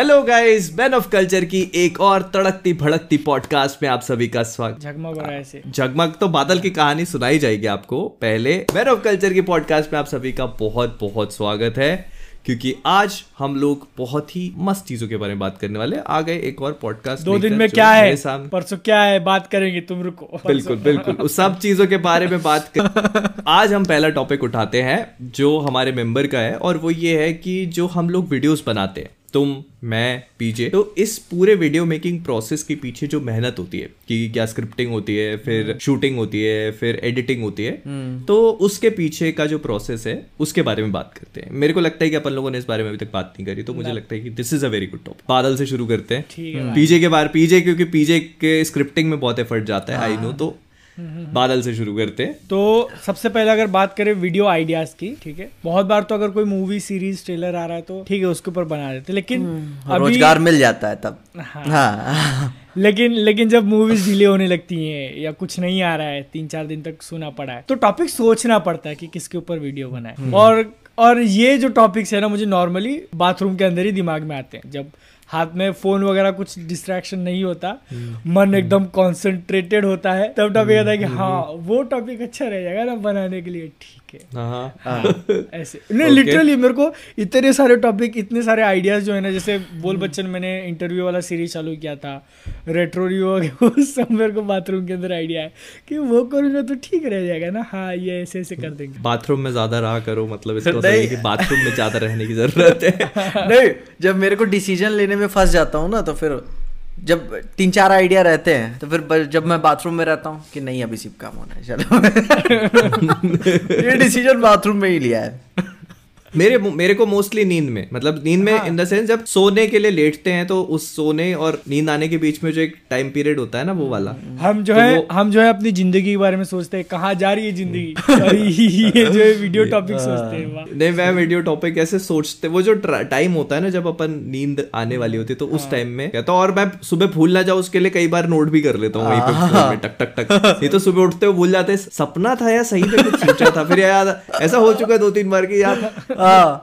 Hello guys man of culture की एक और तड़कती भड़कती पॉडकास्ट में आप सभी का स्वागत। हो रहा है ऐसे। जगमग तो बादल की कहानी सुनाई जाएगी आपको। पहले मैन ऑफ़ कल्चर की पॉडकास्ट में आप सभी का बहुत बहुत स्वागत है क्योंकि आज हम लोग बहुत ही मस्त चीज़ों के बारे में बात करने वाले आ गए एक और पॉडकास्ट दो दिन में क्या है? परसों क्या है? बात करेंगे तुम रुको। बिल्कुल बिल्कुल। उस सब चीज़ों के बारे में बात कर आज हम पहला टॉपिक उठाते हैं जो हमारे मेंबर का है और वो ये है कि जो हम लोग वीडियोस बनाते हैं। तुम मैं पीजे। तो इस पूरे वीडियो मेकिंग प्रोसेस के पीछे जो मेहनत होती है कि क्या स्क्रिप्टिंग होती है फिर शूटिंग होती है फिर एडिटिंग होती है तो उसके पीछे का जो प्रोसेस है उसके बारे में बात करते हैं। मेरे को लगता है कि अपन लोगों ने इस बारे में अभी तक बात नहीं करी तो मुझे लगता है कि this is a very good topic बादल से शुरू करते हैं। पीजे के बारे पीजे क्योंकि पीजे के स्क्रिप्टिंग में बहुत एफर्ट जाता है आई नो तो बादल से शुरू करते हैं। तो सबसे पहले अगर बात करें वीडियो आइडियाज़ की ठीक है? बहुत बार तो अगर कोई मूवी सीरीज़ ट्रेलर आ रहा है तो ठीक है उसके ऊपर बना देते लेकिन अभी रोज़गार मिल जाता है तब। हाँ। हाँ। लेकिन लेकिन जब मूवीज़ डिले होने लगती हैं या कुछ नहीं आ रहा है तीन चार दिन तक सुना पड़ा है तो टॉपिक सोचना पड़ता है कि किसके ऊपर वीडियो बनाए। और और ये जो टॉपिक्स है ना मुझे नॉर्मली बाथरूम के अंदर ही दिमाग में आते हैं। जब हाथ में फ़ोन वगैरह कुछ डिस्ट्रैक्शन नहीं होता। मन एकदम कॉन्सेंट्रेटेड होता है। तब टॉपिक आता है कि हाँ वो टॉपिक अच्छा रह जाएगा ना बनाने के लिए। ठीक है। हाँ ऐसे। नहीं लिटरली मेरे को इतने सारे टॉपिक इतने सारे आइडियाज़ जो है ना जैसे बोल हम्म। बच्चन मैंने इंटरव्यू वाला सीरीज़ चालू किया था। रेट्रो रिव्यू सब मेरे को बाथरूम के अंदर आइडिया है कि वो करूँगा तो ठीक रह जाएगा ना। हाँ ये ऐसे ऐसे कर देंगे। बाथरूम में ज़्यादा रहा करो मतलब इसका नहीं। बाथरूम में ज़्यादा रहने की ज़रूरत है। नहीं जब मेरे को डिसीज़न लेने में फंस जाता हूँ ना तो फिर जब तीन चार आइडिया रहते हैं तो फिर जब मैं बाथरूम में रहता हूँ कि नहीं, अभी सिर्फ़ काम होना है, चलो। ये डिसीज़न बाथरूम में ही लिया है। मेरे मेरे को मोस्टली नींद में। मतलब नींद में इन द सेंस जब सोने के लिए लेटते हैं तो उस सोने और नींद आने के बीच में जो एक टाइम पीरियड होता है ना वो वाला। हम जो तो है हम जो है अपनी ज़िंदगी के बारे में सोचते हैं कहाँ जा रही है ज़िंदगी? ये जो है वीडियो टॉपिक सोचते हैं नहीं मैं वीडियो टॉपिक ऐसे सोचते वो जो टाइम होता है ना जब अपन नींद आने वाली होती है तो उस टाइम में कहता हूँ और मैं सुबह भूल ना जाऊँ उसके लिए कई बार नोट भी कर लेता हूँ वहीं पे टक टक टक। नहीं तो सुबह उठते हुए भूल जाते सपना था या सही में कुछ सोचा था? फिर याद ऐसा हो चुका है दो तीन बार की यार हाँ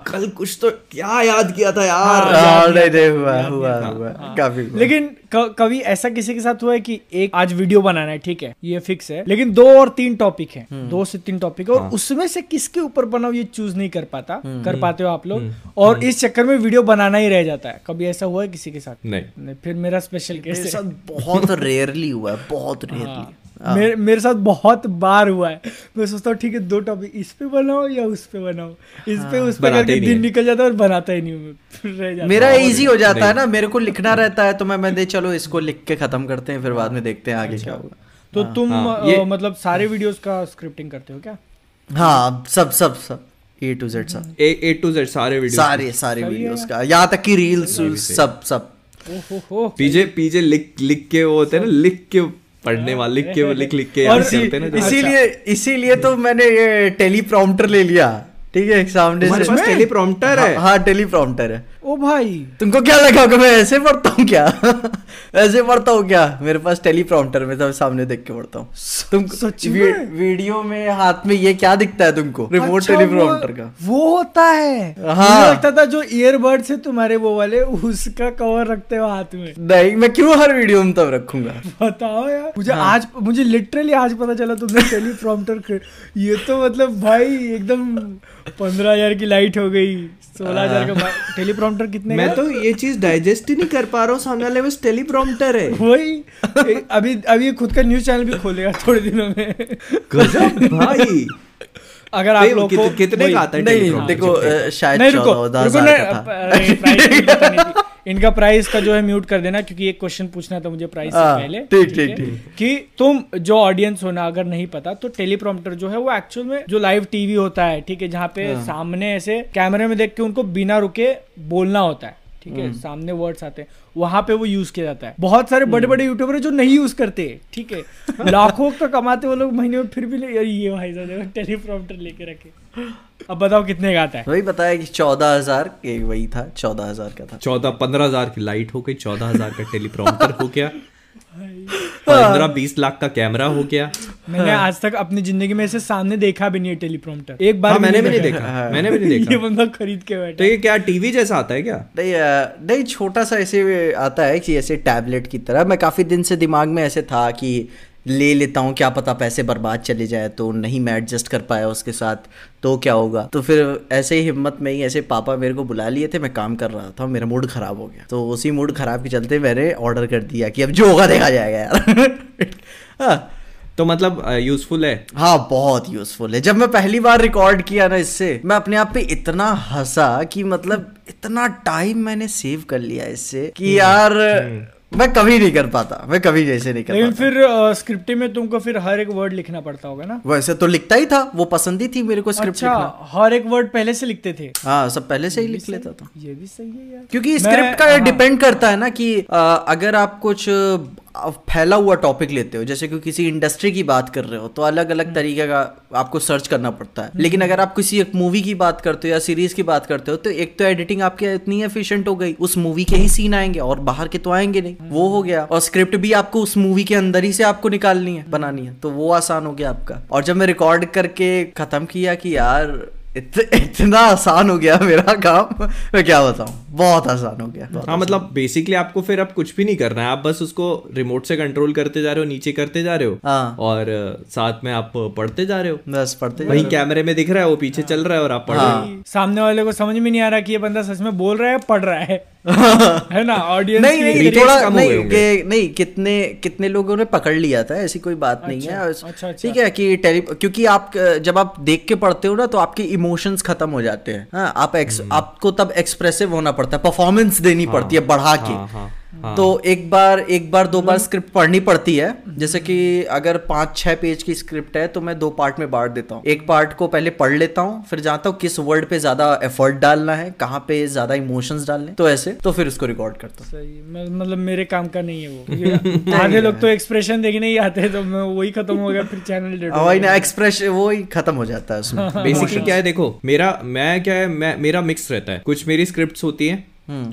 कल कुछ तो क्या याद किया था यार। हाँ, नहीं नहीं हुआ हुआ हुआ काफ़ी हुआ। लेकिन कभी ऐसा किसी के साथ हुआ है कि एक आज वीडियो बनाना है ठीक है ये फिक्स है लेकिन दो और तीन टॉपिक है हम्म। दो से तीन टॉपिक है और उसमें से किसके ऊपर बनाओ ये चूज़ नहीं कर पाता हम्म। कर पाते हो आप लोग और इस चक्कर में वीडियो बनाना ही रह जाता है कभी ऐसा हुआ है किसी के साथ? नहीं। नहीं फिर मेरा स्पेशल केस है। बहुत रेयरली हुआ है बहुत रेयरली मेरे मेरे साथ बहुत बार हुआ है। मैं सोचता हूँ ठीक है दो टॉपिक इस पे बनाओ या उस पे बनाओ। इस पे उस पे करके दिन निकल जाता है और बनाता ही नहीं हूँ रह जाता मेरा इजी हो जाता है ना मेरे को लिखना रहता है तो मैं मैंने चलो इसको लिख के खत्म करते हैं फिर बाद में देखते हैं आगे क्या होगा। तो तुम हाँ, ये- मतलब सारे वीडियोस का स्क्रिप्टिंग करते हो क्या? हाँ सब सब सब। ए टू जेड सब। ए ए टू जेड सारे वीडियो सारे सारे वीडियोस का। यहाँ तक कि रील्स सब सब। पीजे पीजे लिख लिख के वो होते हैं ना लिख के पढ़ने वाले लिख के लिख लिख के और करते ना इसीलिए इसीलिए तो मैंने ये टेलीप्रॉम्प्टर ले लिया। ठीक है सामने से टेलीप्रॉम्प्टर है हाँ, हाँ टेलीप्रॉम्प्टर है। ओ भाई। तुमको क्या लगा कि मैं ऐसे पढ़ता हूँ क्या? ऐसे पढ़ता हूँ क्या? मेरे पास टेलीप्रॉम्प्टर में सब सामने देख के पढ़ता हूँ। तुम सच वी, में? वीडियो में हाथ में ये क्या दिखता है तुमको? रिमोट अच्छा, टेलीप्रॉम्प्टर का। वो होता है। हाँ। लगता था जो ईयरबड्स है तुम्हारे वो वाले उसका कवर रखते हो हाथ में। नहीं मैं क्यों हर वीडियो में तब रखूँगा? बताओ यार। मुझे हाँ। आज मुझे लिटरली आज पता चला तुमने टेलीप्रॉम्प्टर ये तो मतलब भाई एकदम पंद्रह हज़ार की लाइट हो गई सोलह हज़ार का टेलीप्रॉम्प्टर कितने मैं तो ये चीज़ डाइजेस्ट ही नहीं कर पा रहा हूँ। सामने वाले बस टेलीप्रॉम्प्टर है। वही। अभी अभी खुद का न्यूज़ चैनल भी खोलेगा थोड़े दिनों में। गजब भाई। अगर आप लोग कितने का आता है नहीं देखो शायद नहीं रुको रुको इनका प्राइस का जो है म्यूट कर देना क्योंकि एक क्वेश्चन पूछना था मुझे प्राइस से हाँ, पहले ठीक, ठीक, ठीक। कि तुम जो ऑडियंस हो ना अगर नहीं पता तो टेलीप्रॉम्प्टर जो है वो एक्चुअल में जो लाइव टीवी होता है ठीक है जहाँ पे हाँ। सामने ऐसे कैमरे में देख के उनको बिना रुके बोलना होता है ठीक हम्म। है सामने वर्ड्स आते हैं वहाँ पे वो यूज़ किया जाता है बहुत सारे बड़े हम्म। बड़े यूट्यूबर है जो नहीं यूज़ करते ठीक है लाखों का कमाते वो लोग महीने में फिर भी नहीं ये भाई साहब टेलीप्रॉम्प्टर लेके रखे अब बताओ कितने का आता है? वही बताया कि चौदह हज़ार वही था चौदह हज़ार का था। चौदह पंद्रह हज़ार की लाइट हो गई चौदह हज़ार का टेलीप्रॉम्प्टर हो गया। पंद्रह बीस लाख का कैमरा हो गया। मैंने आज तक अपनी ज़िंदगी में ऐसे सामने देखा भी नहीं है टेलीप्रॉम्प्टर। एक बार हाँ मैंने भी नहीं देखा। मैंने भी नहीं ये देखा बंदा खरीद के तो बैठा ये क्या टीवी जैसा आता है क्या? नहीं नहीं छोटा सा ऐसे आता है कि ऐसे टैबलेट की तरह। मैं काफ़ी दिन से दिमाग में ऐसे था कि ले लेता हूँ क्या पता पैसे बर्बाद चले जाए तो नहीं मैं एडजस्ट कर पाया उसके साथ तो क्या होगा? तो फिर ऐसे ही हिम्मत में ही ऐसे पापा मेरे को बुला लिए थे मैं काम कर रहा था मेरा मूड खराब हो गया। तो उसी मूड खराब के चलते मैंने ऑर्डर कर दिया कि अब जो होगा देखा जाएगा यार। हाँ। तो मतलब यूजफुल है? हाँ बहुत यूजफुल है। जब मैं पहली बार रिकॉर्ड किया ना इससे मैं अपने आप पे इतना हंसा कि मतलब इतना टाइम मैंने सेव कर लिया इससे कि यार मैं कभी नहीं कर पाता मैं कभी जैसे नहीं कर लेकिन पाता। फिर स्क्रिप्ट में तुमको फिर हर एक वर्ड लिखना पड़ता होगा ना? वैसे तो लिखता ही था वो पसंद ही थी मेरे को स्क्रिप्ट अच्छा लिखना। हर एक वर्ड पहले से लिखते थे? हाँ सब पहले से ही लिख लेता था। ये भी सही है यार। क्योंकि स्क्रिप्ट का हाँ। डिपेंड करता है ना कि आ, अगर आप कुछ फैला हुआ टॉपिक लेते हो जैसे कि किसी इंडस्ट्री की बात कर रहे हो तो अलग अलग तरीके का आपको सर्च करना पड़ता है। लेकिन अगर आप किसी एक मूवी की बात करते हो या सीरीज़ की बात करते हो तो एक तो एडिटिंग आपकी इतनी एफिशिएंट हो गई उस मूवी के ही सीन आएँगे और बाहर के तो आएँगे नहीं। वो हो गया। और स्क्रिप्ट भी आपको उस मूवी के अंदर ही से आपको निकालनी है बनानी है। तो वो आसान हो गया आपका। और जब मैं रिकॉर्ड करके खत्म किया कि यार इत, इतना आसान हो गया मेरा काम। मैं क्या बताऊँ? बहुत आसान हो गया। हाँ मतलब बेसिकली आपको फिर अब कुछ भी नहीं करना है। आप बस उसको रिमोट से कंट्रोल करते जा रहे हो नीचे करते जा रहे हो। हाँ। और साथ में आप पढ़ते जा रहे हो। बस पढ़ते वही कैमरे में दिख रहा है वो पीछे चल रहा है और आप पढ़ रहे हो। सामने वाले को समझ में नहीं आ रहा कि ये बंदा सच में बोल रहा है पढ़ रहा है। है ना ऑडियंस नहीं नहीं नहीं थोड़ा कम नहीं के, नहीं कितने कितने लोगों ने पकड़ लिया था ऐसी कोई बात अच्छा, नहीं है अच्छा, अच्छा। ठीक है कि टेली क्योंकि आप जब आप देख के पढ़ते हो ना तो आपके इमोशंस खत्म हो जाते हैं। हाँ, आप एक्स, हम्म। आपको तब एक्सप्रेसिव होना पड़ता है परफॉर्मेंस देनी पड़ती है बढ़ा के। हाँ हाँ। हाँ तो एक बार एक बार दो बार स्क्रिप्ट पढ़नी पड़ती है। जैसे कि अगर पाँच छह पेज की स्क्रिप्ट है तो मैं दो पार्ट में बांट देता हूँ। एक पार्ट को पहले पढ़ लेता हूँ फिर जानता हूँ किस वर्ड पे ज़्यादा एफर्ट डालना है कहाँ पे ज़्यादा इमोशंस डालने तो ऐसे तो फिर उसको रिकॉर्ड करता हूँ। सही मतलब मेरे काम का नहीं है वो। आधे लोग तो एक्सप्रेशन देखने ही आते हैं तो मैं वही खत्म हो गया फिर चैनल डेड और वही ना एक्सप्रेस वो ही खत्म हो जाता है उसमें। बेसिकली क्या है देखो मेरा मैं क्या है मैं मेरा मिक्स रहता है। कुछ मेरी स्क्रिप्ट होती हैं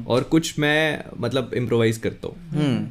और कुछ मैं मतलब इम्प्रोवाइज करता हूँ।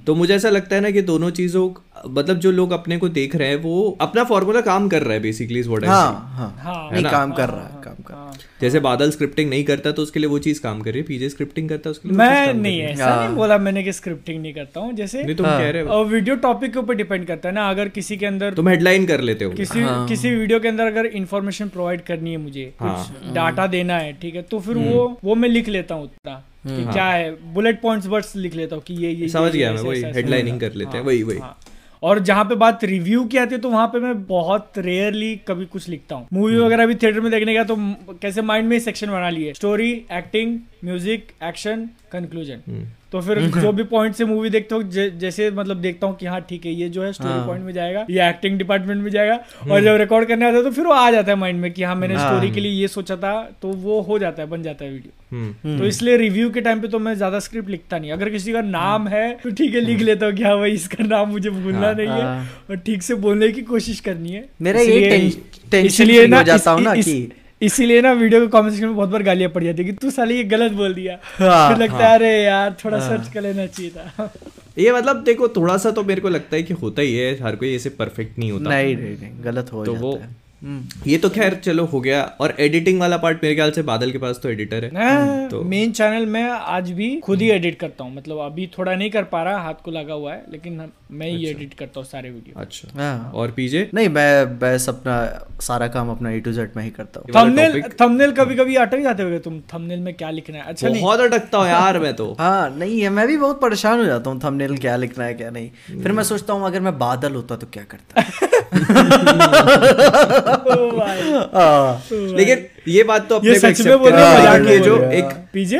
तो मुझे ऐसा लगता है ना कि दोनों चीज़ों मतलब जो लोग अपने को देख रहे हैं वो अपना फॉर्मूला काम कर रहा है बेसिकली इज़ व्हाट हाँ हाँ. हाँ. नहीं काम कर रहा है काम कर जैसे बादल स्क्रिप्टिंग नहीं करता तो उसके लिए वो चीज़ काम कर रही है। पीजे स्क्रिप्टिंग करता है उसके लिए मैं नहीं है। ऐसा नहीं बोला मैंने कि स्क्रिप्टिंग नहीं करता हूँ जैसे नहीं तुम कह रहे हो। वीडियो टॉपिक के ऊपर डिपेंड करता है ना अगर किसी के अंदर तुम हेडलाइन कर लेते हो। किसी किसी वीडियो के अंदर अगर इन्फॉर्मेशन प्रोवाइड करनी है मुझे हाँ। कुछ डाटा देना है ठीक है तो फिर वो वो मैं लिख लेता हूँ उतना कि क्या है बुलेट पॉइंट्स बस लिख लेता हूँ कि ये ये समझ ये- गया मैं वही हेडलाइनिंग कर लेते हैं हाँ, वही वही। हाँ। और जहाँ पे बात रिव्यू की आती है तो वहाँ पे मैं बहुत रेयरली कभी कुछ लिखता हूँ मूवी हम्म। वगैरह भी थिएटर में देखने गया तो कैसे माइंड में सेक्शन बना लिए story acting music action conclusion. तो फिर जो भी पॉइंट से मूवी देखता हूँ जैसे मतलब देखता हूँ कि हाँ ठीक है ये जो है स्टोरी पॉइंट में जाएगा ये एक्टिंग डिपार्टमेंट में जाएगा और जब रिकॉर्ड करने आता है तो फिर वो आ जाता है माइंड में कि हाँ मैंने स्टोरी के लिए ये सोचा था तो वो हो जाता है बन जाता है वीडियो हम्म। तो इसलिए रिव्यू के टाइम पे तो मैं ज़्यादा स्क्रिप्ट लिखता नहीं। अगर किसी का नाम है तो ठीक है लिख लेता हूँ कि हाँ भाई इसका नाम मुझे भूलना नहीं है हाँ। और ठीक से बोलने की कोशिश करनी है। मेरा ये इसलिए- टेंशन इसलिए ना हो जाता हूँ ना कि- इसीलिए ना वीडियो के कमेंट सेक्शन में बहुत बार गालियाँ पड़ जाती है कि तू साले ये गलत बोल दिया। हाँ, फिर लगता है हाँ, अरे यार थोड़ा हाँ, सर्च कर लेना चाहिए था। ये मतलब देखो थोड़ा सा तो मेरे को लगता है कि होता ही है हर कोई ऐसे परफेक्ट नहीं होता। नहीं नहीं नहीं गलत हो तो जाता वो है। हम्म। ये तो खैर चलो हो गया। और एडिटिंग वाला पार्ट मेरे ख्याल से बादल के पास तो एडिटर है। तो- मेन चैनल में आज भी खुद ही एडिट करता हूँ। मतलब अभी थोड़ा नहीं कर पा रहा हाथ को लगा हुआ है लेकिन मैं ही एडिट करता हूँ सारे वीडियो अच्छा। हाँ। और पीजे नहीं मैं बस अपना सारा काम अपना ए टू जेड में ही करता हूँ। थंबनेल थंबनेल कभी कभी अटक जाते होगे तुम? थंबनेल में क्या लिखना है? अच्छा बहुत अटकता हूँ यार मैं तो। हाँ नहीं है मैं भी बहुत परेशान हो जाता हूँ थंबनेल क्या लिखना है क्या नहीं। फिर मैं सोचता हूँ अगर मैं बादल होता तो क्या करता? ओ हाँ। लेकिन ये बात तो अपने ये सच में बोल हो, है मज़ाक में जो हो? एक पीजे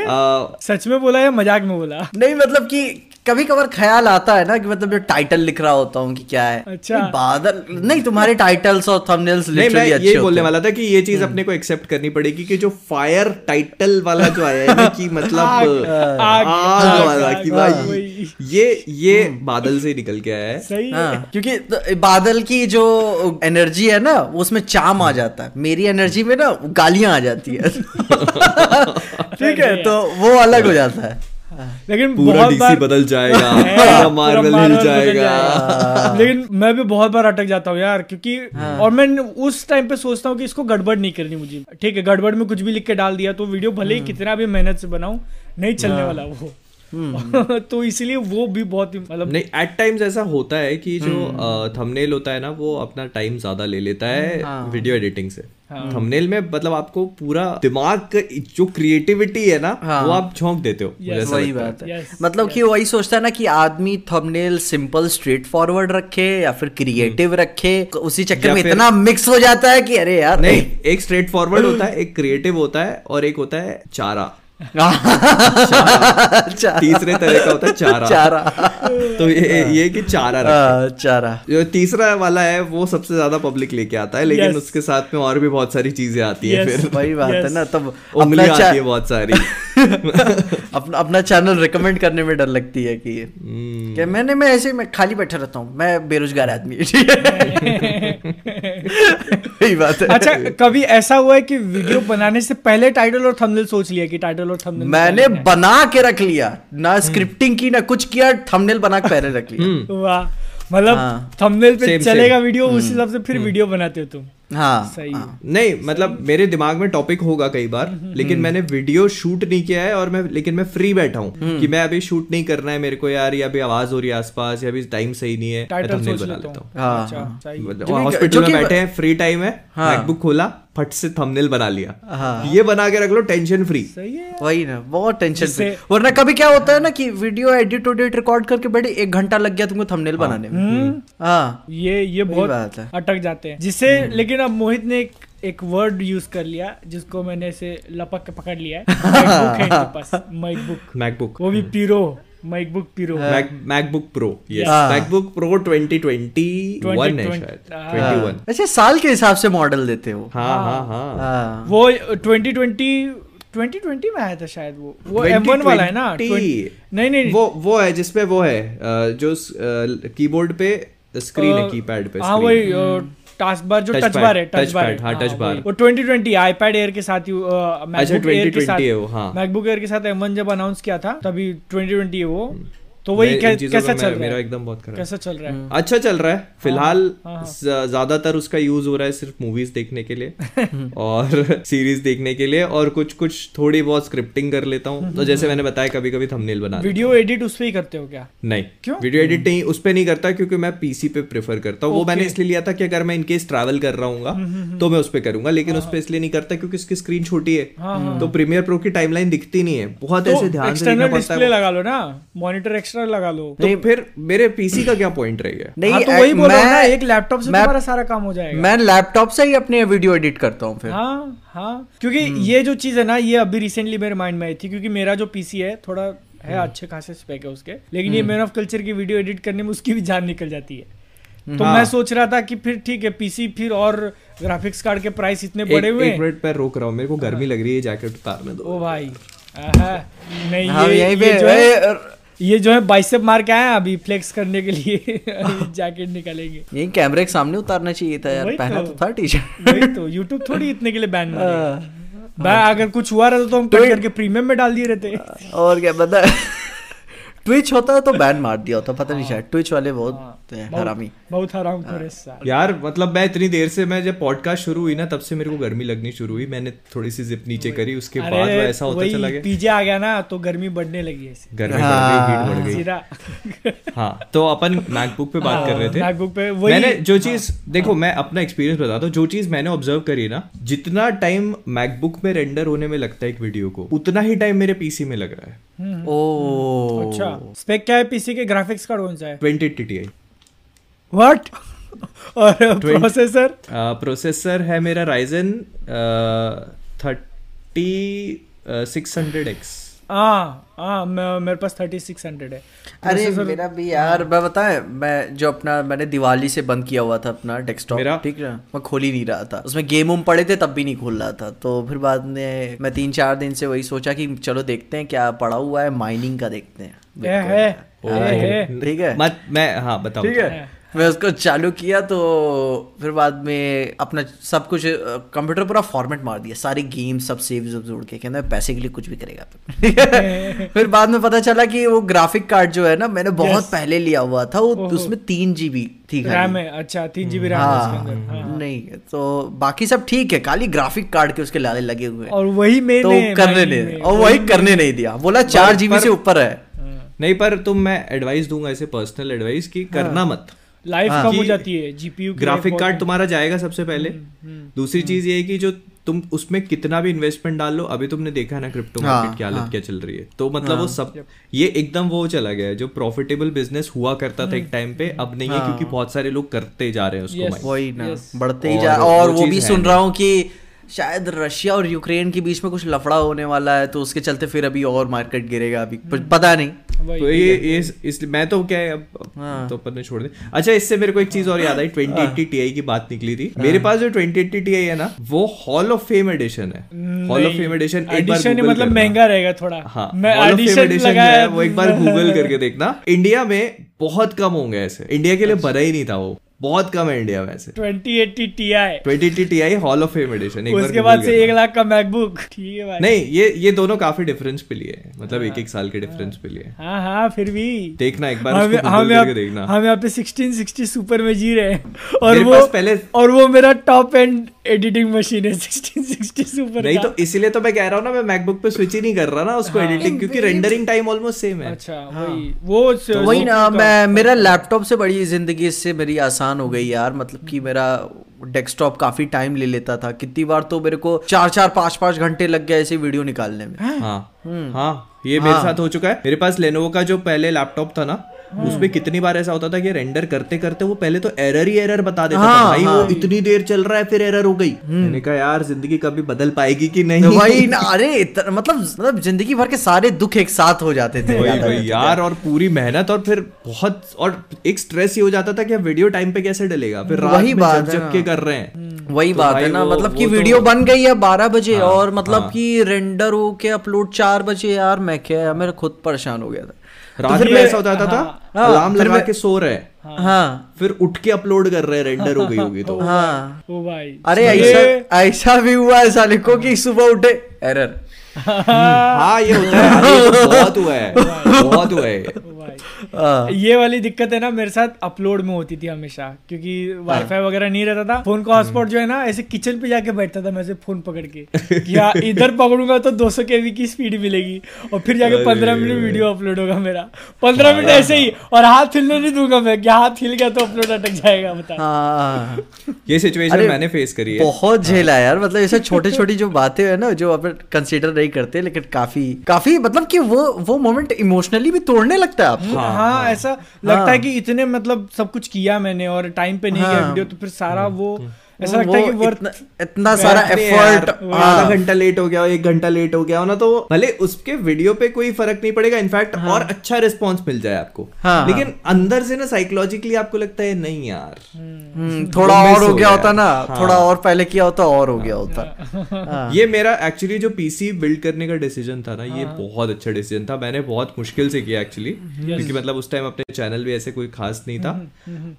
सच में बोला या मज़ाक में बोला? नहीं मतलब कि कभी कभार ख्याल आता है ना कि मतलब जो टाइटल लिख रहा होता हूँ कि क्या है। अच्छा। बादल नहीं तुम्हारे टाइटल्स और थंबनेल्स नहीं मैं ये बोलने वाला था कि ये चीज़ अपने को एक्सेप्ट करनी पड़ेगी कि जो फायर टाइटल वाला जो आया है कि मतलब आग, वाला कि भाई ये ये बादल से निकल के आया है। सही हाँ, क्योंकि तो बादल की जो एनर्जी है ना उसमें चाम आ जाता है। मेरी एनर्जी में ना गालियाँ आ जाती है। ठीक है तो वो अलग हो जाता है। लेकिन पूरा बहुत डीसी बार बदल जाएगा है, मार्वल हिल जाएगा। लेकिन मैं भी बहुत बार अटक जाता हूँ यार क्योंकि हाँ। और मैं उस टाइम पे सोचता हूँ कि इसको गड़बड़ नहीं करनी मुझे। ठीक है गड़बड़ में कुछ भी लिख के डाल दिया तो वीडियो भले ही हाँ। कितना भी मेहनत से बनाऊ नहीं चलने वाला वो। तो इसलिए वो भी बहुत मतलब नहीं एट टाइम्स ऐसा होता है कि जो हम्म। थंबनेल होता है ना वो अपना टाइम ज़्यादा ले लेता है हाँ। वीडियो एडिटिंग से। थंबनेल में मतलब आपको पूरा दिमाग जो क्रिएटिविटी है ना वो आप झोंक देते हो। ऐसा वही बात है। Yes, मतलब कि वही सोचता है ना कि आदमी थंबनेल सिंपल स्ट्रेट फॉरवर्ड रखे या फिर क्रिएटिव रखे उसी चक्कर में इतना मिक्स हो जाता है कि अरे यार नहीं एक स्ट्रेट फॉरवर्ड होता है एक क्रिएटिव होता है और एक होता है चारा। तीसरे तरह का होता है चारा। चारा। तो ये ये कि चारा रखे। हाँ, चारा। जो तीसरा वाला है वो सबसे ज़्यादा पब्लिक लेके आता है लेकिन Yes. उसके साथ में और भी बहुत सारी चीज़ें आती है फिर। वही बात है ना तब उंगली आती है बहुत सारी। अपना अपना चैनल रिकमेंड करने में डर लगती है कि हम्म, कि मैंने मैं ऐसे मैं खाली बैठा रहता हूँ। मैं बेरोजगार आदमी है। वही बात है। अच्छा कभी ऐसा हुआ है कि वीडियो बनाने से पहले टाइटल और थंबनेल सोच लिया कि टाइटल और थंबनेल मैंने बना के रख लिया। ना स्क्रिप्टिंग की ना कुछ किया थंबनेल बना के पहले रख लिया। वाह। मतलब हाँ। थंबनेल पे चलेगा वीडियो उस हिसाब से फिर वीडियो बनाते हो तुम। हाँ सही हाँ। नहीं मतलब मेरे दिमाग में टॉपिक होगा कई बार लेकिन मैंने वीडियो शूट नहीं किया है और मैं लेकिन मैं फ्री बैठा हूँ कि मैं अभी शूट नहीं करना है मेरे को यार या अभी आवाज़ हो रही है आसपास या अभी टाइम सही नहीं है बना लेता लेता हूँ हूँ हाँ, अच्छा हाँ। सही मतलब हॉस्पिटल में बैठे हैं फ्री टाइम है हाँ। मैकबुक खोला फट से थंबनेल बना लिया। हाँ। ये बना के रख लो टेंशन फ्री सही है वही ना बहुत टेंशन जिससे- वरना कभी क्या होता है ना कि वीडियो एडिट उडिट रिकॉर्ड करके बैठे एक घंटा लग गया तुमको थंबनेल हाँ। बनाने में। हाँ। ये ये बहुत बात है। अटक जाते हैं। जिसे लेकिन अब मोहित ने एक एक वर्ड यूज़ कर लिया जिसको मैंने ऐसे लपक के पकड़ लिया है। मैकबुक है मैकबुक मैकबुक वो भी pro MacBook pro MacBook pro yes हाँ। मैकबुक प्रो 2021 है 2020 शायद हाँ। 21 अच्छा साल के हिसाब से मॉडल देते हो। हाँ हाँ हाँ। हाँ। वो 2020 2020 में आया था शायद वो। वो M1 वाला है ना 20 नहीं नहीं वो वो है जिसपे वो है जो कीबोर्ड पे स्क्रीन है अ, कीपैड पे हाँ screen। वही टास्क बार जो टच बार है टच बार है। हाँ, टच बार वो 2020 आईपैड एयर के साथ ही मैकबुक एयर के साथ है हाँ। मैकबुक एयर के साथ M1 जब अनाउंस किया था तभी 2020 है वो। तो वही कै, कैसा चल रहा मेरा है? एकदम बहुत खराब कैसा चल रहा है? अच्छा चल रहा है फ़िलहाल हाँ, हाँ। ज़्यादातर उसका यूज़ हो रहा है सिर्फ़ मूवीज़ देखने के लिए और सीरीज़ देखने के लिए और कुछ कुछ थोड़ी बहुत स्क्रिप्टिंग कर लेता हूँ। तो जैसे मैंने बताया कभी कभी थंबनेल बना वीडियो एडिट उस पे ही करते हो क्या? नहीं क्यों? वीडियो एडिट नहीं उस पे नहीं करता क्योंकि मैं पीसी पे प्रेफर करता हूँ। वो मैंने इसलिए लिया था कि अगर मैं इनकेस ट्रैवल कर रहा हूँ तो मैं उस पर करूँगा लेकिन उस पे इसलिए नहीं करता क्योंकि उसकी स्क्रीन छोटी है। तो प्रीमियर प्रो की टाइमलाइन दिखती नहीं है। बहुत ऐसे ध्यान है लगा लो ना। मॉनिटर एक्स्ट्रा लगा लो। तो फिर मेरे पीसी का क्या पॉइंट रह गया नहीं हाँ, तो वही बोल रहा हूँ ना एक लैपटॉप से तुम्हारा सारा काम हो जाएगा। मैं लैपटॉप से ही अपने वीडियो एडिट करता हूँ फिर। हाँ हाँ। क्योंकि ये जो चीज़ है ना ये अभी रिसेंटली मेरे माइंड में आई थी क्योंकि मेरा जो पीसी है थोड़ा है अच्छे खासे स्पेक है उसके। लेकिन ये मैन ऑफ़ कल्चर की वीडियो एडिट करने में उसकी भी जान निकल जाती है। तो हाँ। मैं सोच रहा था कि फिर ठीक है पीसी फिर और ग्राफिक्स कार्ड के प्राइस इतने बड़े हुए एक मिनट पैर रोक रहा हूँ मेरे को गर्मी लग रही है जैकेट उतारने दो। ओ भाई। नहीं हाँ ये, यहीं ये जो है ये जो है बाइसेप मार के आए अभी फ्लेक्स करने के लिए। जैकेट निकालेंगे। यही कैमरे के सामने उतारना चाहिए था यार पहना तो। तो था टी शर्ट तो यूट्यूब थोड़ी इतने के लिए बैन भाई अगर कुछ हुआ रहता तो हम कट करके प्रीमियम में डाल दिए रहते। और क्या पता ट्विच होता है तो बैन मार दिया होता पता नहीं शायद ट्विच वाले बहुत हरामी। बहुत हराम यार मतलब मैं इतनी देर से मैं जब पॉडकास्ट शुरू हुई ना तब से मेरे को गर्मी लगनी शुरू हुई। मैंने थोड़ी सी जिप नीचे करी उसके बाद ऐसा होता चला गया। पीजे आ गया ना तो गर्मी बढ़ने लगी ऐसे। गर्मी बढ़ गई हीट बढ़ गई। हाँ तो अपन मैकबुक पे बात कर रहे थे। मैकबुक पे मैंने जो चीज़ देखो मैं अपना एक्सपीरियंस बताता हूँ जो चीज़ मैंने ऑब्ज़र्व करी ना जितना टाइम मैकबुक में रेंडर होने में लगता है एक वीडियो को उतना ही टाइम मेरे पीसी में लग रहा है। ओ। अच्छा। स्पेक क्या है? पीसी के ग्राफिक्स कार्ड कौन सा है? ट्वेंटी टी व्हाट और प्रोसेसर प्रोसेसर है मेरा Ryzen thirty six hundred X हाँ। हाँ मेरे पास थर्टी सिक्स हंड्रेड है। अरे मेरा भी यार मैं बताएँ मैं जो अपना मैंने दिवाली से बंद किया हुआ था अपना डेस्कटॉप ठीक है? मैं खोल ही नहीं रहा था। उसमें गेम उम पड़े थे तब भी नहीं खोल रहा था। तो फिर बाद में मैं तीन चार दिन से वही सोचा कि चलो देखते हैं क्या पड़ा हुआ है माइनिंग का देखते हैं। है है है, है। ठीक है? मत मैं हाँ बताओ ठीक है। मैं उसको चालू किया तो फिर बाद में अपना सब कुछ कंप्यूटर पूरा फॉर्मेट मार दिया। सारी गेम सब सेव जोड़ के कहना पैसे के लिए कुछ भी करेगा तो। फिर बाद में पता चला कि वो ग्राफिक कार्ड जो है ना मैंने बहुत पहले लिया हुआ था वो उसमें तीन जीबी थी रैम है अच्छा तीन जीबी रैम है उसके अंदर। हाँ। नहीं तो बाकी सब ठीक है खाली ग्राफिक कार्ड के उसके लाले लगे हुए और वही तो करने नहीं और वही करने नहीं दिया। बोला चार जीबी से ऊपर है। नहीं पर तुम मैं एडवाइस दूँगा ऐसे पर्सनल एडवाइस कि करना मत। लाइफ हाँ। कम हो जाती है जीपीयू ग्राफिक कार्ड तुम्हारा जाएगा सबसे पहले। दूसरी चीज़ ये है कि जो तुम उसमें कितना भी इन्वेस्टमेंट डाल लो अभी तुमने देखा है ना क्रिप्टो हाँ, मार्केट की हालत क्या चल रही है। तो मतलब वो सब ये एकदम वो चला गया है जो प्रॉफिटेबल बिज़नेस हुआ करता था एक टाइम पे अब नहीं है क्योंकि बहुत सारे लोग करते जा रहे हैं उसको वही ना बढ़ते ही जा और वो भी सुन रहा हूँ कि शायद रशिया और यूक्रेन के बीच में कुछ लफड़ा होने वाला है तो उसके चलते फिर अभी और मार्केट गिरेगा अभी कुछ पता नहीं। तो ये ये इसलिए मैं तो क्या है अब हाँ। तो अपन ने छोड़ दे अच्छा इससे मेरे को एक चीज़ और याद आई ट्वेंटी एट्टी टी आई की बात निकली थी। मेरे पास जो ट्वेंटी एट्टी टी आई है ना वो हॉल ऑफ़ फेम एडिशन है। Hall of fame edition edition मतलब महँगा रहेगा थोड़ा। हाँ हॉल ऑफ़ फेम एडिशन है वो एक बार गूगल करके देखना। इंडिया में बहुत कम होंगे ऐसे। इंडिया के लिए बना ही नहीं था वो। बहुत कम है इंडिया में ऐसे 2080 Ti twenty T T I hall of fame edition एक उसके बाद से एक लाख का मैकबुक ठीक है भाई। नहीं ये ये दोनों काफ़ी डिफरेंस पे लिए हैं। मतलब एक एक साल के डिफरेंस पे लिए हाँ। हाँ फिर भी। देखना एक बार हम हम देखना। हम यहाँ पे 1660 सुपर में जी रहे हैं। और वो पहले- और वो मेरा टॉप एंड एडिटिंग मशीन है 1660 सुपर नहीं तो इसीलिए तो मैं कह रहा हूँ ना मैं मैकबुक पे स्विच ही नहीं कर रहा ना उसको हाँ, एडिटिंग क्योंकि रेंडरिंग टाइम ऑलमोस्ट सेम है। अच्छा वही वो तो वही ना मैं मेरा लैपटॉप से बड़ी ज़िंदगी इससे मेरी आसान हो गई यार। मतलब कि मेरा डेस्कटॉप काफ़ी टाइम ले लेता था। कितनी बार तो मेरे को चार चार पाँच पाँच घंटे लग गए ऐसे वीडियो निकालने में। हाँ। हाँ ये मेरे साथ हो चुका है। मेरे पास लेनोवो का जो पहले लैपटॉप था ना उसमें कितनी बार ऐसा होता था कि रेंडर करते करते वो पहले तो एरर ही एरर बता देता हाँ, था भाई हाँ, वो इतनी देर चल रहा है फिर एरर हो गई। मैंने कहा यार ज़िंदगी कभी बदल पाएगी कि नहीं? तो वही ना अरे मतलब मतलब ज़िंदगी भर के सारे दुख एक साथ हो जाते थे वही याद वही यार और पूरी मेहनत और फिर बहुत और एक स्ट्रेस ही हो जाता था कि वीडियो टाइम पे कैसे डलेगा? फिर वही बात जग है ना। के कर रहे हैं वही तो बात है ना मतलब कि वो तो- वीडियो बन गई है बारह बजे हाँ, और मतलब हाँ। कि रेंडर हो के अपलोड चार बजे यार मैं क्या मैं खुद परेशान हो गया था। रात फिर में ऐसा होता था राम अलार्म लगा के सो रहे। हाँ। फिर उठ के अपलोड कर रहे हैं रेंडर हो गई होगी तो। हाँ। ओ भाई। अरे ऐसा ऐसा भी हुआ है साले को कि सुबह उठे। एरर हाँ ये होता है तो बहुत हुआ है बहुत हुआ है। ओ ये वाली दिक्कत है ना मेरे साथ अपलोड में होती थी हमेशा क्योंकि वाईफाई वगैरह नहीं रहता था फ़ोन का हॉटस्पॉट जो है ना ऐसे किचन पे जाके बैठता था मैं ऐसे फ़ोन पकड़ के कि हाँ इधर पकड़ूँगा तो 200 केबी की स्पीड मिलेगी और फिर जाके। पंद्रह मिनट वीडियो अपलोड होगा मेरा। पंद्रह मिनट ऐसे ही और हाथ हिलने नहीं दूँगा मैं कि हाथ हिल गया तो अपलोड अटक जाएगा बता। हाँ। ये सिचुएशन मैंने फेस करी है। बहुत झेला है। यार मतलब ऐसे छोटी छोटी जो बातें है ना जो अपन कंसीडर नहीं करते हैं लेकिन काफ़ी काफ़ी मतलब कि वो वो मोमेंट इमोशनली भी तोड़ने लगता है आपको। हाँ, हाँ ऐसा लगता है कि इतने मतलब सब कुछ किया मैंने और टाइम पे नहीं हाँ, गया वीडियो तो फिर सारा वो ऐसा लगता है कि वर्थ इतना, इतना सारा एफर्ट आधा घंटा लेट हो गया एक घंटा लेट हो गया हो ना तो भले उसके वीडियो पे कोई फ़र्क नहीं पड़ेगा। इनफैक्ट हाँ। और अच्छा रिस्पॉन्स मिल जाए आपको। हाँ, लेकिन अंदर से ना साइकोलॉजिकली आपको लगता है नहीं यार थोड़ा वो और हो हो गया। होता ना हाँ। थोड़ा और पहले किया होता और हो गया होता। ये मेरा एक्चुअली जो पीसी बिल्ड करने का डिसीज़न था ना ये बहुत अच्छा डिसीज़न था। मैंने बहुत मुश्किल से किया एक्चुअली क्योंकि मतलब उस टाइम अपने चैनल भी ऐसे कोई खास नहीं था।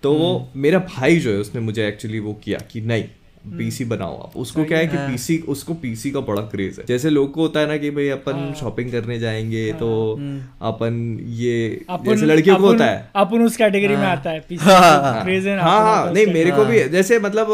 तो वो मेरा भाई जो है उसने मुझे एक्चुअली वो किया कि नहीं पीसी बनाओ आप। उसको क्या है कि पीसी उसको पीसी का बड़ा क्रेज है। जैसे लोग को होता है ना कि भाई अपन शॉपिंग करने जाएँगे तो अपन ये जैसे लड़कियों को होता है। अपन उस कैटेगरी में आता है है हाँ हाँ। नहीं मेरे को भी जैसे मतलब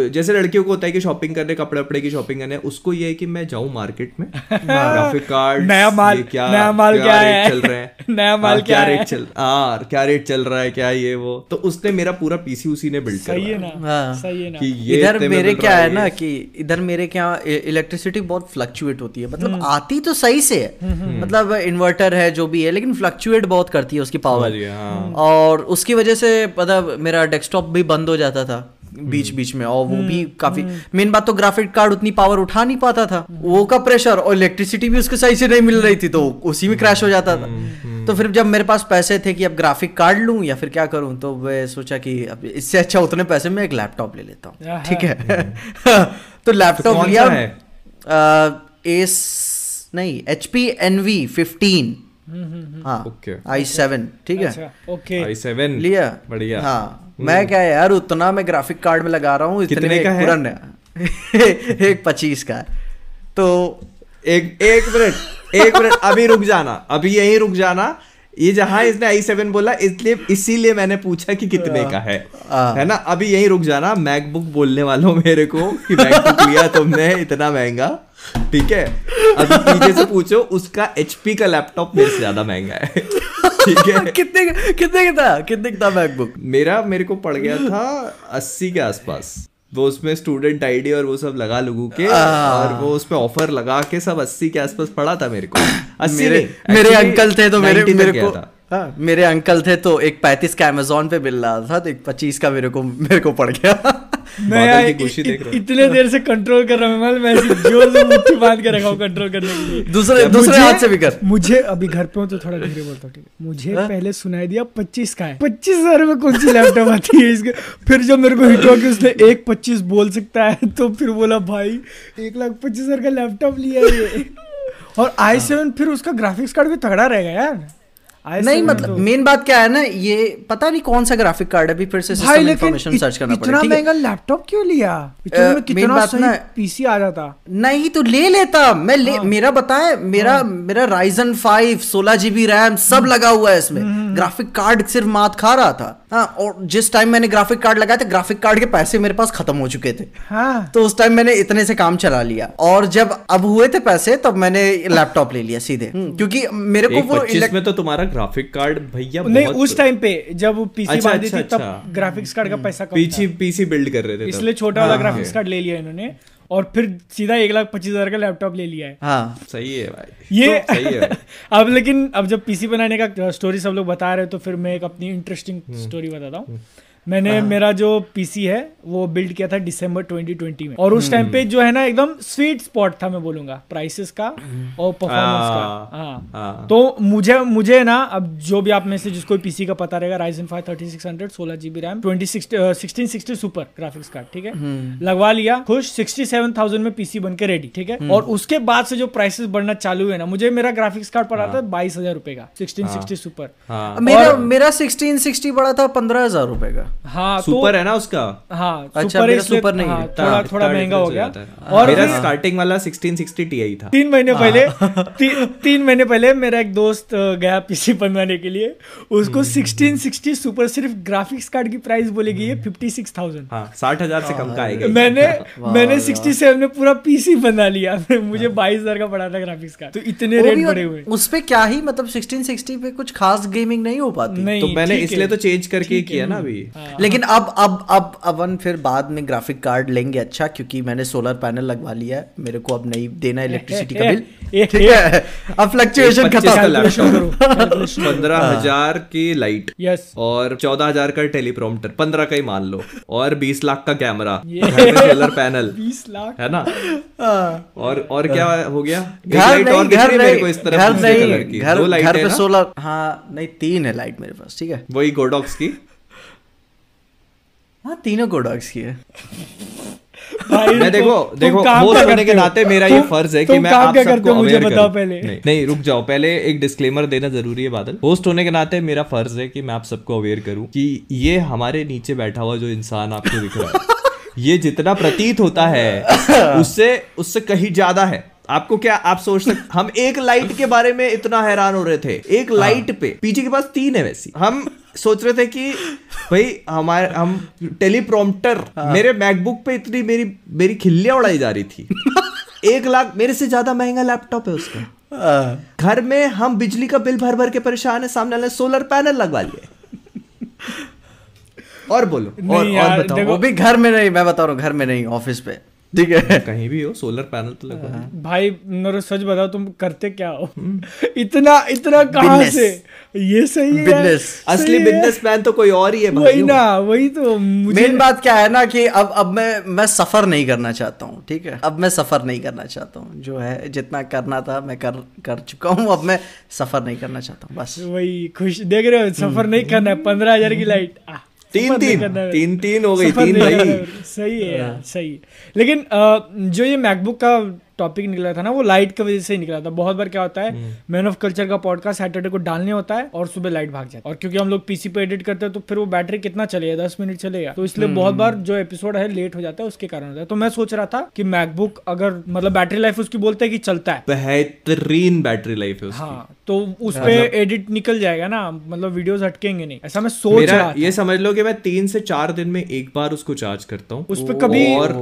जैसे लड़कियों को होता है कि शॉपिंग करने कपड़े वपड़े की शॉपिंग करने उसको ये है कि मैं जाऊँ मार्केट में। ग्राफिक कार्ड नया माल- नया माल क्या रेट चल रहे हैं? नया माल हाँ, क्या रेट चल हाँ क्या रेट चल रहा है क्या ये वो? तो उसने मेरा पूरा पीसी उसी ने बिल्ड सही है ना हाँ। सही है ना। कि ये इधर मेरे क्या है ना कि इधर मेरे क्या इलेक्ट्रिसिटी बहुत फ्लक्चुएट होती है। हम्म। मतलब आती तो सही से है। मतलब इन्वर्टर है जो भी है लेकिन फ्लक्चुएट बहुत करती है उसकी पावर हाँ। और उसकी वजह से मतलब मेरा डेस्कटॉप भी बंद हो जाता था बीच बीच में। और वो भी काफ़ी मेन बात तो ग्राफिक कार्ड उतनी पावर उठा नहीं पाता था। वो का प्रेशर और इलेक्ट्रिसिटी भी उसके सही से नहीं मिल रही थी तो उसी में क्रैश हो जाता था। तो फिर जब मेरे पास पैसे थे कि अब ग्राफिक कार्ड लूँ या फिर क्या करूँ तो मैं सोचा कि अब इससे अच्छा उतने पैसे में एक लैपटॉप ले लेता हूँ। ठीक है। तो लैपटॉप कौन लिया एस नहीं H P N V fifteen हाँ ओके। आई सेवन ठीक है? अच्छा ओके। आई सेवन लिया? बढ़िया। हाँ मैं क्या यार उतना मैं ग्राफिक कार्ड में लगा रहा हूँ इतने कितने का है? पुराने एक पच्चीस का है। तो एक एक मिनट एक मिनट अभी रुक जाना अभी यहीं रुक जाना ये जहाँ इसने आई सेवन बोला इसलिए इसीलिए मैंने पूछा कि कितने का है। हाँ। है ना? अभी यही रुक जाना मैकबुक बोलने वालों मेरे को कि मैकबुक लिया तुमने इतना महँगा। ठीक है? अभी पीछे से पूछो उसका एचपी का लैपटॉप मेरे से ज़्यादा महँगा है। ठीक है? कितने कितने का था? कितने का था मैकबुक मेरा मेरे को पड़ गया था अस्सी के आसपास। वो उसमें स्टूडेंट आईडी और वो सब लगा लगू के और वो उसमें ऑफ़र लगा के सब अस्सी के आसपास पड़ा था मेरे को। अस्सी मेरे मेरे अंकल थे तो मेरे मेरे को हाँ, मेरे अंकल थे तो एक पैंतीस का अमेजोन पे मिल रहा था तो एक पच्चीस का मेरे को मेरे को पड़ गया। मैं खुशी देख रहा हूँ। इतने देर से कंट्रोल कर रहा हूँ मैं ज़ोर से मुट्ठी बाँध के रखा हूँ कंट्रोल करने के लिए। दूसरे दूसरे मुझे- हाथ से भी कर। मुझे अभी घर पे हूँ तो थोड़ा धीरे बोलता हूँ ठीक है। मुझे पहले सुनाई दिया पच्चीस का है। पच्चीस हज़ार में कौन सी लैपटॉप आती है इसके? फिर जब मेरे को हिट हुआ कि उसने एक पच्चीस बोल सकता है तो फिर बोला भाई एक लाख पच्चीस हज़ार का लैपटॉप लिया ये। और आई सेवन फिर उसका ग्राफिक्स कार्ड भी तगड़ा रहेगा यार। i7 नहीं मतलब तो- मेन बात क्या है ना ये पता नहीं कौन सा ग्राफिक कार्ड है अभी फिर से सिस्टम इत- सर्च करना इतना पड़ेगा ठीक है? महँगा लैपटॉप क्यों लिया? इतने मेन कितना बात सही ना- पीसी आ जाता। नहीं तो ले लेता। मैं ले हाँ। मेरा बताए मेरा हाँ। मेरा राइजन फाइव सोलह जीबी रैम सब हम्म। लगा हुआ है इसमें। ग्राफिक कार्ड सिर्फ़ मात खा रहा था। हाँ और जिस टाइम मैंने ग्राफिक कार्ड लगाया था ग्राफिक कार्ड के पैसे मेरे पास खत्म हो चुके थे। हाँ। तो उस टाइम मैंने इतने से काम चला लिया। और जब अब हुए थे पैसे तब मैंने लैपटॉप ले लिया सीधे। क्योंकि मेरे को वो elect- में तो तुम्हारा ग्राफिक कार्ड भैया नहीं उस टाइम पे जब पीसी अच्छा, अच्छा, थी तब अच्छा। ग्राफिक्स कार्ड का पैसा कम पीछे पीसी बिल्ड कर रहे थे इसलिए छोटा वाला ग्राफिक्स हाँ। कार्ड ले लिया इन्होंने और फिर सीधा एक लाख पच्चीस हज़ार का लैपटॉप ले लिया है हाँ सही है भाई ये तो सही है भाई। अब लेकिन अब जब पीसी बनाने का स्टोरी सब लोग बता रहे हैं तो फिर मैं एक अपनी इंटरेस्टिंग हम्म। स्टोरी बताता हूँ मैंने मेरा जो पीसी है वो बिल्ड किया था दिसंबर 2020 में। और उस टाइम पे जो है ना एकदम स्वीट स्पॉट था मैं बोलूँगा प्राइसेस का और परफॉर्मेंस हाँ, का। हाँ। हाँ। तो मुझे मुझे ना अब जो भी आप में से जिसको पीसी का पता रहेगा Ryzen five thirty six hundred सोलह GB RAM twenty sixteen sixty super graphics card ठीक है? लगवा लिया खुश सिक्सटी सेवन थाउज़ेंड में पीसी बन के रेडी ठीक है? और उसके बाद से जो प्राइसेस बढ़ना चालू हुए ना मुझे मेरा ग्राफिक्स कार्ड पड़ा था बाईस हज़ार रुपए का सिक्सटीन सिक्सटी सुपर हाँ। मेरा मेरा सिक्सटीन सिक्सटी पड़ा था पंद्रह हज़ार रुपए का। हाँ तो है ना उसका? हाँ अच्छा, सुपर मेरा सुपर नहीं हाँ, थोड़ा इतना- थोड़ा महँगा हो गया। और मेरा स्टार्टिंग वाला 1660 Ti था। तीन महीने हाँ। पहले ती, तीन महीने पहले मेरा एक दोस्त गया पीसी बनवाने के लिए। उसको हम्म, 1660 सुपर सिर्फ़ ग्राफिक्स कार्ड की प्राइस बोलेगी है 56000 हाँ साठ हज़ार से कम का आएगा मैंने मैंने 67 में पूरा पीसी बना लिया। मुझे 22000 का पड़ा था ग्राफिक्स कार्ड तो इतने हाँ। रेट बढ़े हुए। उस पे क्या ही मतलब 1660 पे कुछ खास गेमिंग नहीं हो पाती। नहीं तो मैंने इसलिए तो चेंज करके ही है, किया ना हम्म। अभी। हाँ। लेकिन अब अब अब अवन फिर बाद में ग्राफिक कार्ड लेंगे अच्छा क्योंकि मैंने सोलर पैनल लगवा लिया है। मेरे को अब नहीं देना इलेक्ट्रिसिटी का बिल ठीक है? अब फ्लक्चुएशन खत्म। पंद्रह हज़ार की लाइट यस और चौदह हज़ार का टेलीप्रॉम्प्टर पंद्रह का ही मान लो। और बीस लाख का कैमरा। सोलर पैनल 20 लाख है ना? हाँ। और और क्या हो। गया? घर नहीं घर रही है मेरे को इस नहीं घर नहीं घर है पे सोलर हाँ नहीं तीन है लाइट मेरे पास ठीक है? वही गोडॉक्स की। हाँ तीनों की है। भाई मैं देखो तुम देखो होस्ट होने के नाते मेरा ये फ़र्ज़ है कि मैं आप सबको मुझे बताओ पहले। नहीं नहीं रुक जाओ। पहले एक डिस्क्लेमर देना ज़रूरी है बादल। होस्ट होने के नाते मेरा फ़र्ज़ है कि मैं आप सबको अवेयर करूँ कि ये हमारे नीचे बैठा हुआ जो इंसान आपको दिख रहा है ये जितना प्रतीत होता है उससे उससे कहीं ज़्यादा है। आपको क्या आप सोच सकते हम एक लाइट के बारे में इतना हैरान हो रहे थे। एक हाँ। लाइट पे। पीछे के पास तीन है वैसी हम सोच रहे थे कि भाई हमारे हम टेलीप्रॉम्प्टर मेरे मैकबुक पे इतनी मेरी मेरी खिल्लियाँ उड़ाई जा रही थी। एक लाख मेरे से ज़्यादा महँगा लैपटॉप है उसका। हाँ। घर में हम बिजली का बिल भर भर के परेशान है सामने वाले सोलर पैनल लगवा लिए। और बोलो। और, नहीं और यार, बताओ वो भी घर में नहीं मैं बता रहा हूँ घर में नहीं ऑफ़िस पे। ठीक है। कहीं भी हो सोलर पैनल तो लगवा हाँ। भाई मेरे सच बताओ तुम करते क्या हो? इतना इतना कहाँ से? ये सही है। Business. असली बिज़नेस मैन तो कोई और ही है वही ना वही तो मुझे मेन बात क्या है ना कि अब अब मैं मैं सफ़र नहीं करना चाहता हूँ ठीक है? अब मैं सफ़र नहीं करना चाहता हूँ। जो है जितना करना था मैं कर कर चुका हूँ। अब मैं सफ़र नहीं करना चाहता हूँ बस। वही खुश देख रहे हो सफ़र नहीं करना है। पंद्रह हज़ार की लाइट आ, तीन तीन तीन तीन हो गई तीन भाई। सही है यार सही। है लेकिन जो ये मैकबुक का टॉपिक निकला था ना वो लाइट की वजह से ही निकला था। बहुत बार क्या होता। है मैन ऑफ़ कल्चर का पॉडकास्ट सैटरडे को डालने होता है और सुबह लाइट भाग जाती है। और क्योंकि हम लोग पीसी पे एडिट करते हैं तो फिर वो बैटरी कितना चलेगा दस मिनट चलेगा। तो इसलिए बहुत हम्म। बार जो एपिसोड है लेट हो जाता है उसके कारण होता है। तो मैं सोच रहा था कि मैकबुक अगर मतलब बैटरी लाइफ उसकी बोलते हैं कि चलता है। बेहतरीन बैटरी लाइफ है उसकी। हाँ तो उस पे एडिट निकल जाएगा ना मतलब वीडियोस हटकेंगे नहीं। ऐसा मैं सोच रहा ये समझ लो कि मैं तीन से चार दिन में एक बार उसको चार्ज करता हूँ। उस पर कभी और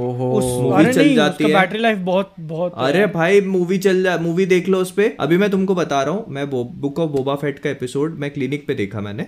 चल जाती है। बैटरी लाइफ बहुत बहुत अरे भाई मूवी चल जा मूवी देख लो उस पे। अभी मैं तुमको बता रहा हूँ मैं बुक ऑफ़ बोबा फेट का एपिसोड मैं क्लिनिक पे देखा मैंने।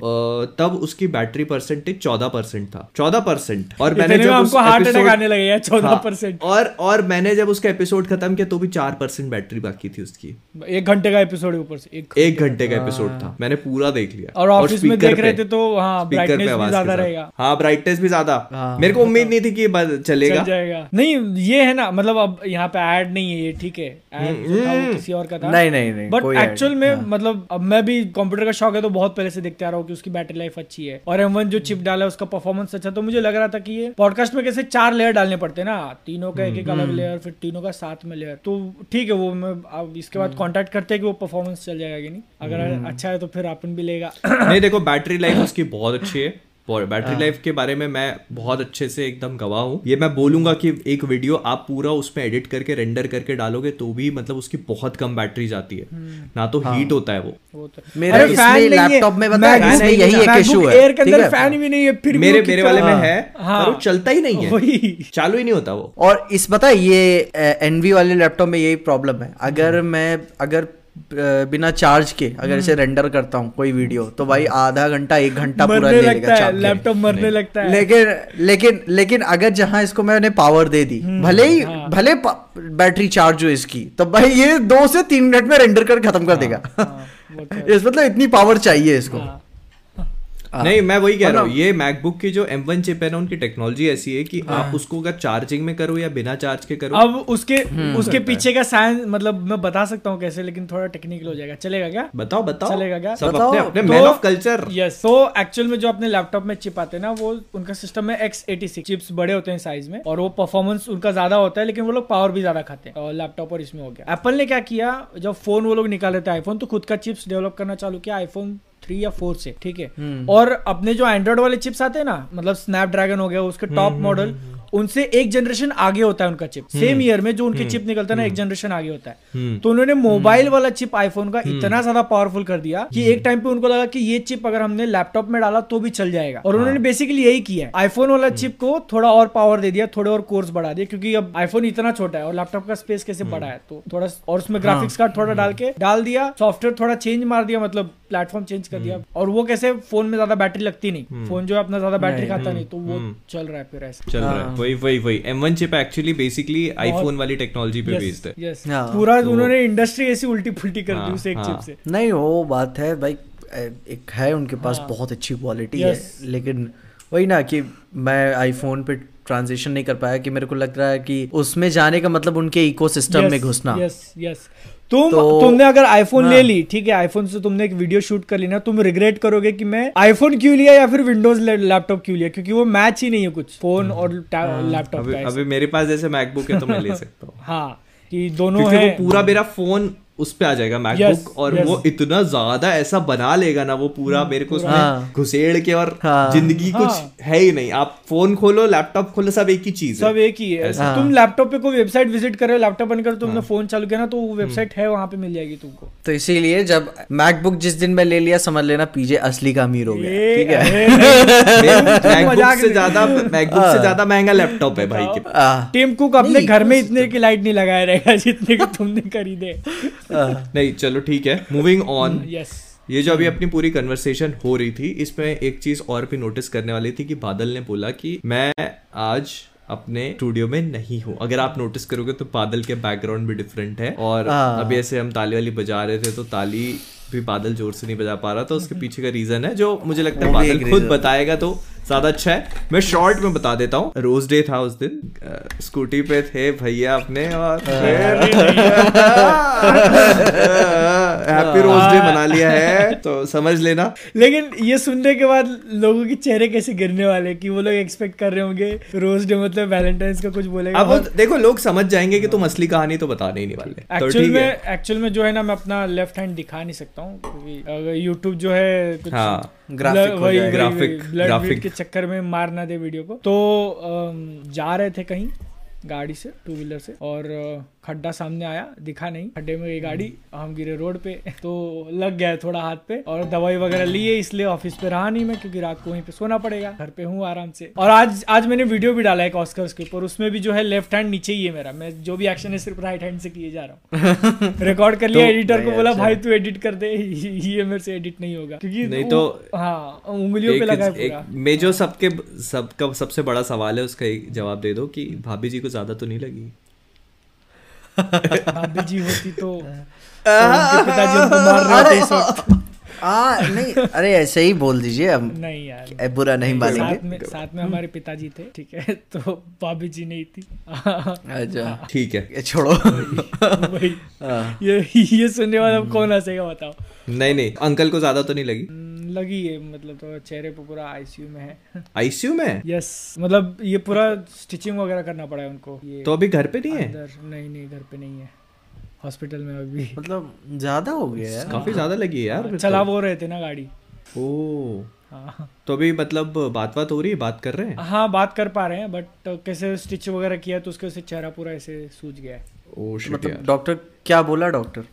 तब उसकी बैटरी परसेंटेज चौदह परसेंट था। चौदह परसेंट और मैंने जब में उस हमको हार्ट अटैक आने लगे चौदह हाँ, परसेंट और और मैंने जब उसका एपिसोड खत्म किया तो भी चार परसेंट बैटरी बाकी थी उसकी। एक घंटे का एपिसोड है ऊपर से एक घंटे का। एपिसोड था। मैंने पूरा देख लिया। और ऑफ़िस में देख रहे थे तो हाँ ब्राइटनेस भी ज़्यादा रहेगा। हाँ ब्राइटनेस भी ज़्यादा। हाँ। मेरे को उम्मीद नहीं थी कि चलेगा। नहीं ये है ना मतलब अब यहाँ पे एड नहीं है ये ठीक है? हम्म। वो किसी और का था। नहीं नहीं नहीं बट एक्चुअल नहीं। में मतलब अब मैं भी कंप्यूटर का शौक है तो बहुत पहले से देखते आ रहा हूँ कि उसकी बैटरी लाइफ अच्छी है। और M1 जो चिप डाला है उसका परफॉर्मेंस अच्छा तो मुझे लग रहा था कि ये पॉडकास्ट में कैसे चार लेयर डालने पड़ते हैं ना। तीनों का एक एक हम्म। अलग लेयर फिर तीनों का साथ में लेयर तो ठीक है वो मैं अब इसके बाद कॉन्टेक्ट करते हैं कि वो परफॉर्मेंस चल जाएगा कि नहीं। अगर हम्म। अच्छा है तो फिर अपन भी लेगा। नहीं देखो बैटरी लाइफ उसकी बहुत अच्छी है। और हाँ। बैटरी लाइफ के बारे में मैं बहुत अच्छे से एकदम गवाह हूँ। ये मैं बोलूँगा कि एक वीडियो आप पूरा उसमें एडिट करके रेंडर करके डालोगे तो भी मतलब उसकी बहुत कम बैटरी जाती है। हम्म। ना तो हीट होता है वो। वो तो मेरा इसमें है। लैपटॉप में यही एक issue है, Air के अंदर फ़ैन भी नहीं है फिर मेरे मेरे वाले में है। हाँ। पर वो चलता ही नहीं है। चालू ही नहीं होता वो। और इस पता ये एनवी वाले लैपटॉप में यही प्रॉब्लम है। अगर मैं अगर बिना चार्ज के अगर इसे रेंडर करता हूँ कोई वीडियो तो भाई आधा घंटा एक घंटा पूरा ले लेगा है। लैपटॉप मरने लगता है लेकिन लेकिन लेकिन अगर जहाँ इसको मैंने पावर दे दी भले ही हाँ। भले बैटरी चार्ज हो इसकी तो भाई ये दो से तीन मिनट में रेंडर कर खत्म कर देगा हाँ, तो है। इस मतलब इतनी पावर चाहिए इसको हाँ। हाँ। नहीं मैं वही कह रहा हूँ ये मैकबुक की जो M1 चिप है ना उनकी टेक्नोलॉजी ऐसी है कि आप उसको अगर चार्जिंग में करो या बिना चार्ज के करो। अब उसके हम्म। उसके पीछे का साइंस मतलब मैं बता सकता हूँ कैसे लेकिन थोड़ा टेक्निकल हो जाएगा। चलेगा क्या? बताओ बताओ। चलेगा क्या? सब बताओ। अपने अपने तो- मैन ऑफ़ कल्चर यस तो एक्चुअल में जो अपने लैपटॉप में चिप आते हैं ना वो उनका सिस्टम है एक्स एटी सिक्स चिप्स बड़े होते हैं साइज़ में और वो परफॉर्मेंस उनका ज़्यादा होता है लेकिन वो लोग पावर भी ज़्यादा खाते हैं। और लैपटॉप और इसमें हो गया। एप्पल ने क्या किया? जब फ़ोन वो लोग निकाले थे आईफोन तो खुद का चिप्स डेवलप करना चालू किया। आईफोन थ्री या फोर से ठीक है हम्म। और अपने जो एंड्रॉइड वाले चिप्स आते हैं ना मतलब स्नैपड्रैगन हो गया उसके टॉप मॉडल उनसे एक जनरेशन आगे होता है उनका चिप सेम ईयर में जो उनके चिप निकलता है ना एक जनरेशन आगे होता है. तो उन्होंने मोबाइल वाला चिप आईफोन का इतना ज़्यादा पावरफुल कर दिया कि एक टाइम पे उनको लगा कि ये चिप अगर हमने लैपटॉप में डाला तो भी चल जाएगा. और उन्होंने बेसिकली यही किया है. आईफोन वाला चिप को थोड़ा और पावर दे दिया थोड़े और कोर्स बढ़ा दिया क्योंकि अब आईफोन इतना छोटा है और लैपटॉप का स्पेस कैसे बड़ा है? तो थोड़ा और उसमें ग्राफिक्स कार्ड थोड़ा डाल के डाल दिया सॉफ्टवेयर थोड़ा चेंज मार दिया मतलब प्लेटफॉर्म चेंज कर दिया. और वो कैसे? फ़ोन में ज़्यादा बैटरी लगती नहीं. फ़ोन जो है अपना ज़्यादा बैटरी खाता नहीं तो वो चल रहा है फिर ऐसे. चल रहा है. हाँ। वही वही वही। M1 chip actually basically iPhone वाली टेक्नोलॉजी पे बेस्ड है। हाँ, पूरा उन्होंने इंडस्ट्री ऐसी उल्टी फुल्टी कर दी हाँ, उस एक। चिप से। नहीं वो बात है भाई एक है उनके पास। बहुत अच्छी क्वालिटी है लेकिन वही ना कि मैं आईफोन पे ट्रांजिशन नहीं कर पाया कि मेरे को लग रहा है कि उसमें जाने का मतलब उनके इकोसिस्टम yes, में घुसना। यस यस तुम तो- तुमने अगर आईफोन हाँ। ले ली ठीक है आईफोन से तुमने एक वीडियो शूट कर ली ना तुम रिग्रेट करोगे कि मैं आईफोन क्यों लिया या फिर विंडोज़ लैपटॉप क्यों लिया? क्योंकि वो मैच ही नहीं है कुछ। फ़ोन और लैपटॉप अभी अभी मेरे पास जैसे मैकबुक है तो मैं ले सकता हूँ। हाँ कि दोनों है वो पूरा मेरा फ़ोन उस पे आ जाएगा मैकबुक Yes, और yes. वो इतना ज़्यादा ऐसा बना लेगा ना वो पूरा मेरे को उसमें हाँ। घुसेड़ के और हाँ। ज़िंदगी हाँ। कुछ है। ही नहीं। आप फ़ोन खोलो लैपटॉप खोलो सब एक ही चीज़ है। सब एक ही है। ऐसा। तुम लैपटॉप पे कोई वेबसाइट विज़िट कर रहे हो लैपटॉप बंद कर तुमने फ़ोन चालू किया ना तो वो वेबसाइट है वहाँ पे मिल जाएगी तुमको। तो इसीलिए जब मैकबुक जिस दिन मैं ले लिया समझ लेना पीजे असली का अमीर हो गया। ठीक है? मैकबुक से ज़्यादा मैकबुक से ज़्यादा महँगा लैपटॉप है भाई के टीम कुक अपने घर में इतने की लाइट नहीं लगाया रहेगा जितने की तुमने खरीदे। नहीं चलो ठीक है। मूविंग ऑन यस ये जो अभी अपनी पूरी कन्वर्सेशन हो रही थी इसमें एक चीज़ और भी नोटिस करने वाली थी कि बादल ने बोला कि मैं आज अपने स्टूडियो में नहीं हूँ। अगर आप नोटिस करोगे तो बादल के बैकग्राउंड भी डिफरेंट है और हाँ। अभी ऐसे हम ताली वाली बजा रहे थे तो ताली भी बादल ज़ोर से नहीं बजा पा रहा था उसके पीछे का रीजन है जो मुझे लगता है बादल खुद बताएगा तो ज़्यादा अच्छा है। मैं शॉर्ट में बता देता हूँ। रोज डे था उस दिन। स्कूटी पे थे भैया अपने और हैप्पी रोज डे मना लिया है तो समझ लेना। लेकिन ये सुनने के बाद लोगों के चेहरे कैसे गिरने वाले कि वो लोग एक्सपेक्ट कर रहे होंगे? रोज डे मतलब वैलेंटाइंस का कुछ बोलेगा अब देखो लोग समझ जाएँगे कि तुम असली कहानी तो बताने ही नहीं वाले। तो एक्चुअल में एक्चुअल में जो है ना मैं अपना लेफ़्ट हैंड दिखा नहीं सकता। हूँ क्योंकि अगर यूट्यूब जो है कुछ हाँ ग्राफिक हो वही ग्राफिक- ग्राफिक। के चक्कर में मार ना दे वीडियो को तो जा रहे थे कहीं गाड़ी से टू व्हीलर से और खड्डा सामने आया दिखा नहीं। खड्डे में गई गाड़ी हम गिरे रोड पे तो लग गया थोड़ा हाथ पे और दवाई वगैरह लिए इसलिए ऑफ़िस पे रहा नहीं मैं क्योंकि रात को वहीं पे सोना पड़ेगा। घर पे हूँ आराम से। और आज आज मैंने वीडियो भी डाला है ऑस्कर्स के ऊपर उसमें भी जो है लेफ़्ट हैंड नीचे ही है मेरा। मैं जो भी एक्शन है सिर्फ़ राइट हैंड से किए जा रहा हूँ। रिकॉर्ड कर लिया तो- एडिटर को बोला अच्छा। भाई तू एडिट कर दे ये मेरे से एडिट नहीं होगा। क्योंकि नहीं तो- हाँ उंगलियों पे लगा है मैं जो सबके सबका सबसे बड़ा सवाल है उसका जवाब दे दो कि भाभी जी को ज़्यादा तो नहीं लगी? भाभी जी होती तो तो पिताजी हमको मार रहे होते इस वक्त। आ नहीं अरे ऐसे ही बोल दीजिए हम। नहीं यार। बुरा नहीं साथ मानेंगे। में साथ में हमारे पिताजी थे ठीक है तो भाभी जी नहीं थी। अच्छा। ठीक है। ये छोड़ो। हाँ। ये ये सुनने वाला कौन हंसेगा बताओ। नहीं नहीं अंकल को ज़्यादा तो नहीं लगी? हम्म, लगी है मतलब तो चेहरे पे पूरा आईसीयू में है। आईसीयू में? यस मतलब ये पूरा स्टिचिंग वगैरह करना पड़ा है उनको। ये तो अभी घर पे नहीं है? अंदर नहीं नहीं घर पे नहीं है। हॉस्पिटल में अभी। मतलब ज़्यादा हो गया यार। काफ़ी ज़्यादा लगी है यार चला वो रहे थे ना गाड़ी। तो। ओ। हाँ। तो अभी मतलब बात बात हो रही है? बात कर रहे हैं? हाँ बात कर पा रहे हैं बट कैसे स्टिच वगैरह किया तो उसके से चेहरा पूरा ऐसे सूज गया है। मतलब डॉक्टर क्या बोला डॉक्टर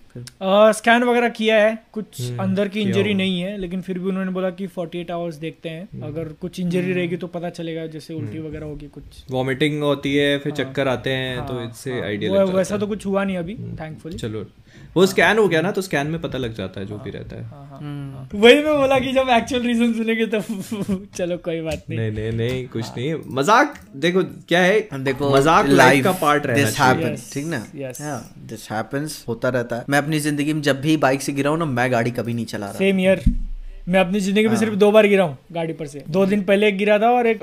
स्कैन वगैरह किया है कुछ हम्म, अंदर की इंजरी नहीं है लेकिन फिर भी उन्होंने बोला कि 48 आवर्स देखते हैं। हम्म। अगर कुछ इंजरी रहेगी तो पता चलेगा जैसे उल्टी वगैरह होगी कुछ। वॉमिटिंग होती है फिर हाँ, चक्कर आते हैं तो हाँ, इससे हाँ, आइडिया जाता वैसा तो कुछ हुआ नहीं अभी थैंकफुल थैंकफुली चलो। वो स्कैन हो गया ना तो स्कैन में पता लग जाता है जो भी रहता है। हाँ, हम्म। वही मैं बोला कि जब एक्चुअल रीजन सुनेंगे तो चलो कोई बात नहीं। नहीं नहीं नहीं कुछ नहीं। मज़ाक देखो क्या है? देखो मज़ाक लाइफ का पार्ट रहना दिस हैपेंस ठीक ना? दिस हैपेंस होता रहता है। मैं अपनी ज़िंदगी में जब भी बाइक से गिरा हूँ ना मैं गाड़ी कभी नहीं चला रहा। सेम ईयर मैं अपनी ज़िंदगी में सिर्फ़ दो बार गिरा हूँ गाड़ी पर से। दो दिन पहले एक गिरा था और एक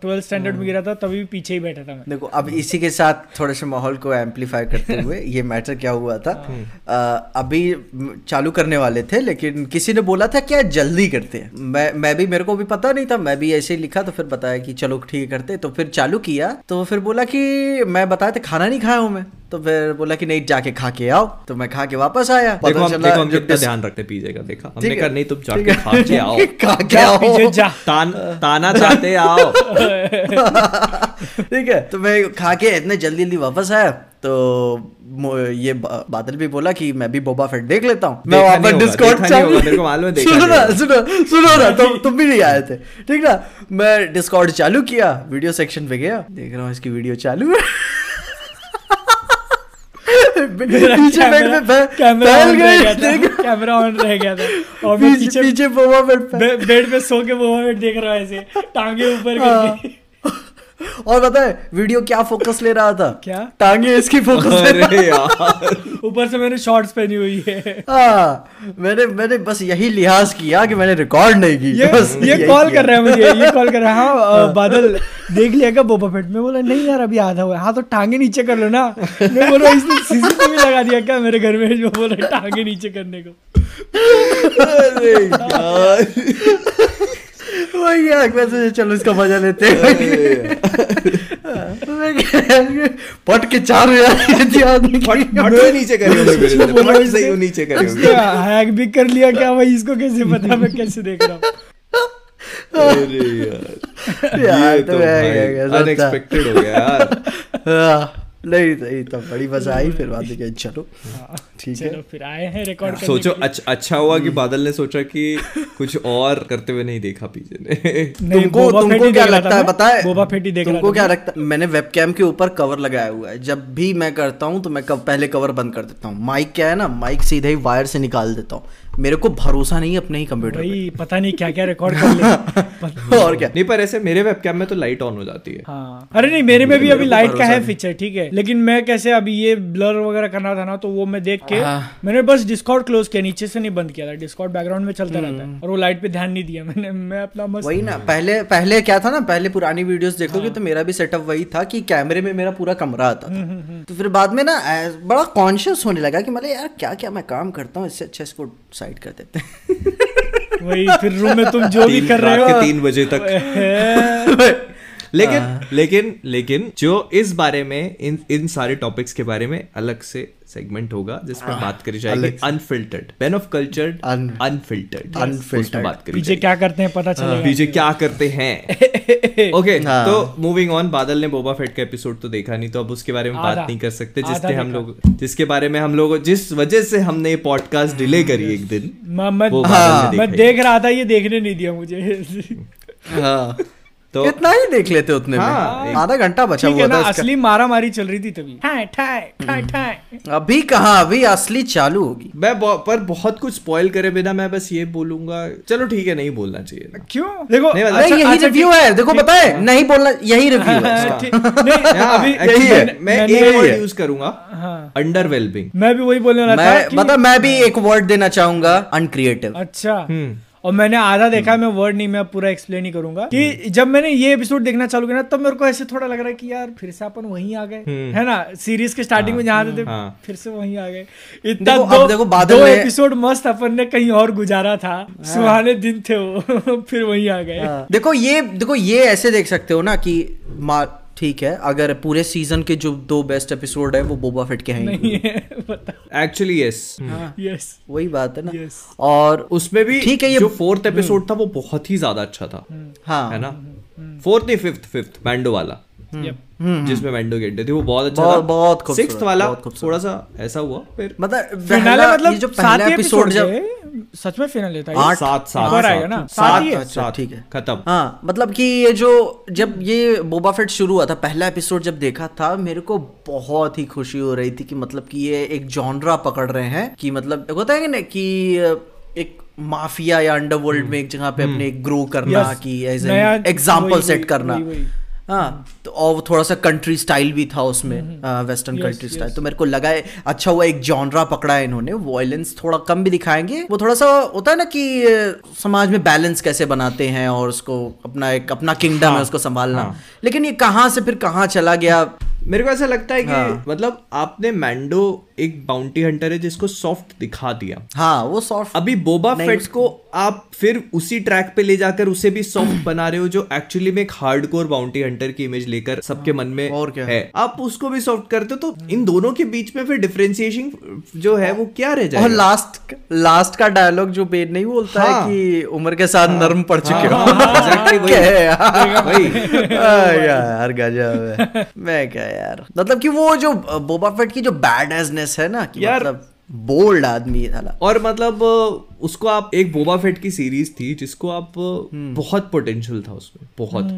ट्वेल्थ स्टैंडर्ड हाँ। में गिरा था तभी भी पीछे ही बैठा था मैं। देखो अब इसी के साथ थोड़े से माहौल को एम्पलीफाई करते हुए ये मैटर क्या हुआ था? अ, अभी चालू करने वाले थे लेकिन किसी ने बोला था क्या जल्दी करते हैं? मैं मैं भी मेरे को भी पता नहीं था मैं भी ऐसे ही लिखा तो फिर बताया कि चलो ठीक है करते तो फिर चालू किया तो फिर बोला कि मैं बताया था खाना नहीं खाया हूँ मैं। तो फिर बोला कि नहीं जाके खा के आओ। तो मैं खा के वापस आया। देखो हम देखो हम कितना ध्यान रखते पीजेगा देखा? हमने कहा नहीं तुम जाके खा के आओ। खा के आओ। जा। तान ताना चाहते आओ। ठीक है। तो मैं खा के इतने जल्दी जल्दी वापस आया। तो ये बादल भी बोला कि मैं भी बोबा फेट देख लेता हूँ। मैं वहाँ पर डिस्कॉर्ड को देखा सुनो ना सुनो सुनो ना तुम तुम भी नहीं आए थे। ठीक ना? मैं डिस्कॉर्ड चालू किया वीडियो सेक्शन पे गया। देख रहा हूँ इसकी वीडियो चालू है। पीछे कैमरा- ऑन रह गया था। कैमरा ऑन रह गया था। और पीछे पीछे बेड पे सो के वो देख रहा है ऐसे टांगे ऊपर करके। और पता है वीडियो क्या फोकस ले रहा था? क्या? टांगे इसकी फोकस ले अरे यार। ऊपर से मैंने शॉर्ट्स पहनी हुई है। हाँ मैंने मैंने बस यही लिहाज किया कि मैंने रिकॉर्ड नहीं की ये बस ये कॉल कर रहा है मुझे ये कॉल कर रहा है। हाँ अ, बादल देख लिया क्या बोबा फेट में? बोला नहीं यार अभी आधा हुआ है। हाँ तो टांगे नीचे कर लो ना। मैं बोल रहा हूँ, इसने सीसीटीवी लगा दिया क्या मेरे घर में? जो बोल रहा है टांगे नीचे करने को। अरे यार। वही है वैसे चलो इसका मज़ा लेते हैं। पट के चार हज़ार नीचे करे नीचे करे हैक भी कर लिया क्या भाई? इसको कैसे पता मैं कैसे देख रहा हूँ? अरे यार ये तो तो। अनएक्सपेक्टेड हो गया यार। हाँ, नहीं नहीं तो बड़ी मज़ा आई फिर बाद में चलो हाँ, ठीक है। चलो फिर आए हैं रिकॉर्ड करने सोचो अच्छा अच्छा हुआ कि बादल ने सोचा कि कुछ और करते हुए नहीं देखा पीछे ने। तुमको तुमको क्या लगता है। पता है बोबा फेट ही देख तुमको क्या लगता है मैंने वेबकैम के ऊपर कवर लगाया हुआ है जब भी मैं करता हूँ तो मैं पहले कवर बंद कर देता हूँ। माइक क्या है ना माइक सीधे ही वायर से निकाल देता हूँ। मेरे को भरोसा नहीं है अपने ही कंप्यूटर भाई पता नहीं क्या क्या रिकॉर्ड कर ले। और क्या? नहीं पर ऐसे मेरे वेबकैम में तो लाइट ऑन हो जाती है। हाँ। अरे नहीं मेरे में भी अभी लाइट का है फीचर ठीक है। लेकिन मैं कैसे अभी ये ब्लर वगैरह करना था ना तो वो मैं देख के हाँ। मैंने बस डिस्कॉर्ड क्लोज किया नीचे से नहीं बंद किया था। डिस्कॉर्ड बैकग्राउंड में चलता रहता हम्म। है और वो लाइट पे ध्यान नहीं दिया मैंने। मैं अपना मस्त वही ना पहले पहले क्या था ना पहले पुरानी वीडियोस देखोगे तो मेरा भी सेटअप वही था कि कैमरे में मेरा पूरा कमरा आता था। तो फिर बाद में ना बड़ा कॉन्शियस होने लगा कि मतलब यार क्या क्या मैं काम करता हूँ इससे अच्छा इसको साइड कर देते हैं। वही फिर रूम में तुम जो भी कर रहे हो। तीन बजे तक। लेकिन लेकिन लेकिन जो इस बारे में इन इन सारे टॉपिक्स के बारे में अलग से सेगमेंट होगा जिसमें बात करी जाएगी unfiltered man of culture Un- unfiltered बात करी पीछे क्या करते हैं पता चलेगा। पीछे क्या करते हैं। ओके हाँ। तो मूविंग ऑन बादल ने बोबा फेट का एपिसोड तो देखा नहीं तो अब उसके बारे में बात नहीं कर सकते जिससे हम लोग जिसके बारे में हम लोग जिस वजह से हमने ये पॉडकास्ट डिले करी एक दिन मैं देख रहा था ये देखने नहीं दिया मुझे। हाँ। तो कितना ही देख लेते उतने हाँ, में आधा घंटा बचा हुआ था इसका। असली मारा मारी चल रही थी तभी। ठाए ठाए ठाए अभी कहा? अभी असली चालू होगी। मैं पर बहुत कुछ स्पॉइल करे बिना मैं बस ये बोलूँगा चलो ठीक है नहीं बोलना चाहिए। क्यों? देखो नहीं, मतलब- अरे अच्छा- यही अच्छा, रिव्यू है। देखो पता है। नहीं बोलना यही रिव्यू है हाँ, है। मैं- एक वर्ड यूज़ करूँगा अंडर अंडरवेलमिंग मैं भी वही बोलने वाला था मतलब मैं भी एक वर्ड देना चाहूँगा अनक्रिएटिव अच्छा। हम्म। और मैंने आधा देखा है मैं वर्ड नहीं मैं पूरा एक्सप्लेन ही करूँगा। कि जब मैंने ये एपिसोड देखना चालू किया ना तब मेरे को ऐसे थोड़ा लग रहा है कि यार फिर से अपन वहीं आ गए। है ना? सीरीज़ के स्टार्टिंग में जहाँ थे हाँ। फिर से वहीं आ गए। इतना देखो, दो, देखो दो एपिसोड मस्त अपन ने कहीं और गुजारा था। सुहाने दिन थे वो फिर वहीं आ गए। देखो ये देखो ये ऐसे देख सकते हो ना कि ठीक है अगर पूरे सीज़न के जो दो बेस्ट एपिसोड है वो बोबा फिट के हैं नहीं है एक्चुअली यस यस वही बात है ना। Yes. और उसमें भी ठीक है, ये- जो फोर्थ एपिसोड था वो बहुत ही ज़्यादा अच्छा था। हाँ। है ना? फोर्थ नहीं फिफ्थ फिफ्थ मैंडो वाला। जिसमें मैंडो गेंडे थे वो बहुत अच्छा बहुत- था। बहुत सिक्स्थ वाला बहुत थोड़ा सा ऐसा हुआ फिर मतलब फिनाले मतलब ये जो पहला एपिसोड जब सच में फिनाले था आठ- सात सात आएगा ना? सात सात, सात, ठीक है। खत्म। हाँ मतलब कि ये जो जब ये बोबा फेट शुरू हुआ था पहला एपिसोड जब देखा था मेरे को बहुत ही खुशी हो रही थी कि मतलब कि ये एक जॉनरा पकड़ रहे हैं कि मतलब होता है कि ना कि एक माफिया या अंडरवर्ल्ड में एक जगह पे अपने ग्रो करना Yes. कि एज नया- एग्ज़ाम्पल सेट करना। हाँ तो और थोड़ा सा कंट्री स्टाइल भी था उसमें वेस्टर्न कंट्री स्टाइल तो मेरे को लगा है अच्छा हुआ एक जॉनरा पकड़ा है इन्होंने वॉयलेंस थोड़ा कम भी दिखाएँगे। वो थोड़ा सा होता है ना कि समाज में बैलेंस कैसे बनाते हैं और उसको अपना एक अपना किंगडम हाँ, है उसको संभालना। हाँ. लेकिन ये कहाँ से फिर कहाँ चला गया? मेरे को ऐसा लगता है कि हाँ। मतलब आपने मैंडो एक बाउंटी हंटर है जिसको सॉफ्ट दिखा दिया हाँ वो सॉफ्ट अभी बोबा फेट को आप फिर उसी ट्रैक पे ले जाकर उसे भी सॉफ्ट बना रहे हो जो एक्चुअली में एक हार्डकोर बाउंटी हंटर की इमेज लेकर सबके मन में और क्या? है आप उसको भी सॉफ्ट करते हो तो इन दोनों के बीच में फिर डिफरेंशिएशन जो है वो क्या रह और जाएगा लास्ट लास्ट का डायलॉग जो बेद नहीं बोलता हाँ। है कि उम्र के साथ हाँ, नर्म पड़ चुके हो वही। क्या है यार? वही आ, यार गजब है मैं क्या यार। मतलब कि वो जो बोबा फेट की जो बैड एजनेस है ना कि यार- मतलब बोल्ड आदमी है ना और मतलब उसको आप एक बोबा फेट की सीरीज़ थी जिसको आप बहुत पोटेंशियल था उसमें बहुत।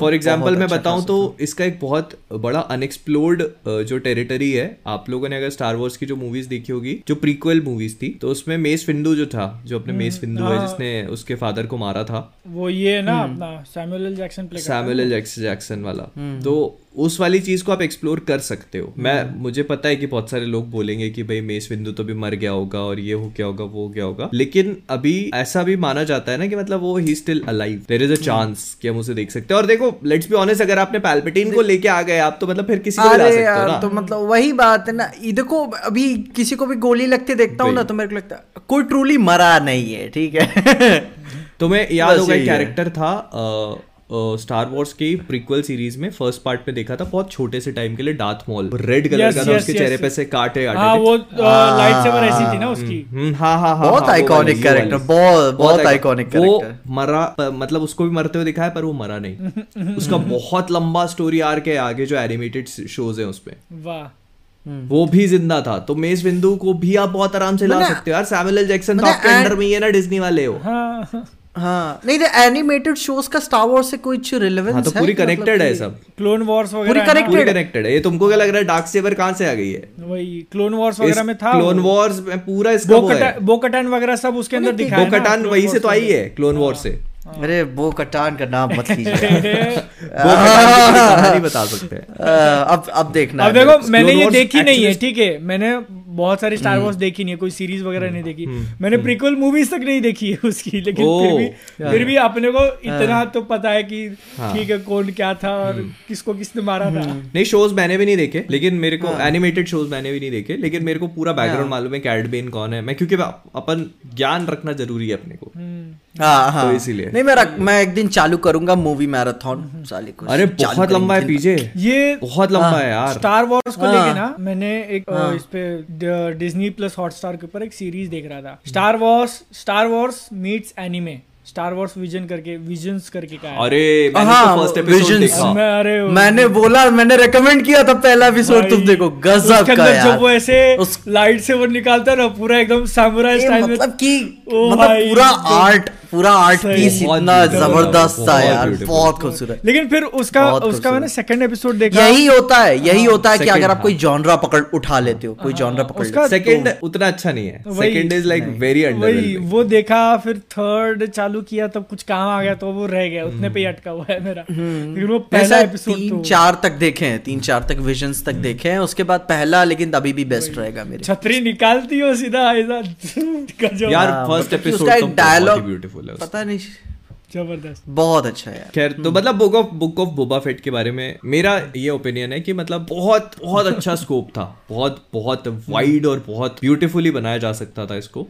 फॉर एग्ज़ाम्पल मैं अच्छा बताऊँ तो इसका एक बहुत बड़ा अनएक्सप्लोर्ड जो टेरिटरी है आप लोगों ने अगर स्टार वॉर्स की जो मूवीज़ देखी होगी जो प्रीक्वल मूवीज़ थी तो उसमें मेस फिंदू जो था जो अपने मेस फिंदू है जिसने उसके फादर को मारा था। वो ये ना अपना Samuel Jackson play Samuel Jackson वाला। तो उस वाली चीज़ को आप एक्सप्लोर कर सकते हो। मैं मुझे पता है कि बहुत सारे लोग बोलेंगे कि भाई मेस बिंदु तो भी मर गया होगा और ये हो गया होगा वो हो गया होगा। लेकिन अभी ऐसा भी माना जाता है ना कि मतलब वो ही still alive there is a chance कि हम उसे देख सकते हैं। और देखो लेट्स बी ऑनेस्ट अगर आपने पैल्पिटीन को लेके आ गए आप तो मतलब फिर किसी को ला सकते हो ना। तो मतलब वही बात है ना इधर देखो अभी किसी को भी गोली लगते देखता हूँ ना तो मेरे को लगता है कोई ट्रूली मरा नहीं है ठीक है? तुम्हें याद होगा एक कैरेक्टर था स्टार वॉर्स की प्रीक्वल सीरीज़ में फ़र्स्ट पार्ट में देखा था बहुत छोटे से टाइम के लिए Darth Maul red colour Yes, का था yes, उसके yes, चेहरे yes. पे से काटे हाँ वो लाइट सेवर ऐसी थी ना उसकी। हम्म, हाँ हाँ हाँ बहुत हाँ, वाली, आइकॉनिक कैरेक्टर बहुत बहुत आइकॉनिक वो मरा मतलब उसको भी मरते हुए दिखाया पर वो मरा नहीं। उसका बहुत लंबा स्टोरी आर्क है आगे जो एनिमेटेड शोज़ है उसपे। वाह। वो भी ज़िंदा था। तो मेस बिंदु को भी आप बहुत आराम से ला सकते हो यार। सैमुअल जैक्सन तो आपके अंडर में ही है ना डिज्नी वाले हो। हाँ। हाँ नहीं तो एनिमेटेड शोज़ का स्टार वॉर्स से कुछ रिलेवेंस हाँ तो पूरी कनेक्टेड है सब। क्लोन वॉर्स वगैरह पूरी कनेक्टेड है। ये तुमको क्या लग रहा है डार्क सेवर कहाँ से आ गई है? वही क्लोन वॉर्स वगैरह में था क्लोन वॉर्स में पूरा इसका बोकटान बोकटान वगैरह सब उसके अंदर दिखाया बोकटान वही से तो आई है क्लोन वॉर से। अरे वो कटान का नाम मत लीजिए कहानी बता सकते हैं। अब अब देखना अब देखो मैंने ये देखी नहीं है ठीक है। मैंने बहुत सारी स्टार वॉर्स देखी नहीं है कोई सीरीज़ वगैरह नहीं देखी। मैंने प्रीक्वल मूवीज़ तक नहीं देखी है उसकी लेकिन फिर भी फिर भी अपने को इतना तो पता है कि हाँ। ठीक है कौन क्या था और किसको किसने मारा था। नहीं शोज़ मैंने भी नहीं देखे लेकिन मेरे को एनिमेटेड शोज़ मैंने भी नहीं देखे लेकिन मेरे को पूरा बैकग्राउंड मालूम है कैडबेन कौन है। मैं क्योंकि अपन ज्ञान रखना ज़रूरी है अपने को। हाँ हाँ। तो इसीलिए। नहीं मैं रख, मैं एक दिन चालू करूँगा मूवी मैराथन साले को अरे बहुत लंबा है। पीछे ये बहुत लंबा है यार। स्टार वॉर्स को हाँ। लेके ना मैंने एक इस पे डिज्नी प्लस हॉटस्टार के ऊपर एक सीरीज़ देख रहा था। Star Wars Star Wars meets anime Star Wars vision करके विजन्स करके का अरे मैंने हाँ, तो फ़र्स्ट एपिसोड देखा। मैं अरे मैंने बोला मैंने रेकमेंड किया था पहला एपिसोड तुम देखो गजब का यार जब वो ऐसे उस- लाइट से वो निकालता है ना पूरा एकदम सामुराई स्टाइल में मतलब कि मतलब पूरा तो- आर्ट पूरा आर्ट पीस बहुत इतना ज़बरदस्त था यार बहुत खूबसूरत। लेकिन फिर उसका उसका मैंने सेकंड एपिसोड देखा। यही होता है यही होता है कि अगर आप हाँ। कोई जॉनरा पकड़ उठा लेते हो कोई जॉनरा पकड़ उसका- सेकंड उतना अच्छा नहीं है। Second is like very under वो देखा फिर थर्ड चालू किया तब कुछ काम आ गया तो वो रह गया उतने पे ही अटका हुआ है मेरा। लेकिन वो पहला एपिसोड तीन तो चार तक देखे हैं तीन चार तक विजन्स तक देखे हैं उसके बाद पहला लेकिन अभी भी बेस्ट रहेगा मेरे। छतरी निकालती हो सीधा ऐसा यार फ़र्स्ट एपिसोड dialogue- ब्यूटीफुल है पता नहीं। ज़बरदस्त। बहुत अच्छा है खैर तो मतलब book of book of Boba Fett के बारे में मेरा ये ओपिनियन है कि मतलब बहुत बहुत अच्छा स्कोप था। बहुत बहुत वाइड और बहुत ब्यूटीफुली बनाया जा सकता था इसको।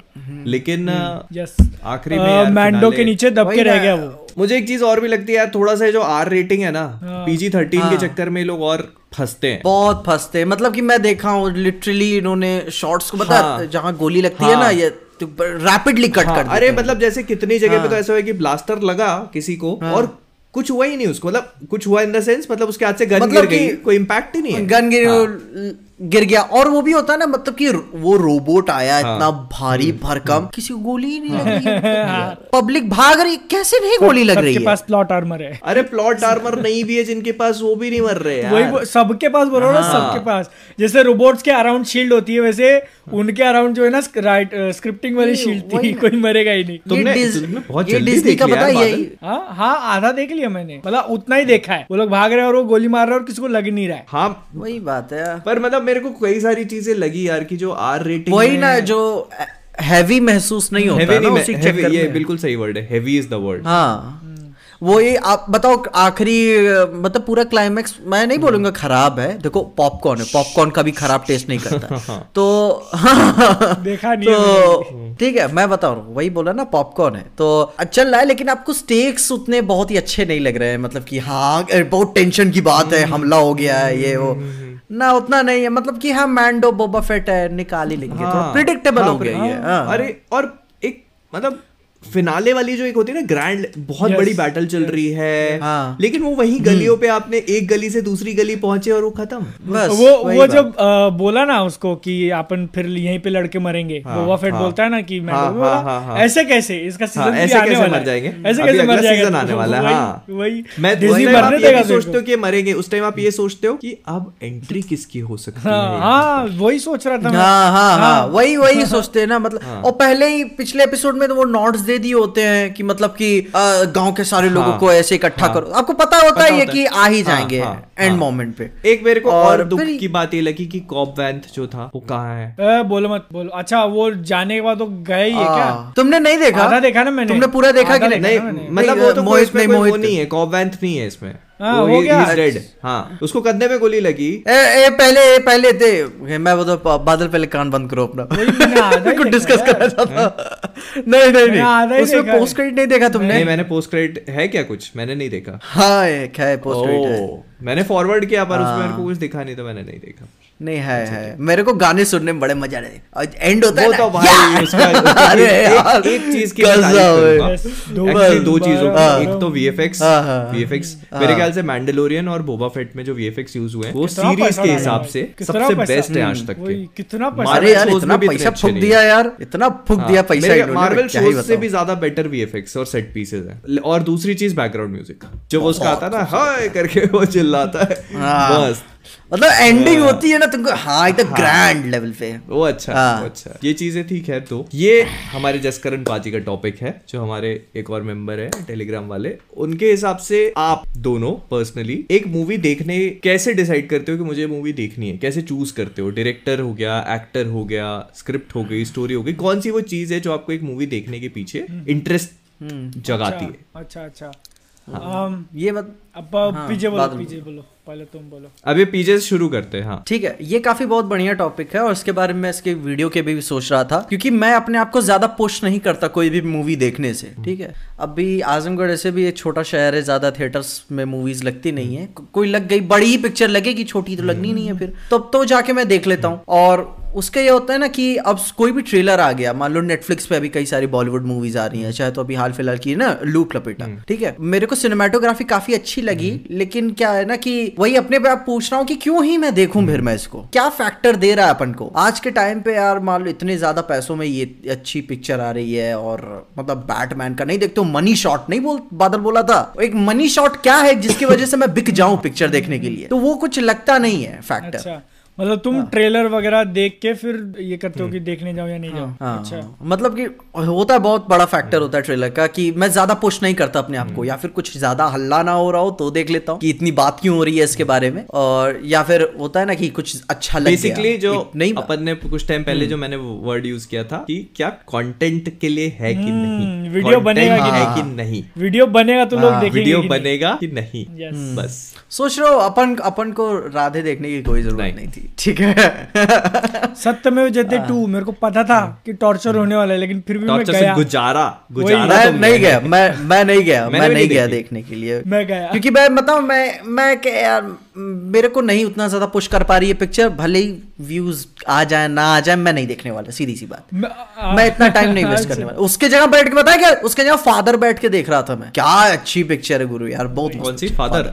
लेकिन यस आखिरी में मैंडो के नीचे दब के रह गया वो। मुझे एक चीज़ और भी लगती है यार थोड़ा सा जो आर रेटिंग है ना पीजी थर्टीन के चक्कर में लोग और फंसते हैं। बहुत फंसते हैं। मतलब कि मैं देखा हूँ लिटरली इन्होंने शॉर्ट्स को बता हाँ। जहाँ गोली लगती है हाँ। ना ये रैपिडली कट हाँ, कर अरे मतलब जैसे कितनी जगह पे तो ऐसा हुआ कि ब्लास्टर लगा किसी को और कुछ हुआ ही नहीं उसको मतलब कुछ हुआ इन द सेंस मतलब उसके हाथ से गन मतलब गिर गई कोई इम्पैक्ट ही नहीं है। गन गिर गिर गया। और वो भी होता है ना मतलब कि वो रोबोट आया हाँ। इतना भारी भरकम किसी को गोली ही नहीं लग रही है। पब्लिक भाग रही कैसे नहीं गोली लग रही सबके है। पास प्लॉट आर्मर है। अरे प्लॉट आर्मर नहीं भी है जिनके पास वो भी नहीं मर रहे वही सबके पास बोलो ना हाँ। सबके पास। जैसे रोबोट्स के अराउंड शील्ड होती है वैसे उनके अराउंड जो है ना राइट स्क्रिप्टिंग वाली शील्ड थी कोई मरेगा ही नहीं। तुमने- ये डिज- तुमने बहुत जल्दी का पता है यही हाँ हाँ आधा देख लिया मैंने। मतलब उतना ही देखा है। वो लोग भाग रहे हैं और वो गोली मार रहे हैं और किसी को लग नहीं रहा है। हाँ। वही बात है पर मतलब मेरे को कई सारी चीज़ें लगी यार की जो आर रेटिंग वही ना जो हैवी महसूस नहीं होता है ना उसी ये बिल्कुल सही वर्ड है। हैवी इज़ द वर्ड हाँ। वो ये आप बताओ आखिरी मतलब पूरा क्लाइमैक्स मैं नहीं बोलूँगा खराब है देखो पॉपकॉर्न है पॉपकॉर्न का भी खराब टेस्ट नहीं करता। तो देखा नहीं तो ठीक है मैं बता रहा हूँ वही बोला ना पॉपकॉर्न है। तो चल रहा है लेकिन आपको स्टेक्स उतने बहुत ही अच्छे नहीं लग रहे हैं मतलब कि हाँ बहुत टेंशन की बात है हमला हो गया है ये वो। ना उतना नहीं है मतलब कि हाँ मैंडो बोबा फेट है निकाल ही लेंगे थोड़ा प्रिडिक्टेबल हो गया ये हाँ। अरे और एक मतलब फिनाले वाली जो एक होती है ना ग्रैंड बहुत Yes, बड़ी बैटल चल yes, रही है। हाँ। लेकिन वो वही गलियों पे आपने एक गली से दूसरी गली पहुँचे और वो खत्म। बस वो वो जब अ, बोला ना उसको कि अपन फिर यहीं पे लड़के मरेंगे हाँ, बोबा फेट हाँ। बोलता है ना कि मैं हाँ, हाँ, हाँ, हाँ। ऐसे कैसे? इसका सीज़न हाँ, ऐसे कैसे मर जाएँगे? ऐसे कैसे मर जाएगा? आने वाला है, वही- हाँ। वही। मैं सोचते हो कि मरेंगे उस टाइम आप ये सोचते हो कि अब एंट्री किसकी हो सकती हाँ है? वही सोच रहा था मैं। हाँ हाँ हाँ वही वही सोचते हैं ना मतलब और पहले ही पिछले एपिसोड में तो वो नोट्स दे दिए होते हैं कि मतलब कि गाँव के सारे लोगों हाँ, को ऐसे इकट्ठा हाँ। करो। आपको पता होता पता है ये कि आ ही हाँ, जाएँगे हाँ, एंड हाँ। मोमेंट पे। एक मेरे को और, और दुख की बात ये लगी कि कॉप वैंथ जो था वो कहाँ है? ए, बोलो मत बोलो। अच्छा वो जाने के बाद तो गए ही है क्या? हाँ। तुमने नहीं देखा? देखा ना मैंने? तुमने पूरा देखा कि नहीं। मतलब वो तो मोहित नहीं, मोहित नहीं है कॉप वैंथ नहीं है इसमें। हाँ, हो गया। डेड हाँ उसको कंधे में गोली लगी। ए, ए पहले ए, पहले थे मैं वो तो बादल पहले कान बंद करो अपना। ही कुछ डिस्कस कर करना चाहता नहीं नहीं मैंने नहीं। उसमें पोस्ट क्रेडिट नहीं देखा तुमने? नहीं मैंने पोस्ट क्रेडिट है क्या कुछ? मैंने नहीं देखा। हाँ क्या है पोस्ट क्रेडिट मैंने फॉरवर्ड किया पर उसमें मेरे को कुछ दिखा नहीं तो मैंने नहीं देखा। नहीं है है मेरे को गाने सुनने में बड़े मज़ा आ रहे और एंड होता है ना, तो भाई उसका अरे एक- यार, एक चीज़ की है। दो दो चीज़ों की। एक तो VFX हाँ, हाँ, VFX हाँ। मेरे ख्याल से मैंडलोरियन और बोबा फेट में जो VFX यूज़ हुए हैं वो सीरीज़ के हिसाब से सबसे बेस्ट है आज तक के। कितना पैसा अरे यार इतना पैसा फूक दिया यार इतना फूक हाँ, दिया पैसा इन्होंने, मार्वल शोज़ से भी ज़्यादा बेटर वीएफएक्स और सेट पीसेस हैं। और दूसरी चीज़ बैकग्राउंड म्यूज़िक जो वो उसका आता है ना हाय करके वो चिल्लाता है। हाँ। बस मतलब एंडिंग होती है ना तुमको हाँ एकदम ग्रैंड लेवल पे। वो अच्छा हाँ। वो अच्छा। ये चीज़ें ठीक है तो। ये हमारे जसकरण पाजी का टॉपिक है जो हमारे एक और मेंबर है टेलीग्राम वाले। उनके हिसाब से आप दोनों पर्सनली एक मूवी देखने कैसे डिसाइड करते हो कि मुझे मूवी देखनी है? कैसे चूज़ करते हो? डायरेक्टर हो गया एक्टर हो गया स्क्रिप्ट हो गई स्टोरी हो गई कौन सी वो चीज़ है जो आपको एक मूवी देखने के पीछे इंटरेस्ट जगाती है? अच्छा अच्छा। um, ये मत अब पीछे बोलो पीछे बोलो। पहले तुम बोलो। ये पीछे से शुरू करते हैं हाँ। ठीक है ये काफ़ी बहुत बढ़िया टॉपिक है और इसके बारे में इसके वीडियो के भी सोच रहा था क्योंकि मैं अपने आप को ज़्यादा पुश नहीं करता कोई भी मूवी देखने से ठीक है? अभी आजमगढ़ ऐसे भी एक छोटा शहर है ज़्यादा थिएटर्स में मूवीज़ लगती नहीं है। को- कोई लग गई बड़ी ही पिक्चर लगेगी छोटी तो लगनी नहीं है फिर। तब तो जाके मैं देख लेता हूँ। और उसका ये होता है ना कि अब कोई भी ट्रेलर आ गया मान लो नेटफ्लिक्स पे अभी कई सारी बॉलीवुड मूवीज़ आ रही हैं चाहे तो अभी हाल फ़िलहाल की ना लूप लपेटा ठीक है? मेरे को सिनेमाटोग्राफी काफ़ी अच्छी लगी लेकिन क्या है ना कि वही अपने पे आप पूछ रहा हूँ कि क्यों ही मैं देखूँ फिर मैं इसको? क्या फैक्टर दे रहा है अपन को? आज के टाइम पे यार मान लो इतने ज़्यादा पैसों में ये अच्छी पिक्चर आ रही है और मतलब बैटमैन का, नहीं देखते मनी शॉट नहीं बोल, बादल बोला था। एक मनी शॉट क्या है जिसकी वजह से मैं बिक जाऊँ पिक्चर देखने के लिए? तो वो कुछ लगता नहीं है फैक्टर अच्छा। मतलब तुम ट्रेलर वगैरह देख के फिर ये करते हो कि देखने जाओ या नहीं जाओ? हाँ, अच्छा। मतलब कि होता है बहुत बड़ा फैक्टर होता है ट्रेलर का कि मैं ज़्यादा पुश नहीं करता अपने आप को या फिर कुछ ज़्यादा हल्ला ना हो रहा हो तो देख लेता हूँ कि इतनी बात क्यों हो रही है इसके बारे में। और या फिर होता है ना कि कुछ अच्छा लग बेसिकली जो नहीं अपन ने कुछ टाइम पहले जो मैंने वर्ड यूज़ किया था कि क्या कंटेंट के लिए है कि नहीं? वीडियो बनेगा कि है नहीं? कि नहीं? वीडियो बनेगा तो लोग देखेंगे वीडियो बनेगा कि नहीं? बस। सोच रहे हो अपन अपन को राधे देखने की कोई ज़रूरत। नहीं, थी। ठीक है। सत्य में जयते टू मेरे को पता था कि टॉर्चर होने वाला है लेकिन फिर भी मैं गया। गुजारा गुजारा मैं तो नहीं गया मैं मैं नहीं गया मैं नहीं गया देखने के लिए। मैं गया। क्योंकि मैं बताऊँ मैं मैं क्या यार मेरे को नहीं उतना ज़्यादा पुश कर पा रही है पिक्चर भले ही व्यूज़ आ जाए ना आ जाए मैं नहीं देखने वाला सीधी सी बात। मैं, आ- मैं इतना टाइम नहीं वेस्ट। करने वाला। उसके जगह बैठ के बताया क्या उसके जगह फादर बैठ के देख रहा था मैं। क्या अच्छी पिक्चर है गुरु यार बहुत कौन सी? फादर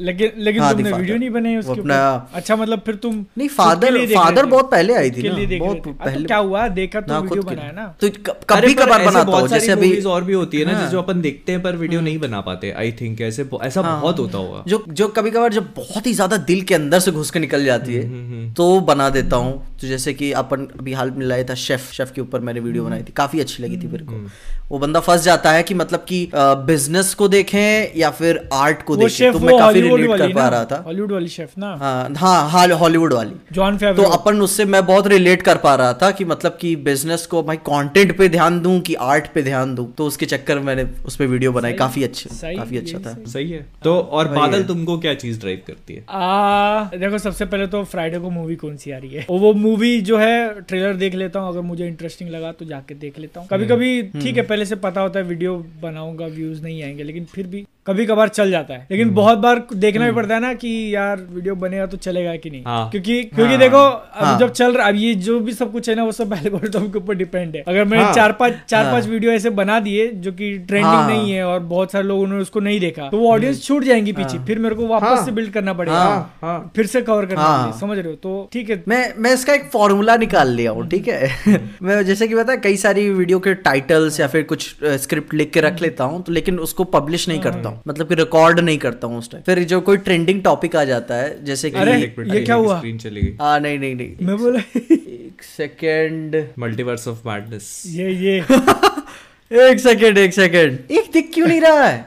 लेकिन लेकिन हाँ, तुमने वीडियो नहीं बनाई उसके अपना- ऊपर? अच्छा मतलब फिर तुम नहीं फादर फादर बहुत पहले आई थी ना बहुत। हाँ, तो पहले क्या हुआ? देखा तो वीडियो बनाया ना? तो कभी कभार बनाता बहुत हूँ सारी जैसे अभी और भी होती है ना हाँ। जो अपन देखते हैं पर वीडियो नहीं बना पाते आई थिंक ऐसे ऐसा बहुत होता होगा। जो जो कभी कभार जब बहुत ही ज़्यादा दिल के अंदर से घुस के निकल जाती हम्म, है तो बना देता हूँ। तो जैसे कि अपन अभी हाल में लाया था शेफ शेफ के ऊपर मैंने वीडियो बनाई थी। काफ़ी अच्छी लगी थी मेरे को। हम्म, वो बंदा फंस जाता है कि मतलब कि बिज़नेस को देखें या फिर आर्ट को देखें तो मैं काफ़ी हॉलीवुड रिलेट वाली कर पा रहा था। हॉलीवुड वाली शेफ ना? हाँ हाँ हाल हॉलीवुड वाली। जॉन तो अपन उससे मैं बहुत रिलेट कर पा रहा था कि मतलब कि बिज़नेस को भाई कंटेंट पे ध्यान दूँ कि आर्ट पे ध्यान दूँ। तो उसके चक्कर मैंने उस पर वीडियो बनाई। काफ़ी अच्छे काफ़ी अच्छा था। सही। सही है। तो और बादल तुमको क्या चीज़ ड्राइव करती है? देखो सबसे पहले तो फ्राइडे को मूवी कौन सी आ रही है? वो मूवी जो है ट्रेलर देख लेता हूँ। अगर मुझे इंटरेस्टिंग लगा तो जाके देख लेता हूँ। कभी कभी ठीक है पहले से पता होता है वीडियो बनाऊँगा व्यूज़ नहीं आएँगे लेकिन फिर भी कभी कभार चल जाता है लेकिन बहुत बार देखना भी पड़ता है ना कि यार वीडियो बनेगा तो चलेगा कि नहीं हाँ। क्योंकि क्योंकि हाँ। देखो अब हाँ। जब चल रहा अब ये जो भी सब कुछ है ना वो सब एल्गोरिथम के ऊपर डिपेंड है अगर मैंने हाँ। चार पाँच चार हाँ। पाँच वीडियो ऐसे बना दिए जो कि ट्रेंडिंग हाँ। नहीं है और बहुत सारे लोगों ने उसको नहीं देखा तो वो ऑडियंस छूट जाएँगी पीछे फिर मेरे को वापस। से बिल्ड करना पड़ेगा। फिर से कवर करना। पड़ेगा समझ रहे हो तो ठीक है मैं मैं इसका एक फॉर्मूला निकाल लिया हूँ ठीक है मैं जैसे कि पता कई सारी वीडियो के टाइटल्स या फिर कुछ स्क्रिप्ट लिख के रख लेता हूँ तो लेकिन उसको पब्लिश नहीं करता हूँ मतलब कि रिकॉर्ड नहीं करता हूँ उस टाइम फिर जो कोई ट्रेंडिंग टॉपिक आ जाता है जैसे कि अरे, ये क्या हुआ? स्क्रीन चली गई। हाँ नहीं नहीं नहीं। मैं बोला एक सेकेंड मल्टीवर्स ऑफ़ मैडनेस ये ये। एक सेकेंड एक सेकेंड एक दिख क्यों नहीं रहा है?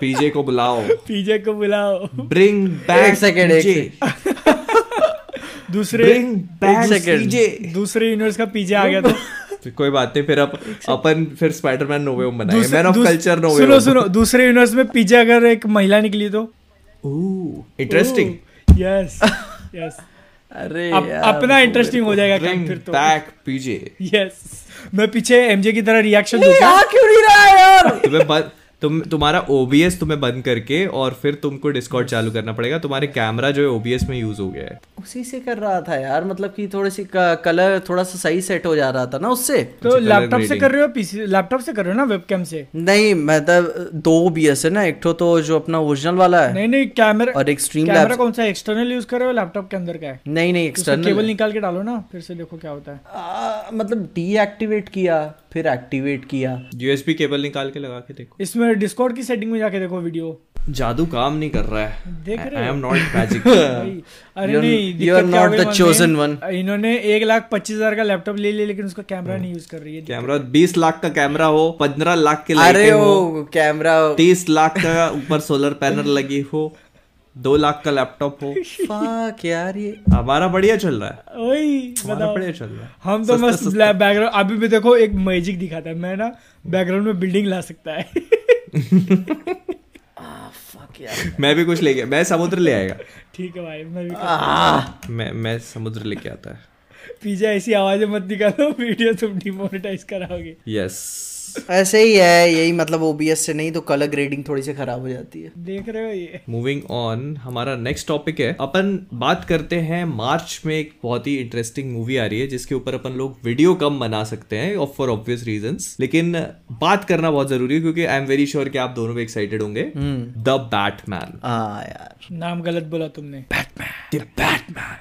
पीजे को बुलाओ। पीजे को बुलाओ। ब्रिंग बैक second, एक दूसरे ब्रिंग बैक. पीजे दूसरे यूनिवर्स का पीजे आ गया तो कोई बात नहीं फिर अप, अपन फिर स्पाइडरमैन नो वे होम बनाएँगे। Man of culture no way सुनो सुनो दूसरे यूनिवर्स में पीजे अगर एक महिला निकली तो? इंटरेस्टिंग यस यस अरे अप, अपना इंटरेस्टिंग हो जाएगा काम फिर तो। बैक पीजे यस मैं पीछे एमजे की तरह रिएक्शन दूँगा। क्यों नहीं रहा यार? तुम्हें तुम तुम्हारा ओबीएस तुम्हें बंद करके और फिर तुमको डिस्कॉर्ड चालू करना पड़ेगा। तुम्हारे कैमरा जो है ओबीएस में यूज़ हो गया है। उसी से कर रहा था यार मतलब कि थोड़ी सी कलर थोड़ा सा सही सेट हो जा रहा था ना उससे। तो लैपटॉप से कर रहे हो पीसी लैपटॉप से कर रहे हो ना वेबकैम से? नहीं मतलब दो OBS है ना एक तो जो अपना ओरिजिनल वाला है। नहीं नहीं कैमरा और एक स्ट्रीम कैमरा कौन सा एक्सटर्नल यूज़ कर रहे हो लैपटॉप के अंदर का है? नहीं नहीं उसका केबल निकाल के डालो ना फिर से देखो क्या होता है। मतलब डीएक्टिवेट किया। फिर एक्टिवेट किया। यूएसबी केबल निकाल के लगा के देखो। इसमें डिस्कॉर्ड की सेटिंग में जाके देखो वीडियो जादू काम नहीं कर रहा है। देख रहे आई एम नॉट मैजिक अरे नहीं you are दिक्कत क्या not हो गई the मालूम chosen है? one. इन्होंने एक लाख पच्चीस हज़ार का लैपटॉप ले लिया लेकिन उसका कैमरा नहीं यूज़ कर रही है। कैमरा बीस लाख का कैमरा हो पंद्रह लाख के अरे हो कैमरा तीस लाख का ऊपर सोलर पैनल लगी हो। दो लाख का लैपटॉप हो। फक यार ये हमारा बढ़िया चल रहा है। ओए हमारा बढ़िया चल रहा है। हम तो मस्त बैकग्राउंड अभी भी देखो एक मैजिक दिखाता है। मैं ना बैकग्राउंड में बिल्डिंग ला सकता है। मैं भी कुछ लेके मैं समुद्र ले आएगा। ठीक है भाई मैं भी मैं मैं समुद्र लेके आता है। पीछे ऐसी आवाज़ें मत निकालो वीडियो तुम डिमोनेटाइज कराओगे। यस ऐसे ही है यही मतलब ओबीएस से नहीं तो कलर ग्रेडिंग थोड़ी सी खराब हो जाती है। देख रहे हो ये? मूविंग ऑन हमारा नेक्स्ट टॉपिक है। अपन बात करते हैं मार्च में एक बहुत ही इंटरेस्टिंग मूवी आ रही है जिसके ऊपर अपन लोग वीडियो कम बना सकते हैं फॉर ऑब्वियस रीजंस लेकिन बात करना बहुत ज़रूरी है क्योंकि आई एम वेरी श्योर कि आप दोनों भी एक्साइटेड होंगे। द बैटमैन हाँ यार। नाम गलत बोला तुमने। The Batman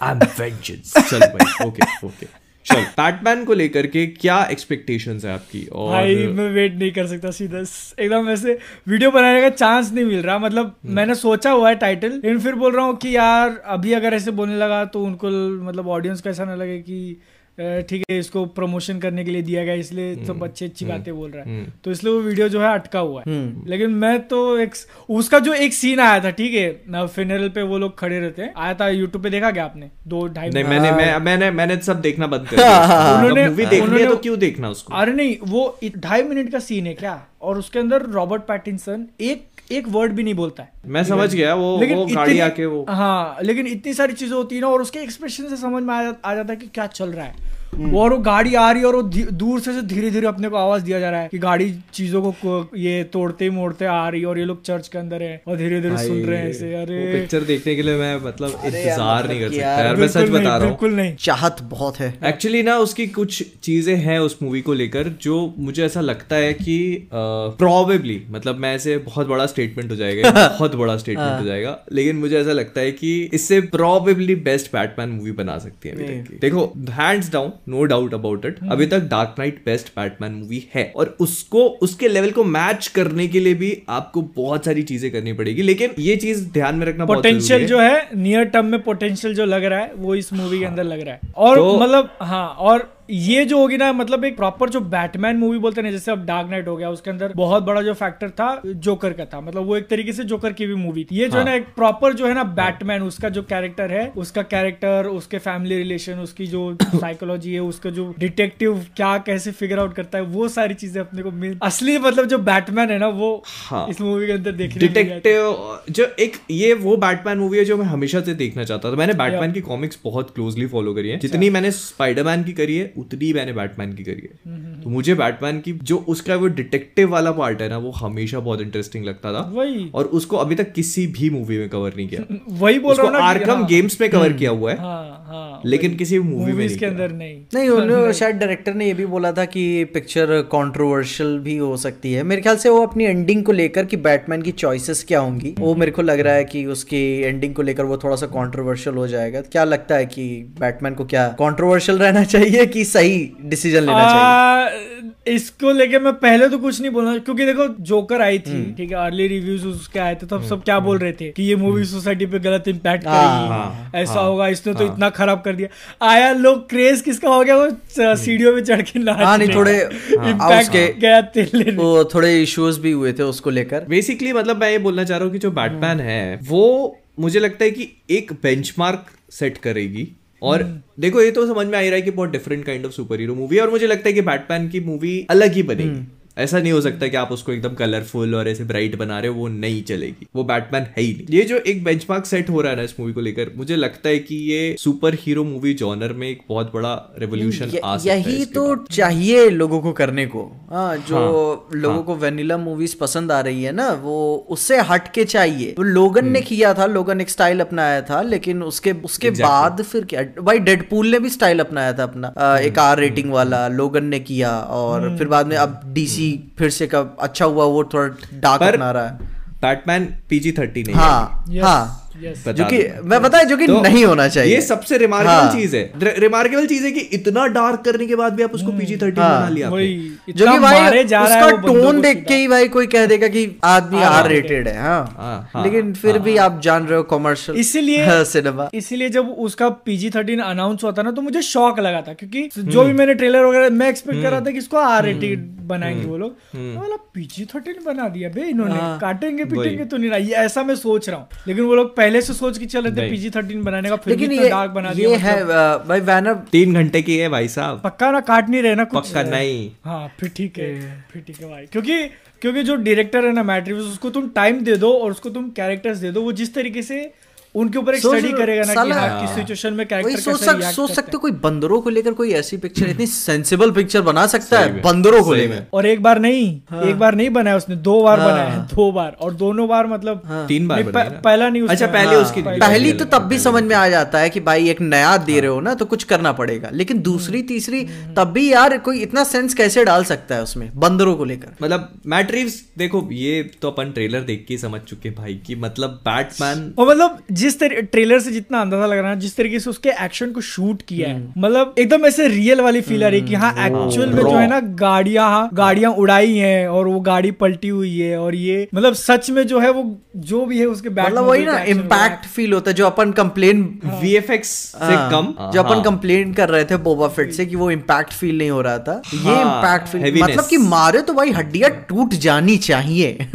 I am vengeance चल भाई ओके ओके चल बैटमैन को लेकर के क्या एक्सपेक्टेशंस है आपकी? और भाई मैं वेट नहीं कर सकता सीधा एकदम ऐसे वीडियो बनाने का चांस नहीं मिल रहा। मतलब मैंने सोचा हुआ है टाइटल लेकिन फिर बोल रहा हूँ कि यार अभी अगर ऐसे बोलने लगा तो उनको मतलब ऑडियंस को ऐसा ना लगे कि ठीक है इसको प्रमोशन करने के लिए दिया गया इसलिए सब अच्छी अच्छी बातें बोल रहा है। तो इसलिए वो वीडियो जो है अटका हुआ है। लेकिन मैं तो एक उसका जो एक सीन आया था ठीक है फिनरल पे वो लोग खड़े रहते हैं। आया था यूट्यूब पे देखा क्या आपने? दो ढाई नहीं मिनट। मैंने मैं मैंने मैंने सब देखना बंद कर दिया उन्होंने- मूवी देखनी है तो क्यों देखना उसको? अरे नहीं वो ढाई मिनट का सीन है क्या? और उसके अंदर रॉबर्ट पैटिंसन एक एक वर्ड भी नहीं बोलता है। मैं समझ गया वो लेकिन वो गाड़ी आके वो हाँ लेकिन इतनी सारी चीज़ें होती है ना और उसके एक्सप्रेशन से समझ में आ, जा, आ जाता है कि क्या चल रहा है। और वो गाड़ी आ रही है और वो दूर से धीरे धीरे अपने को आवाज़ दिया जा रहा है कि गाड़ी चीज़ों को ये तोड़ते मोड़ते आ रही है और ये लोग चर्च के अंदर है और धीरे धीरे सुन रहे हैं अरे। पिक्चर देखने के लिए मैं मतलब इंतज़ार मतलब नहीं कर सकता यार, मैं सच बता रहा हूँ। बिल्कुल नहीं। चाहत बहुत है। एक्चुअली ना उसकी कुछ चीज़ें हैं उस मूवी को लेकर जो मुझे ऐसा लगता है कि प्रोबेबली मतलब मैं ऐसे बहुत बड़ा स्टेटमेंट हो जाएगा बहुत बड़ा स्टेटमेंट हो जाएगा लेकिन मुझे ऐसा लगता है कि इससे प्रोबेबली बेस्ट बैटमैन मूवी बना सकती है अभी तक की। देखो hands down no doubt about it अभी तक Dark Knight best Batman movie है। और उसको उसके लेवल को मैच करने के लिए भी आपको बहुत सारी चीज़ें करनी पड़ेगी लेकिन ये चीज़ ध्यान में रखना पोटेंशियल जो है नियर टर्म में पोटेंशियल जो लग रहा है वो इस मूवी के अंदर लग रहा है। और तो- मतलब हाँ और ये जो होगी ना मतलब एक प्रॉपर जो बैटमैन मूवी बोलते हैं ना जैसे अब डार्क नाइट हो गया उसके अंदर बहुत बड़ा जो फैक्टर था जोकर का था। मतलब वो एक तरीके से जोकर की भी मूवी थी। ये जो है ना एक प्रॉपर जो है ना बैटमैन उसका जो कैरेक्टर है उसका कैरेक्टर उसके फैमिली रिलेशन उसकी जो साइकोलॉजी है उसका जो डिटेक्टिव क्या कैसे फिगर आउट करता है वो सारी चीज़ें अपने को मिल असली मतलब जो बैटमैन है ना वो हाँ। इस मूवी के अंदर देखने है। डिटेक्टिव जो एक ये वो बैटमैन मूवी है जो मैं हमेशा से देखना चाहता था। मैंने बैटमैन की कॉमिक्स बहुत क्लोजली फॉलो करी है। जितनी मैंने स्पाइडरमैन की करी है उतनी मैंने बैटमैन की करी है। तो मुझे बैटमैन की जो उसका वो डिटेक्टिव वाला पार्ट है ना वो हमेशा बहुत इंटरेस्टिंग लगता था। वही। और उसको अभी तक किसी भी मूवी में कवर नहीं किया। वही बोल रहा हूँ आर्कम हाँ, गेम्स में कवर किया हुआ है हाँ हाँ। लेकिन किसी मूवी में मूवीज़ नहीं के किया। अंदर नहीं। नहीं उन्होंने शायद डायरेक्टर ने ये भी बोला था कि पिक्चर कंट्रोवर्शियल भी हो सकती है। मेरे ख्याल से वो अपनी एंडिंग को लेकर कि बैटमैन की चॉइसेस क्या होंगी वो मेरे को लग रहा है कि उसकी एंडिंग को लेकर वो थोड़ा सा कंट्रोवर्शियल हो जाएगा। क्या लगता है कि बैटमैन को क्या कंट्रोवर्शियल रहना चाहिए कि सही डिसीज़न लेना आ, चाहिए इसको लेके मैं पहले तो कुछ नहीं बोलना क्योंकि देखो जोकर आई थी ठीक है अर्ली रिव्यूज़ उसके आए थे तो अब सब क्या बोल रहे थे कि ये मूवी सोसाइटी पे गलत इम्पैक्ट करेगी। ऐसा होगा इसने तो इतना खराब कर दिया। आया लोग क्रेज किसका हो गया वो सीढ़ियों में चढ़ के नाच हाँ, नहीं, थोड़े, हाँ, इम्पैक्ट गया वो थोड़े इश्यूज़ भी हुए थे उसको लेकर। बेसिकली मतलब मैं ये बोलना चाह रहा हूँ कि जो बैटमैन है वो मुझे लगता है कि एक बेंचमार्क सेट करेगी। और देखो ये तो समझ में आ ही रहा है कि बहुत different kind of super hero movie है और मुझे लगता है कि बैटमैन की मूवी अलग ही बनेगी। ऐसा नहीं हो सकता कि आप उसको एकदम कलरफुल और ऐसे ब्राइट बना रहे हो वो नहीं चलेगी। वो बैटमैन है ही नहीं। ये जो एक बेंचमार्क सेट हो रहा है ना इस मूवी को लेकर मुझे लगता है कि ये सुपर हीरो मूवी जॉनर में एक बहुत बड़ा रेवोल्यूशन आ सकता है यही तो चाहिए लोगों को करने को। हाँ जो लोगों को वेनिला मूवीज़ पसंद आ रही है ना वो उससे हट के चाहिए। वो लोगन हम्म। ने किया था लोगन एक स्टाइल अपनाया था लेकिन उसके उसके बाद फिर क्या? भाई डेडपूल ने भी स्टाइल अपनाया था अपना। हम्म, एक आर रेटिंग वाला लोगन ने किया और फिर बाद में अब डीसी फिर से कब अच्छा हुआ वो थोड़ा डार्क बना रहा है। बैटमैन पीजी थर्टी नहीं हाँ। हाँ। Yes, हाँ जो कि मैं पता है जो कि तो नहीं होना चाहिए। ये सबसे रिमार्केबल हाँ। चीज़ है। रिमार्केबल चीज़ है कि इतना डार्क करने के बाद भी आप उसको पीजी थर्टी हाँ। बना लिया जो कि भाई मारे जा रहा है उसका टोन देख के ही भाई कोई कह देगा कि आदमी हाँ, आर रेटेड है। हाँ हाँ, हाँ, लेकिन फिर भी आप जान रहे हो कमर्शियल इसीलिए सिनेमा इसीलिए जब उसका पीजी थर्टीन अनाउंस हुआ था ना तो मुझे शौक लगा था क्योंकि जो भी मैंने ट्रेलर वगैरह मैं एक्सपेक्ट कर रहा था कि इसको आर रेटेड बनाएँगे वो लोग। मतलब पीजी थर्टीन बना दिया बे इन्होंने काटेंगे पिटेंगे तो नहीं रहा ऐसा मैं सोच रहा हूँ। लेकिन वो लोग पहले से सोच के चल रहे थे पीजी थर्टीन बनाने का फिर लेकिन इतना ये डार्क बना ये है मतलब, भाई वैनर तीन घंटे की है भाई साहब। पक्का ना काट नहीं रहे ना कुछ। पक्का नहीं। हाँ फिर ठीक है फिर ठीक है भाई। क्योंकि क्योंकि जो डायरेक्टर है ना मैट्रिक्स उसको तुम टाइम दे दो और उसको तुम कैरेक्टर्स दे दो वो जिस तरीके से उनके ऊपर एक सोच स्टडी करेगा ना कि हाँ किस सिचुएशन में कैरेक्टर सोच कैसे सक, react सोच सकते हो। कोई बंदरों को लेकर कोई ऐसी पिक्चर इतनी सेंसिबल पिक्चर बना सकता है बंदरों को लेकर। और एक बार नहीं हाँ, एक बार नहीं बनाया उसने दो बार हाँ। बनाया दो बार। और दोनों बार मतलब तीन बार? पहला नहीं अच्छा पहले हाँ, उसकी पहली तो तब भी समझ में आ जाता है कि भाई एक नया दे रहे हो ना तो कुछ करना पड़ेगा। लेकिन दूसरी तीसरी तब भी यार कोई इतना सेंस कैसे डाल सकता है उसमें बंदरों को लेकर? मतलब मैट रिव्स देखो ये तो अपन ट्रेलर देख के समझ चुके भाई की मतलब बैटमैन मतलब जिस तरह ट्रेलर से जितना अंदाज़ा लग रहा है जिस तरीके से उसके एक्शन को शूट किया है मतलब एकदम ऐसे रियल वाली फील आ रही है कि हाँ एक्चुअल में जो है ना गाड़िया गाड़िया गाड़ियाँ उड़ाई है और वो गाड़ी पलटी हुई है और ये मतलब सच में जो है वो जो भी है उसके बैक मतलब वही ना इम्पैक्ट फील होता है जो अपन कंप्लेन वीएफएक्स से कम। जो अपन हाँ। कंप्लेन कर रहे थे बोबा फिट से कि वो इम्पैक्ट फील नहीं हो रहा था। ये हाँ, इम्पैक्ट फील मतलब कि मारे तो भाई हड्डियाँ टूट जानी चाहिए।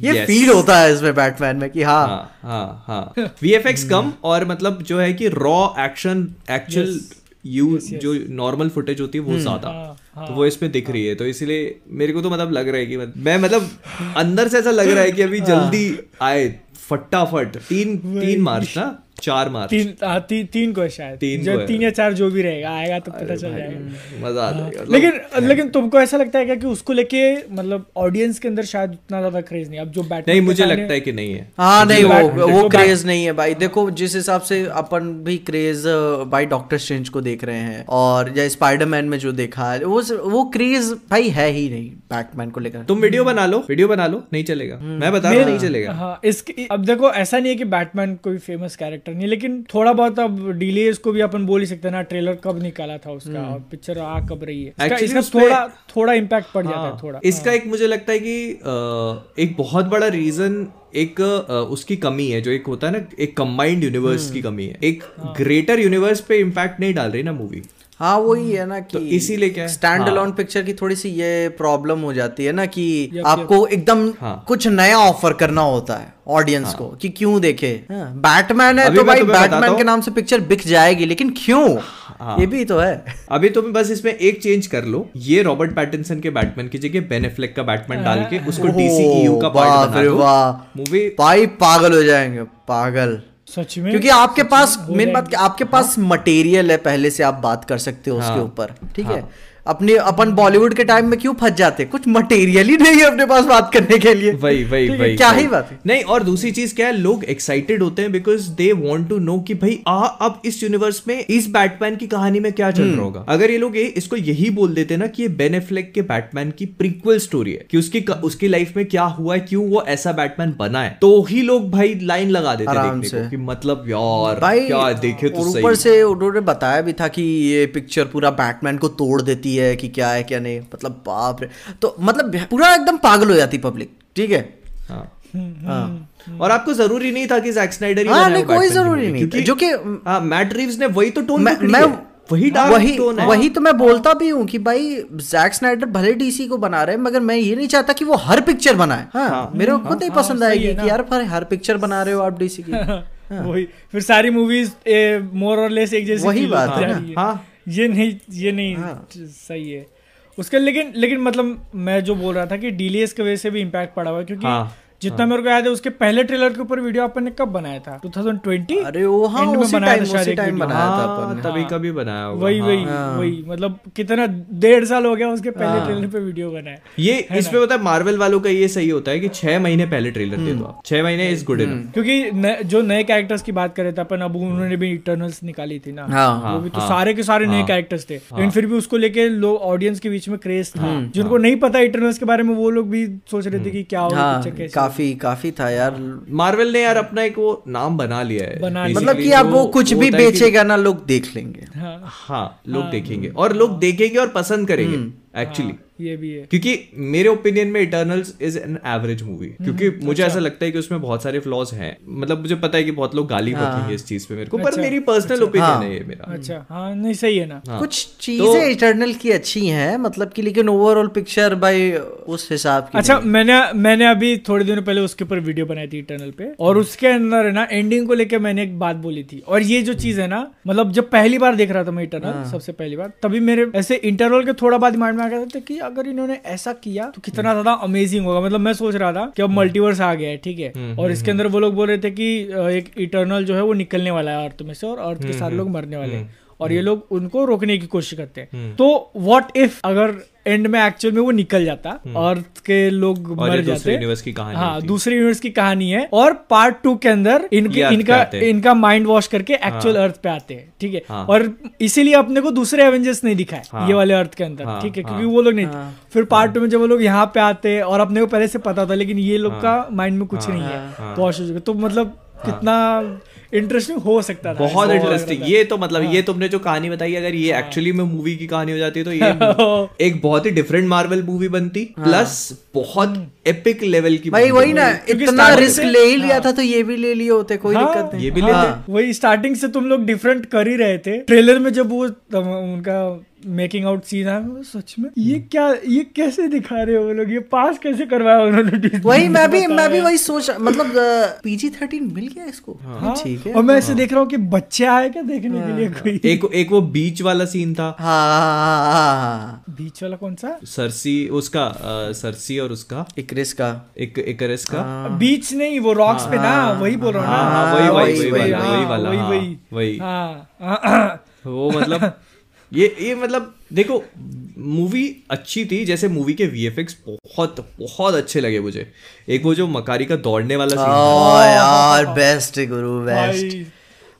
ये फील होता है इसमें बैटमैन में कि हाँ। हाँ हाँ हाँ। वीएफएक्स कम और मतलब जो है कि रॉ एक्शन एक्चुअल यू जो नॉर्मल फुटेज होती है वो ज़्यादा। हाँ, तो वो इसमें दिख रही है तो इसलिए मेरे को तो मतलब लग रहा है कि मत- मैं मतलब अंदर से ऐसा लग रहा है कि अभी जल्दी आए फटाफट तीन तीन मार्च ना। चार मार्च। तीन हाँ, ती, तीन को है शायद। तीन जो तीन या चार जो भी रहेगा आएगा तो पता चल जाएगा। मज़ा आ जाएगा। मतलब- लेकिन लेकिन तुमको ऐसा लगता है क्या कि उसको लेके मतलब ऑडियंस के अंदर शायद उतना ज़्यादा क्रेज नहीं अब जो बैटमैन नहीं मुझे लगता है कि नहीं है। हाँ नहीं वो वो क्रेज नहीं है भाई। देखो जिस हिसाब से अपन भी क्रेज भाई डॉक्टर स्ट्रेंज को देख रहे हैं और या स्पाइडरमैन में जो देखा है वो वो क्रेज भाई है ही नहीं बैटमैन को लेकर। तुम वीडियो बना लो। वीडियो बना लो नहीं चलेगा। मैं बता रहा हूँ नहीं चलेगा। हाँ इसके अब देखो ऐसा नहीं है कि बैटमैन कोई फ़ेमस कैरेक्टर नहीं लेकिन थोड़ा बहुत अब डिलेज को भी अपन बोल ही सकते हैं ना ट्रेलर कब निकाला था उसका और पिक्चर आ कब रही है? इसका, इसका थोड़ा थोड़ा इम्पैक्ट पड़ जाता है हाँ, थोड़ा। इसका एक मुझे लगता है कि एक बहुत बड़ा रीजन एक उसकी कमी है जो एक होता है ना एक कंबाइंड यूनिवर्स की कमी है। एक ग्रेटर यूनिवर्स पे इम्पैक्ट नहीं डाल रही ना मूवी हाँ वही है ना कि तो इसीलिए क्या है? स्टैंड हाँ। अलोन पिक्चर की थोड़ी सी ये प्रॉब्लम हो जाती है ना कि यप, आपको एकदम हाँ। कुछ नया ऑफ़र करना होता है ऑडियंस को कि क्यों देखे? बैटमैन है तो भाई बैटमैन के नाम से पिक्चर बिक जाएगी लेकिन क्यों? ये भी तो है। अभी तुम बस इसमें एक चेंज कर लो। ये रॉबर्ट पैटिनसन के बैटमैन की जगह बेन एफ्लेक का बैटमैन डाल के उसको डीसीईयू का पार्ट बना दो। मूवी भाई पागल हो जाएँगे पागल। सच में? क्योंकि आपके पास मेन बात आपके पास मटेरियल है पहले से आप बात कर सकते हो उसके हाँ। ऊपर ठीक है? अपने अपन बॉलीवुड के टाइम में क्यों फंस जाते? कुछ मटेरियल ही नहीं है अपने पास बात करने के लिए। वही वही वही क्या वही। ही बात है। नहीं और दूसरी चीज़ क्या है लोग एक्साइटेड होते हैं because they want to know कि भाई आ अब इस यूनिवर्स में इस बैटमैन की कहानी में क्या चल हम्म। रहा होगा? अगर ये लोग ये इसको यही बोल देते ना कि ये बेन एफ्लेक के बैटमैन की प्रीक्वल स्टोरी है कि उसकी उसकी लाइफ में क्या हुआ है क्यों वो ऐसा बैटमैन बना है? तो ही लोग भाई लाइन लगा देते आराम से। कि मतलब यार भाई क्या देखे तो ऊपर से उन्होंने बताया भी था कि ये पिक्चर पूरा बैटमैन को तोड़ देती है। कि क्या है क्या नहीं मतलब बाप रे। तो मतलब पूरा एकदम पागल हो जाती पब्लिक ठीक है? हाँ। हाँ। और आपको ज़रूरी नहीं था कि जैक स्नाइडर ही हाँ, नहीं, कोई ज़रूरी नहीं जो कि- हाँ मैट रिव्स ने वही तो टोन मैं मैं वही डार्क वही टोन है। वही तो मैं बोलता भी हूँ कि भाई जैक स्नाइडर भले डीसी को बना रहे हैं मगर मैं ये नहीं चाहता कि वो हर पिक्चर बनाए। हाँ, मेरे को खुद नहीं पसंद हाँ, आएगी है कि यार हर हर पिक्चर बना रहे हो आप डीसी की। वही फिर सारी मूवीज़ मोर और लेस एक जैसी वही बात है। हाँ। ये नहीं ये नहीं हाँ। सही है उसके लेकिन लेकिन मतलब मैं जो बोल रहा था कि डीलीएस की वजह से भी इम्पैक्ट पड़ा हुआ है क्योंकि हाँ, जितना मेरे को याद है उसके पहले ट्रेलर के ऊपर वीडियो अपन ने कब बनाया था? 2020 अरे वो हाँ End में उसी बनाया था टाइम उसी टाइम वीडियो। बनाया था हाँ, अपन ने तभी कभी बनाया होगा। वही हाँ। वही वही मतलब कितना डेढ़ साल हो गया उसके पहले ट्रेलर पे वीडियो बनाया ये इसमें पता है मार्वल वालों का ये सही होता है कि छह महीने पहले ट्रेलर दे हम्म। दो आप। छह महीने इज़ गुड इनफ क्योंकि जो नए कैरेक्टर्स की बात करे थे अपन अब उन्होंने भी इटर्नल्स निकाली थी ना। हाँ। वो भी तो सारे के सारे नए कैरेक्टर्स थे। लेकिन फिर भी उसको लेके लोग ऑडियंस के बीच में क्रेज था। हम्म। जिनको नहीं पता इटर्नल्स के बारे में वो लोग भी सोच रहे थे कि क्या होगा हाँ। पिक्चर कैसे काफ़ी काफ़ी था यार। मार्वल ने यार अपना एक वो नाम बना लिया है बना मतलब कि आप वो कुछ भी है बेचेगा ना लोग देख लेंगे। हाँ। हाँ लोग देखेंगे। और लोग देखेंगे और पसंद करेंगे हम्म। एक्चुअली ये भी है। क्योंकि मेरे ओपिनियन में Eternals is an average movie क्योंकि मुझे ऐसा लगता है कि उसमें बहुत सारे फ्लॉज हैं। मतलब मुझे पता है कि बहुत लोग गाली हाँ। बकेंगे इस चीज़ पे मेरे को अच्छा, पर अच्छा, मेरी पर्सनल ओपिनियन हाँ। है ये मेरा। अच्छा। हाँ नहीं सही है ना। हाँ। कुछ चीज़ें इटर्नल की अच्छी हैं मतलब कि लेकिन ओवरऑल पिक्चर भाई उस हिसाब की अच्छा मैंने मैंने अभी थोड़े दिनों पहले उसके ऊपर वीडियो बनाई थी इटर्नल पे और उसके अंदर है ना एंडिंग को लेकर मैंने एक बात बोली थी। और ये जो चीज़ है ना मतलब जब पहली बार देख रहा था मैं इटर्नल हाँ। सबसे पहली बार तभी मेरे ऐसे इंटरवल के थोड़ा बाद माइंड में आ गया था कि अगर इन्होंने ऐसा किया तो कितना ज़्यादा अमेजिंग होगा। मतलब मैं सोच रहा था कि अब मल्टीवर्स आ गया है ठीक है। और इसके अंदर वो लोग बोल रहे थे कि एक इटर्नल जो है वो निकलने वाला है अर्थ में से और अर्थ के सारे लोग मरने वाले हैं। और ये लोग उनको रोकने की कोशिश करते हैं। तो व्हाट इफ़ अगर एंड में एक्चुअल में वो निकल जाता अर्थ के लोग और मर दूसरे जाते। यूनिवर्स की कहानी हाँ है। दूसरे यूनिवर्स की कहानी है और पार्ट टू के अंदर इनके इनका इनका माइंड वॉश करके एक्चुअल हाँ, अर्थ पे आते हैं ठीक है? हाँ। और इसीलिए अपने को दूसरे एवेंजर्स नहीं दिखाए हाँ। ये वाले अर्थ के अंदर हाँ, ठीक है? हाँ। क्योंकि वो लोग नहीं फिर पार्ट टू में जब वो लोग यहाँ पे आते हैं और अपने को पहले से पता था लेकिन ये लोग का माइंड में कुछ नहीं है हाँ। वॉश हो चुका तो मतलब कितना इंटरेस्टिंग हो सकता था। बहुत इंटरेस्टिंग ये तो मतलब हाँ। ये तुमने जो कहानी बताई अगर ये एक्चुअली हाँ। में मूवी की कहानी हो जाती है तो ये एक बहुत ही डिफरेंट मार्वल मूवी बनती हाँ। प्लस बहुत एपिक लेवल की भाई वही ना इतना रिस्क ले ही लिया था तो ये भी ले लिए होते कोई हाँ, दिक्कत नहीं। ये भी ले हाँ। वही स्टार्टिंग से तुम लोग डिफरेंट कर ही रहे थे। ट्रेलर में जब वो उनका मेकिंग आउट सीन आया मैं सच में? ये क्या ये कैसे दिखा रहे हो वो लोग? ये पास कैसे करवाया उन्होंने वही मैं भी मैं भी वही सोच मतलब पीजी थर्टीन मिल गया इसको? हाँ, ठीक है। और मैं ऐसे देख रहा हूँ कि बच्चे आए क्या देखने के लिए कोई? एक एक वो बीच वाला सीन था। हाँ हाँ, हाँ, हाँ बीच वाला कौन सा? सरसी उसका सरसी और उसका। इक्रिस का। एक एकरस का। बीच नहीं वो रॉक्स पे ना वही बोल रहा हूँ हाँ, ना। हाँ, वही वही वही, वही वही, वाला वही हाँ, वही। हाँ, हाँ। वो मतलब ये ये मतलब देखो मूवी अच्छी थी जैसे मूवी के वीएफएक्स बहुत बहुत अच्छे लगे मुझे। एक वो जो मकारी का दौड़ने वाला सीन यार बेस्ट गुरु बेस्ट भाई।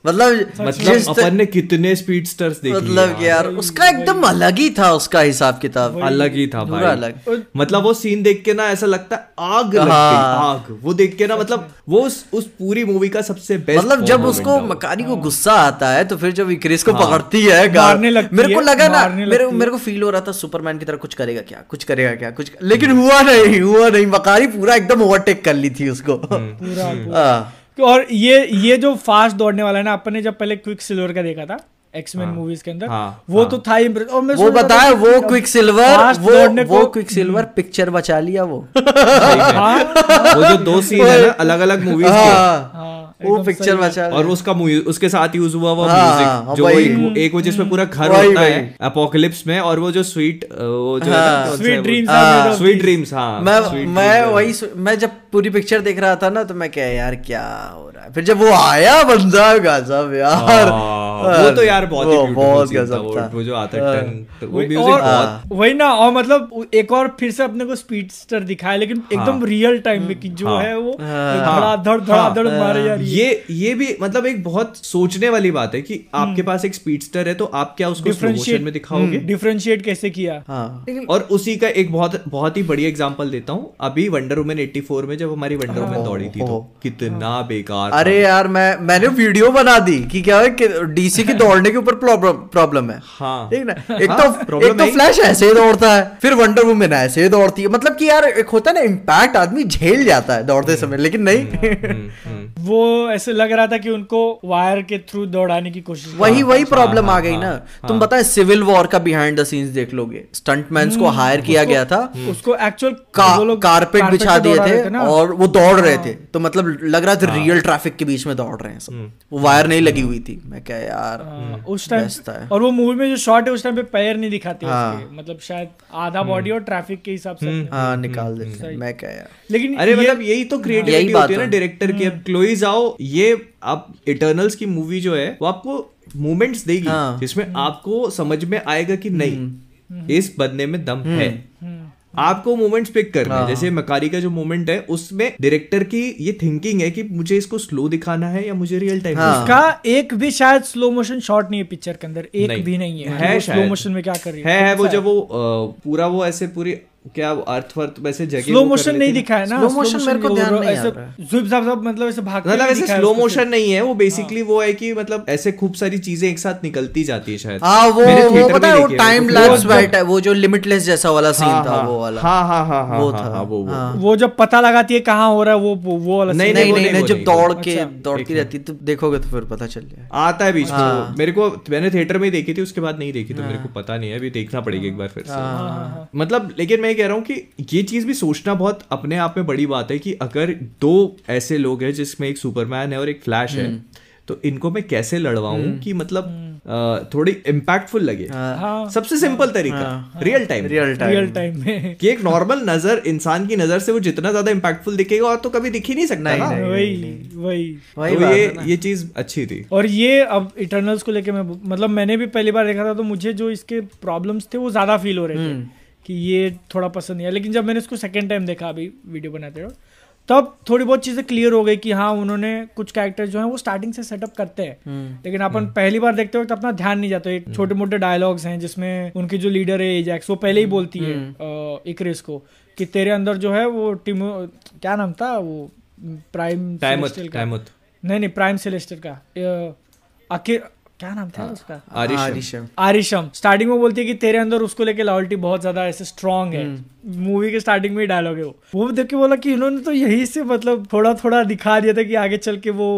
मतलब मतलब अपन ने कितने स्पीडस्टर्स देख मतलब कि यार उसका एकदम अलग ही था उसका हिसाब किताब। अलग ही था भाई। अलग। मतलब वो सीन देख के ना ऐसा लगता है आग लग गई हाँ। आग। वो देख के ना मतलब वो उस, उस पूरी मूवी का सबसे बेस्ट मतलब जब उसको मकारी को गुस्सा आता है तो फिर जब इक्रिस को हाँ। पकड़ती है गा- मारने लगती मेरे को लगा ना मेरे मेरे को फील हो रहा था सुपरमैन की तरह कुछ करेगा क्या कुछ करेगा क्या कुछ लेकिन हुआ नहीं हुआ नहीं। मकारी पूरा एकदम ओवरटेक कर ली थी उसको। पूरा। हाँ। और ये ये जो फास्ट दौड़ने वाला है ना अपन ने जब पहले क्विक सिल्वर का देखा था एक्समैन मूवीज़ के अंदर हाँ, वो तो था ही और मैं वो बताया वो क्विक सिल्वर वो वो क्विक सिल्वर पिक्चर बचा लिया वो। हाँ, वो जो दो सीन है ना अलग अलग मूवीज़ के। हाँ, हाँ, वो पिक्चर बचा और उसका mu- उसके साथ यूज़ हुआ वो हाँ, म्यूज़िक जो। एक, एक वो जिसमें पूरा घर होता है अपोकलिप्स में और वो जो स्वीट वो जो हाँ, Sweet dreams are sweet dreams हाँ मैं मैं वही मैं जब पूरी पिक्चर देख रहा था ना तो मैं क्या यार क्या हो रहा है? फिर जब वो आया बंदा गजब यार। हाँ, वो तो यार बहुत ही वो बहुत गजब था। वो जो आता है हाँ। तो वो वही- म्यूज़िक बहुत वही ना और मतलब एक और फिर से अपने को स्पीडस्टर दिखाया लेकिन एकदम रियल टाइम में कि जो हाँ। है वो हाँ। धड़ाधड़ धड़ाधड़ मारे जा रही है। ये ये भी मतलब एक बहुत सोचने वाली बात है कि आपके पास एक स्पीडस्टर है तो आप क्या उसको स्लो मोशन में दिखाओगे? डिफरेंशिएट कैसे किया? हाँ। और उसी का एक बहुत बहुत ही बढ़िया एग्जांपल देता हूँ। अभी वंडर वुमन 84 में जब हमारी वंडर वुमन दौड़ी थी तो कितना बेकार अरे यार मैं मैंने वीडियो बना दी कि क्या है डीसी की दौड़ने के ऊपर प्रॉब्लम है। हाँ। ठीक ना? एक हाँ, तो एक तो फ्लैश ऐसे ही दौड़ता है फिर वंडर वुमन ऐसे ही दौड़ती है। मतलब कि यार एक होता है ना इम्पैक्ट आदमी झेल जाता है दौड़ते समय लेकिन नहीं। हम्म, हम्म। वो ऐसे लग रहा था कि उनको वायर के थ्रू दौड़ाने की कोशिश वही वही प्रॉब्लम हाँ, आ गई हाँ, ना। तुम बताए सिविल वॉर का बिहाइंड द सीन्स देख लोगे। स्टंटमैन्स को हायर किया गया था। उसको एक्चुअल कारपेट बिछा दिए थे और वो दौड़ रहे थे। तो मतलब लग रहा था रियल ट्रैफ़िक के बीच में दौड़ रहे हैं सब। वो वायर नहीं लगी हुई थी। मैं क्या यार हाँ, उस टाइम और वो मूवी में जो शॉट है उस टाइम पे पैर नहीं दिखाते हाँ। मतलब शायद आधा बॉडी और ट्रैफ़िक के हिसाब से। हाँ निकाल देते हैं। मैं क्या यार। लेकिन अरे मतलब यही तो क्रिएटिविटी बात होती है ना डायरेक्टर की। अब क्लोई जाओ ये आप इटर्नल्स की मूवी जो है वो आपको मोमेंट्स देगी हाँ। जिसमें आपको समझ में आएगा कि नहीं इस बंदे में दम है। हम्म, आपको मोमेंट्स पिक करने हैं। जैसे मकारी का जो मोमेंट है उसमें डायरेक्टर की ये थिंकिंग है कि मुझे इसको स्लो दिखाना है या मुझे रियल टाइम हाँ। उसका एक भी शायद स्लो मोशन शॉट नहीं है पिक्चर के अंदर एक नहीं। भी नहीं है है स्लो शायद। मोशन में क्या कर रही है है वो जब वो पूरा वो ऐसे पूरी क्या वो अर्थ वर्थ वैसे जगह स्लो मोशन नहीं है। दिखा है ना Slow motion मेरे को ध्यान नहीं आ ऐसे रहा। है। zip zap zap मतलब ऐसे भागते मतलब ऐसे स्लो मोशन नहीं है वो बेसिकली वो है कि मतलब ऐसे खूब सारी चीज़ें एक साथ निकलती जाती है शायद। हाँ वो वो पता है वो टाइम लैप्स जब- बैठ है वो जो लिमिटलेस जैसा वाला सीन हाँ, था हाँ, वो वाला। हाँ हाँ हाँ हाँ वो हाँ, था। हाँ, वो वो। हाँ। वो जब पता लगाती है कहाँ हो रहा है वो वो वाला नहीं, नहीं नहीं नहीं, जब दौड़ के अच्छा, दौड़ती रहती तो देखोगे तो फिर पता चल जाएगा। आता है बीच में। हाँ। मेरे को मैंने थिएटर में देखी थी उसके बाद नहीं देखी तो मेरे को पता नहीं है अभी देखना पड़ेगा एक बार फिर से। हाँ। मतलब लेकिन मैं कह रहा हूँ कि ये चीज़ भी सोचना बहुत अपने आप में बड़ी बात है कि अगर दो ऐसे लोग हैं जिसमें एक सुपरमैन है और एक फ्लैश है हम्म। तो इनको मैं कैसे लड़वाऊं कि मतलब अ, थोड़ी इम्पैक्टफुल लगे? हाँ। सबसे सिंपल तरीका हाँ, real time real time real time में। कि एक नॉर्मल नज़र इंसान की नज़र से वो जितना ज़्यादा इम्पैक्टफुल दिखेगा और तो कभी दिख ही नहीं सकता नहीं, ना। नहीं। वही वही। वही तो ये ये चीज़ अच्छी थी। और ये अब इटर्नल्स को लेके मैं मतलब मैंने भी पहली बार देखा था तो मुझे जो इसके प्रॉब्लम्स थे वो ज़्यादा फील हो रहे थे। हम्म। कि ये थोड़ा पसंद नहीं है। लेकिन जब मैंने इसको सेकेंड टाइम देखा अभी वीडियो बनाते हो तब थोड़ी बहुत चीज़ें क्लियर हो गई कि हाँ उन्होंने कुछ कैरेक्टर जो है वो स्टार्टिंग से सेटअप करते हैं। हम्म। लेकिन अपन पहली बार देखते वक्त अपना ध्यान नहीं जाता। एक छोटे मोटे डायलॉग्स हैं जिसमें उनकी जो लीडर है एजैक्स वो पहले ही बोलती है इक्रिस को कि तेरे अंदर जो है वो टीमो क्या नाम था वो प्राइम टाइम सेलेस्टियल का? नहीं नहीं प्राइम सेलेस्टर का। क्या नाम था उसका? आरिशम। आरिशम। स्टार्टिंग में बोलती है कि तेरे अंदर उसको लेके लॉयल्टी बहुत ज़्यादा ऐसे स्ट्रांग है। मूवी के स्टार्टिंग में ही डायलॉग है वो। वो देख के बोला कि इन्होंने तो यही से मतलब थोड़ा थोड़ा दिखा दिया था कि आगे चल के वो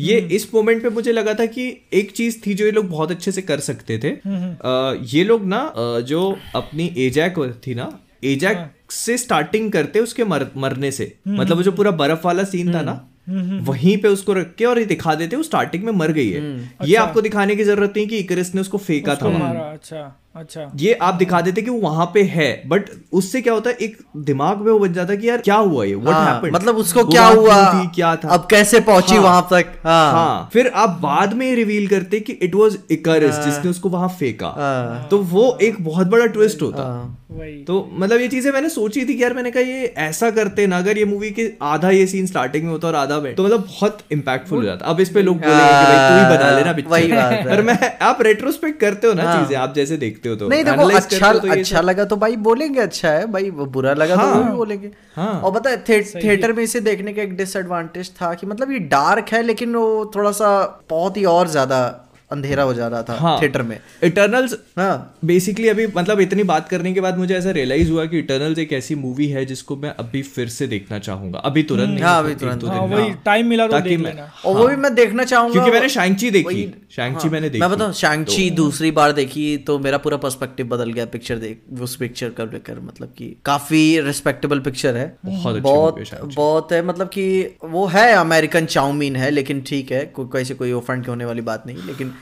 ये इस मोमेंट पे मुझे लगा था कि एक चीज़ थी जो ये लोग बहुत अच्छे से कर सकते थे। अ, ये लोग ना जो अपनी एजैक थी ना एजैक से स्टार्टिंग करते उसके मर, मरने से। मतलब वो जो पूरा बर्फ़ वाला सीन था ना वहीं पे उसको रख के और ये दिखा देते वो स्टार्टिंग में मर गई है। अच्छा। ये आपको दिखाने की ज़रूरत नहीं कि इकरिस ने उसको फेंका था। मारा अच्छा अच्छा। ये आप दिखा देते कि वो वहाँ पे है बट उससे क्या होता है एक दिमाग में वो बन जाता है कि यार क्या हुआ ये? व्हाट हाँ, हैपेंड मतलब उसको क्या हुआ? थी क्या था? अब कैसे पहुँची हाँ। वहाँ तक? हाँ। हाँ। फिर आप बाद में रिवील करते कि इट वाज इकरिस जिसने उसको वहाँ फेंका। हाँ। तो वो एक बहुत बड़ा ट्विस्ट होता हाँ। वही तो मतलब ये चीज़ें मैंने सोची थी कि यार मैंने कहा ये ऐसा करते ना अगर ये मूवी के आधा ये सीन स्टार्टिंग में होता और आधा में तो मतलब बहुत इम्पैक्टफुल हो जाता अब इस पे लोग बोलेंगे कि भाई तू ही बना लेना हाँ, वही बात पिक्चर है। और मैं आप रेट्रोस्पेक्ट करते हो ना हाँ। चीज़ें आप जैसे देखते हो तो नहीं देखो अच्छा तो अच्छा लगा तो भाई बोलेंगे अच्छा है भाई बुरा लगा तो हाँ। वो भी बोलेंगे हाँ। और पता है थे, थिएटर में इसे देखने का एक डिसएडवांटेज था कि मतलब ये डार्क है लेकिन वो थोड़ा सा बहुत ही और ज़्यादा अंधेरा हो जा रहा था हाँ। थिएटर में। इटर्नल्स हाँ। बेसिकली अभी मतलब इतनी बात करने के बाद मुझे ऐसा रियलाइज़ हुआ कि इटर्नल्स एक ऐसी मूवी है जिसको मैं अभी फिर से देखना चाहूँगा। अभी तुरंत नहीं हाँ, अभी तुरंत। हाँ वही हाँ। टाइम मिला तो ताकि देख मैं- लेना। और वो भी मैं देखना चाहूँगा क्योंकि मैंने शैंगची देखी। शैंगची मैंने देखी मैं बताऊँ शैंगची दूसरी बार देखी तो मेरा पूरा पर्सपेक्टिव बदल गया पिक्चर देख उस पिक्चर का लेकर मतलब की काफ़ी रिस्पेक्टेबल पिक्चर है। बहुत बहुत है है मतलब की वो है अमेरिकन चाउमीन है लेकिन ठीक है कोई कैसे कोई ऑफेंड होने वाली बात नहीं लेकिन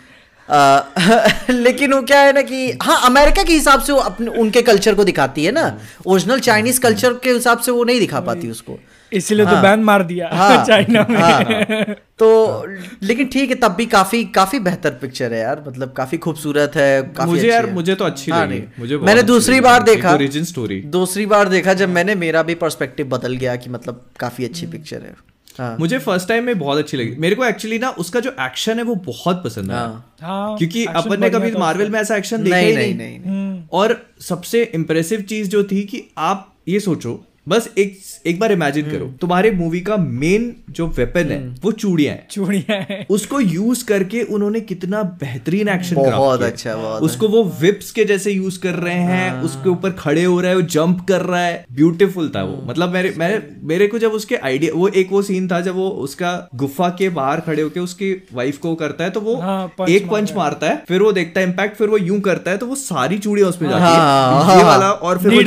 लेकिन वो क्या है ना कि हाँ अमेरिका के हिसाब से वो अपने उनके कल्चर को दिखाती है ना। ओरिजिनल चाइनीज़ कल्चर के हिसाब से वो नहीं दिखा पाती उसको। इसीलिए तो बैन मार दिया हाँ, चाइना में। हाँ, तो लेकिन ठीक है तब भी काफ़ी काफ़ी बेहतर पिक्चर है यार। मतलब काफ़ी खूबसूरत है काफ़ी मुझे यार है। मुझे तो अच्छी हाँ, लगी। मुझे मैंने अच्छी दूसरी बार देखा। origin story। दूसरी बार देखा जब मैंने मेरा भी पर्सपेक्टिव बदल गया कि मतलब काफ़ी अच्छी पिक्चर है। हाँ। मुझे फ़र्स्ट टाइम में बहुत अच्छी लगी। मेरे को एक्चुअली ना उसका जो एक्शन है वो बहुत पसंद है हाँ। हाँ क्योंकि अपन ने कभी मार्वल में ऐसा एक्शन देखा नहीं ही नहीं नहीं। नहीं नहीं। हम्म, और सबसे इम्प्रेसिव चीज़ जो थी कि आप ये सोचो बस एक एक बार इमेजिन करो तुम्हारे मूवी का मेन जो वेपन है वो चूड़ियाँ हैं। चूड़ियाँ हैं। उसको यूज़ करके उन्होंने कितना बेहतरीन एक्शन बहुत अच्छा, बहुत उसको वो विप्स के जैसे यूज़ कर रहे हैं उसके ऊपर खड़े हो रहा है वो जंप कर रहा है। ब्यूटीफुल था वो। मतलब मेरे मेरे मेरे को जब उसके आइडिया वो एक वो सीन था जब वो उसका गुफा के बाहर खड़े होके उसकी वाइफ को करता है तो वो हाँ, एक पंच मारता है। फिर वो देखता है इम्पैक्ट फिर वो यूँ करता है तो वो सारी चूड़ियाँ उसमें जाती हाँ, है ये वाला और फिर है,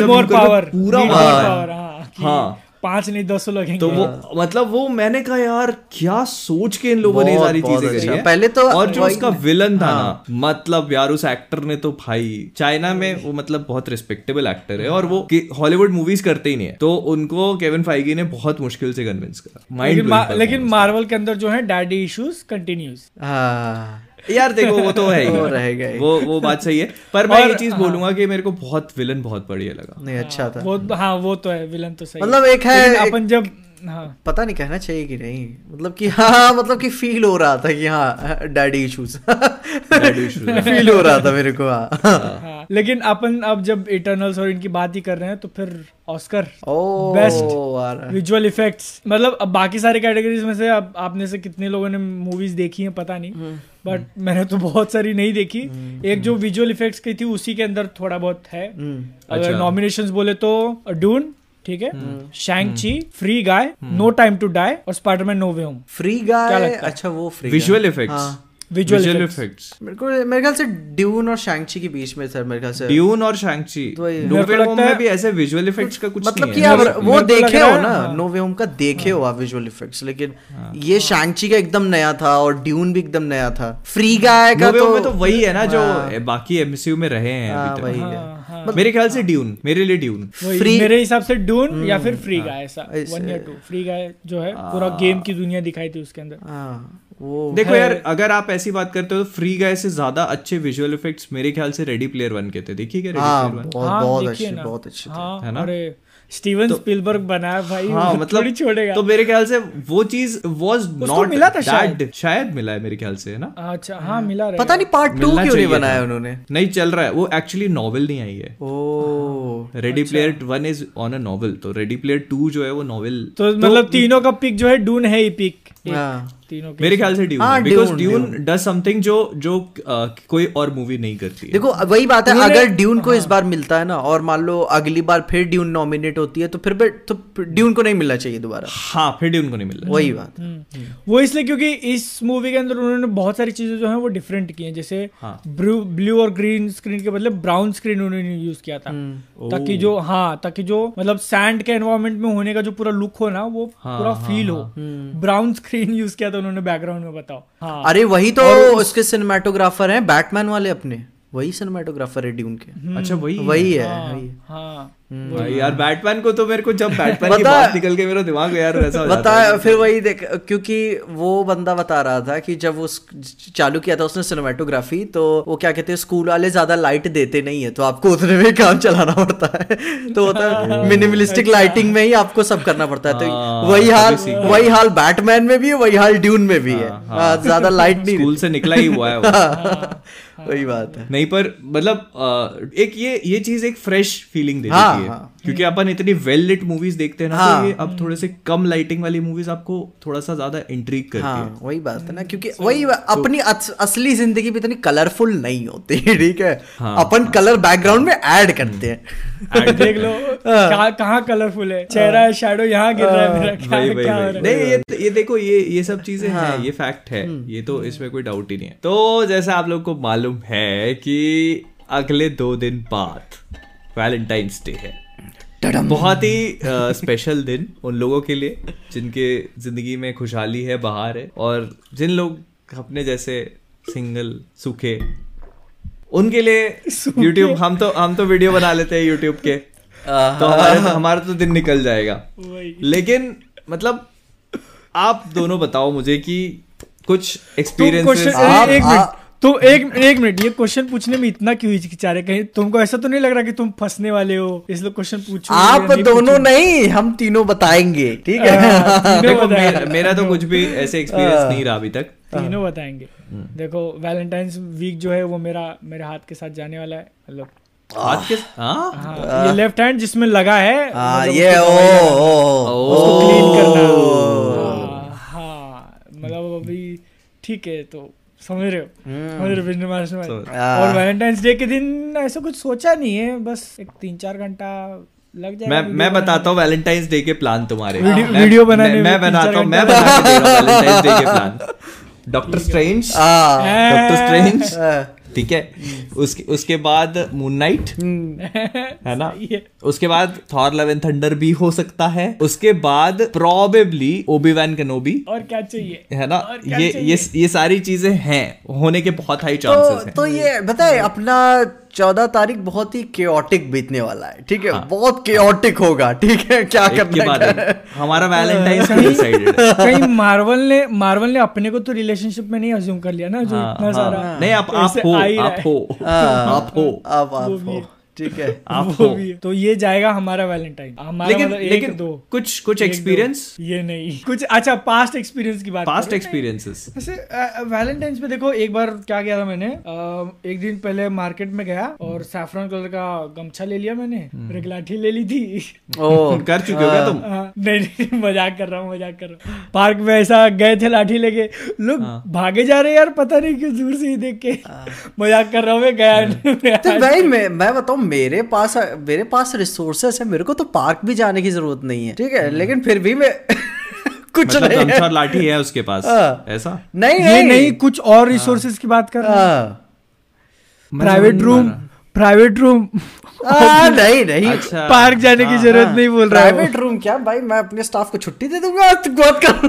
पूरा मोर है। हाँ हाँ। पाँच नहीं दस लगेंगे तो वो मतलब वो मैंने कहा यार क्या सोच के इन लोगों ने सारी चीज़ें करी अच्छा। है पहले तो और जो उसका विलन था हाँ। ना मतलब यार उस एक्टर ने तो भाई चाइना में वो मतलब बहुत रिस्पेक्टेबल एक्टर है और वो हॉलीवुड मूवीज़ करते ही नहीं है तो उनको केविन फाइगी ने बहुत मुश्किल से कन्विंस करा माइंड लेकिन मार्वल के अंदर जो है डैडी इश्यूज़ कंटिन्यूज हाँ यार देखो वो तो है ही। वो रहेगा गए वो वो बात सही है। पर मैं ये चीज़ बोलूँगा कि मेरे को बहुत विलन बहुत बढ़िया लगा। नहीं अच्छा था। वो हाँ वो तो है विलन तो सही मतलब एक है अपन जब हाँ। पता नहीं कहना चाहिए कि नहीं। मतलब कि हाँ मतलब कि फील हो रहा था कि हाँ डैडी इश्यूज़ फील हो। रहा था मेरे को हाँ। हाँ। लेकिन अपन अब जब इटर्नल्स और इनकी बात ही कर रहे हैं तो फिर ऑस्कर है। विजुअल इफेक्ट्स मतलब अब बाकी सारी कैटेगरीज में से अब आपने से कितने लोगों ने मूवीज़ देखी हैं पता नहीं। हम्म। बट मैंने तो बहुत सारी नहीं देखी। एक जो विजुअल इफेक्ट्स की थी उसी के अंदर थोड़ा बहुत है। हम्म, अगर अच्छा। नॉमिनेशंस बोले तो डून ठीक है। Shang Chi free guy no time to die और Spiderman no way home free क्या गाय लगता है? अच्छा वो free visual effect effects. Visual effects मेरे को मेरे ख्याल से ड्यून और शैंगची के बीच में सर मेरे ख्याल से। ड्यून और शैंगची तो नो वे होम में भी ऐसे विजुअल इफेक्ट्स का कुछ मतलब नहीं कि है। आप वो को देखे हो ना हाँ। नो वे होम का देखे हो आप विजुअल इफेक्ट्स लेकिन ये शैंगची का एकदम नया था और ड्यून भी एकदम नया था। फ्री गाय का वे होम तो तो वही है ना जो हाँ। बाकी एमसीयू में रहे हैं हाँ, अभी तक है। हाँ, हाँ। मेरे ख्याल से ड्यून मेरे लिए ड्यून फ्री मेरे हिसाब से ड्यून या फिर फ्री गाय ऐसा ऐसे- वन या टू फ्री गाय जो है पूरा गेम की दुनिया दिखाई थी उसके अंदर। हाँ। वो देखो यार अगर आप ऐसी बात करते हो तो फ्री गाय से ज़्यादा अच्छे विजुअल इफेक्ट्स मेरे ख्याल से रेडी प्लेयर वन के थे। देखिए क्या रेडी प्लेयर वन बहुत अच्छे बहुत अच्छे हाँ है ना? अरे स्टीवन स्पिलबर्ग बनाया भाई हाँ मतलब थोड़ी छोड़ेगा। तो मेरे ख्याल से वो चीज़ वाज नॉट मिला था शायद। शायद मिला है मेरे ख्याल से है ना? अच्छा हाँ मिला रहेगा पता नहीं पार्ट टू क्यों नहीं बनाया उन्होंने? नहीं चल रहा है। वो एक्चुअली नॉवेल नहीं आई है। ओ ready player one is on a novel तो रेडी प्लेयर टू जो है वो नॉवल तो मतलब तीनों का पिक जो है डून है ही पिक हाँ। तीनों के मेरे ख्याल से ड्यून हाँ, because Dune, Dune. Does something जो जो अ, कोई और मूवी नहीं करती है। देखो वही बात है अगर ड्यून को इस बार मिलता है ना और मान लो अगली बार फिर ड्यून नॉमिनेट होती है तो फिर तो ड्यून को नहीं मिलना चाहिए दोबारा। हाँ फिर ड्यून को नहीं मिलना वही बात। हम्म। वो इसलिए क्योंकि इस मूवी के अंदर उन्होंने बहुत सारी चीज़ें जो है वो डिफरेंट की हैं जैसे हाँ। ब्लू और ग्रीन स्क्रीन के बदले ब्राउन स्क्रीन उन्होंने यूज़ किया था। हम्म। ताकि जो हाँ ताकि जो मतलब सैंड के एनवायरमेंट में होने का जो पूरा लुक हो ना वो हाँ, पूरा हाँ, फील हो। हम्म। ब्राउन स्क्रीन यूज़ किया था उन्होंने बैकग्राउंड में बताओ। हाँ। अरे वही तो उसके सिनेमाटोग्राफर हैं बैटमैन वाले अपने। वही सिनेमाटोग्राफर है ड्यून के। अच्छा वही वही है। हाँ, है। यार बैटमैन को तो मेरे को जब बैटमैन की बात निकल के मेरा दिमाग यार वैसा हो बता है। फिर वही देख क्योंकि वो बंदा बता रहा था कि जब उस चालू किया था उसने सिनेमाटोग्राफी तो वो क्या कहते हैं स्कूल वाले ज़्यादा लाइट देते नहीं है तो आपको उतने में काम चलाना पड़ता है। तो होता है मिनिमलिस्टिक लाइटिंग में ही आपको सब करना पड़ता है। तो हाँ, वही हाल वही हाल बैटमैन में भी है वही हाल ड्यून में भी है। हाँ, हाँ। हाँ, ज़्यादा लाइट नहीं। स्कूल से निकला ही हुआ है वही बात है। नहीं पर मतलब एक ये ये चीज़ एक फ्रेश फीलिंग दे हाँ, देती है। हाँ। क्योंकि अपन इतनी वेल लिट मूवीज़ देखते हैं ना हाँ। तो ये अब थोड़े से कम लाइटिंग वाली मूवीज़ आपको थोड़ा सा ज़्यादा इंट्रीग करती है हाँ। वही बात है ना क्योंकि वही अपनी अस, असली ज़िंदगी भी इतनी कलरफुल नहीं होती ठीक है? हाँ, अपन कलर बैकग्राउंड में ऐड करते हैं। देख लो कहाँ कलरफुल है? चेहरा है। शैडो यहाँ गिर रहा है हो है? नहीं ये ये देखो ये ये सब चीज़ें हाँ। हैं। ये फैक्ट है। ये तो इसमें कोई डाउट ही नहीं है। तो जैसा आप लोग को मालूम है कि अगले दो दिन बाद वैलेंटाइंस डे है। बहुत ही स्पेशल दिन उन लोगों के लिए जिनके ज़िंदगी में खुशहाली है बहार है और जिन लोग अपने जैसे सिंगल सूखे उनके लिए यूट्यूब हम तो हम तो वीडियो बना लेते हैं यूट्यूब के। तो हमारे हमारा तो दिन निकल जाएगा। लेकिन मतलब आप दोनों बताओ मुझे कि कुछ एक्सपीरियंस आप- एक आप- तुम एक एक मिनट ये क्वेश्चन पूछने में इतना क्यों हिचकिचा रहे कहीं तुमको ऐसा तो नहीं लग रहा कि तुम फंसने वाले हो? इसलिए क्वेश्चन पूछो आप नहीं दोनों नहीं हम तीनों बताएँगे ठीक है? तीनों देखो बताएँगे। मेरा, मेरा तो कुछ भी ऐसे एक्सपीरियंस नहीं रहा अभी तक। तीनों बताएँगे। हम्म। देखो वैलेंटाइंस वीक जो है वो मेरा मेरे हाथ के साथ जाने वाला है। मतलब हाथ के हाँ? हाँ, ये लेफ़्ट हैंड जिसमें लगा है हाँ मतलब ये ओ ओ क्लीन करना। हाँ, हाँ मतलब अभी ठीक है तो समझ रहे हो? हम्म। समझ रहे हो समझ- हाँ। और वैलेंटाइंस डे के दिन ऐसा कुछ सोचा नहीं है? बस एक तीन चार घंटा लग जाएगा मैं मैं बताता हूँ वैलेंटाइंस डे के प्लान तुम्हारे। वीडियो- मैं- वीडियो बनाने मैं, बनाता हूँ मैं घंटा के दे रहा हूँ वैलेंटाइंस डे के plan Doctor Strange Doctor Strange ठीक है? उसके उसके बाद मून नाइट है ना? है। उसके बाद थॉर लव एंड थंडर भी हो सकता है। उसके बाद प्रोबेबली ओबी वैन कनोबी और क्या चाहिए? है ना? ये ये ये सारी चीज़ें हैं। होने के बहुत हाई चांसेस तो हैं। तो ये बताए अपना चौदह तारीख बहुत ही केओटिक बीतने वाला है ठीक है? हाँ, बहुत केओटिक होगा ठीक है? क्या करने है? हमारा वैलेंटाइन कहीं मार्वल ने मार्वल ने अपने को तो रिलेशनशिप में नहीं अज्यूम कर लिया ना जो हाँ, इतना हाँ। सारा नहीं आप आप ऐसे हो ही आप हो। हाँ, आप हो। आप हो। है। ठीक है। आप वो हो भी है। तो ये जाएगा हमारा वैलेंटाइन हमारा लेकिन मतलब एक लेकिन दो। कुछ कुछ एक्सपीरियंस ये नहीं। कुछ अच्छा पास्ट एक्सपीरियंस की बात पास्ट। एक्सपीरियंसेस ऐसे वैलेंटाइंस पे देखो एक बार क्या किया था मैंने? अ, एक दिन पहले मार्केट में गया और सैफरन कलर का गमछा ले लिया मैंने। हम्म। एक लाठी ले ली थी। ओ कर चुके हो तुम? हाँ, नहीं नहीं मज़ाक कर रहा हूँ मज़ाक कर रहा हूँ। पार्क में ऐसा गए थे लाठी लेके। लोग हाँ। भागे जा रहे यार पता नहीं क्यों दूर से ही देख के। मज़ाक कर रहा हूँ मैं गया। हाँ। तो मैं मैं बताऊँ मेरे पास मेरे पास रिसोर्सेस है मेरे को तो पार्क भी जाने की ज़रूरत नहीं है ठीक है? लेकिन फिर भी मैं कुछ मतलब नहीं है। लाठी है उसके पास हाँ। ऐसा? नहीं ये नहीं। कुछ और रिसोर्सेज की बात कर रहा हाँ। प्राइवेट रूम प्राइवेट रूम हाँ, नहीं नहीं। अच्छा। पार्क जाने आ, की ज़रूरत नहीं बोल रहा प्राइवेट रूम क्या? भाई मैं अपने स्टाफ को छुट्टी दे दूँगा बात कर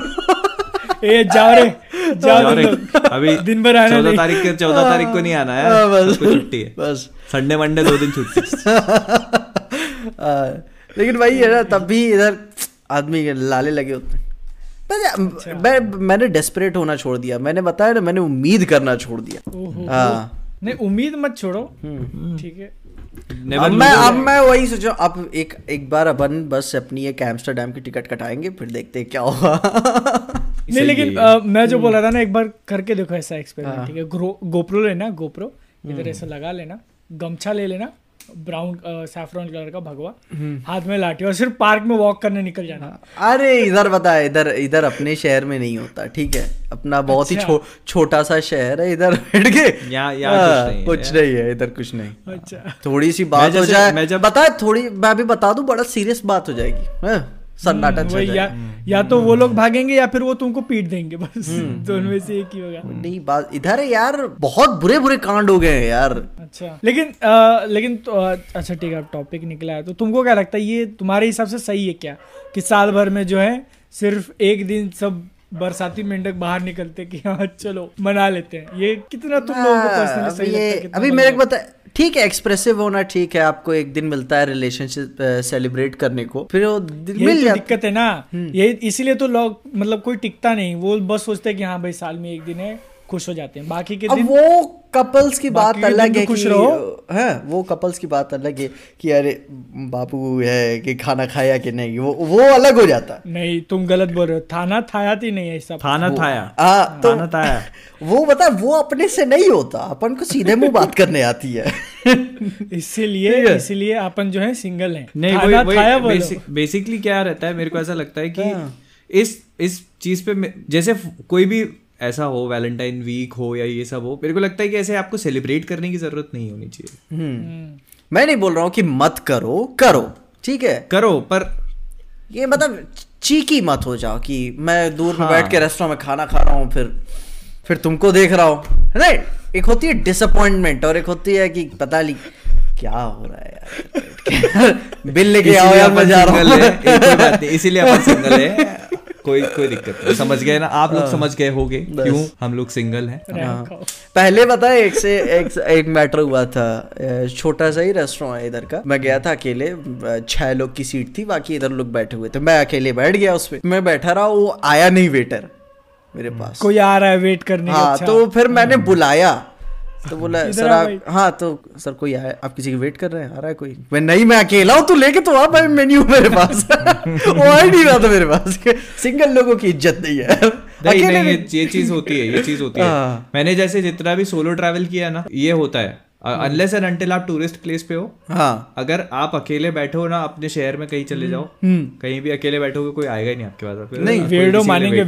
ए जाओ रे जाओ जाओ रे, अभी दिन भर आना चौदह तारीख के चौदह तारीख को नहीं आना है। हाँ, बस। छुट्टी है। बस। संडे मंडे दो दिन छुट्टी। हाँ, लेकिन वही है ना तब भी इधर आदमी के लाले लगे होते हैं। बस, मैं मैंने डेस्परेट होना छोड़ दिया। मैंने बताया ना मैंने उम्मीद करना छोड़ दिया। हाँ। नहीं उम्मीद मत छोड़ो। ठीक है। अब मैं अब मैं वही सोचो अब एक एक बार अपन बस अपनी एक एम्स्टरडेम की टिकट कटाएँगे फिर देखते हैं क्या होगा। नहीं लेकिन आ, मैं जो बोला था ना एक बार करके देखो ऐसा एक्सपेरिमेंट ठीक है? गोप्रो लेना गोप्रो इधर ऐसा लगा लेना गमछा ले लेना ब्राउन सैफरॉन कलर का भगवा। हाथ में लाठी और सिर्फ़ पार्क में वॉक करने निकल जाना। अरे इधर बता इधर इधर अपने शहर में नहीं होता ठीक है? अपना बहुत ही अच्छा। छो, छोटा सा शहर है इधर बैठ के। यहाँ- यहाँ हाँ, कुछ नहीं है। कुछ नहीं है इधर कुछ नहीं। अच्छा। थोड़ी सी बात हो जाए। मैं जब- बता थोड़ी मैं अभी बता दू बड़ा सीरियस बात हो जाएगी हाँ, सन्नाटा छा वही या, या तो वो लोग भागेंगे या फिर वो तुमको पीट देंगे बस। दोनों में से एक ही होगा। नहीं बात इधर है यार बहुत बुरे बुरे कांड हो गए हैं यार। अच्छा। लेकिन आ, लेकिन तो, अच्छा ठीक है टॉपिक निकला है। तो तुमको क्या लगता है ये तुम्हारे हिसाब से सही है क्या? कि साल भर में जो है सिर्फ़ एक दिन सब बरसाती मेंढक बाहर निकलते कि हाँ चलो मना लेते हैं। ये कितना तुम लोगों को पर्सनली हाँ, सही अभी लगता है अभी मेरे को बता ठीक है एक्सप्रेसिव होना ठीक है आपको एक दिन मिलता है रिलेशनशिप सेलिब्रेट करने को। फिर वो दिन मिल तो जाता दिक्कत है ना। ये इसीलिए तो लोग मतलब कोई टिकता नहीं। वो बस सोचते हैं कि हाँ भाई साल में एक दिन है। खुश हो जाते हैं। बाकी के अब दिन वो कपल्स की बात अलग तो है खुश रहो। है वो कपल्स की बात अलग है कि अरे बाबू है कि खाना खाया कि नहीं वो वो अलग हो जाता। नहीं तुम गलत बोल रहे हो। थाना थाया थी नहीं ऐसा थाना थाया। हाँ तो थाना थाया। वो बता वो अपने से नहीं होता अपन को सीधे मुँह बात करने आती है। इसीलिए इसीलिए अपन जो है सिंगल है। नहीं बेसिकली क्या रहता है मेरे को ऐसा लगता है कि हाँ। इस इस चीज़ पे जैसे कोई भी ऐसा हो वैलेंटाइन वीक हो या ये सब हो मेरे को लगता है कि ऐसे आपको सेलिब्रेट करने की ज़रूरत नहीं होनी चाहिए। हम्म। मैं नहीं बोल रहा हूँ कि मत करो करो ठीक है? करो पर ये मतलब चीकी मत हो जाओ कि मैं दूर में हाँ। बैठ के रेस्टोरेंट में खाना खा रहा हूँ फिर फिर तुमको देख रहा हूँ नहीं एक होती है डिसअपॉइंटमेंट और एक होती है कि पता नहीं क्या हो रहा है यार। बिल लेके आओ यार मैं अपन जा रहा है। इसीलिए अपन सिंगल है। कोई कोई दिक्कत नहीं। समझ गए ना? आप लोग समझ गए होगे हाँ। क्यों हम लोग सिंगल हैं? हाँ। पहले पता है एक से एक एक मैटर हुआ था। छोटा सा ही रेस्टोरेंट है इधर का। मैं गया था अकेले। छह लोग की सीट थी बाकी इधर लोग बैठे हुए थे। मैं अकेले बैठ गया उसपे मैं बैठा रहा वो आया नहीं वेटर मेरे पास। कोई आ रहा है वेट करने हाँ अच्छा। तो फिर मैंने बुलाया। तो बोला सर आप हाँ तो सर कोई आया आप किसी की वेट कर रहे हैं? आ रहा है कोई? मैं नहीं मैं अकेला हूँ तू लेके तो आ भाई मेन्यू मेरे पास। वो आ ही नहीं रहा था मेरे पास। सिंगल लोगों की इज़्ज़त नहीं है। नहीं अकेले नहीं ये चीज़ होती है ये चीज़ होती है। हाँ। मैंने जैसे जितना भी सोलो ट्रैवल किया ना ये होता है। अनलेस एंड अनटिल आप टूरिस्ट प्लेस पे हो हाँ। अगर आप अकेले बैठे हो ना अपने शहर में कहीं चले जाओ कहीं भी अकेले बैठोगे कोई आएगा ही नहीं आपके पास। नहीं, लिए मानेंगे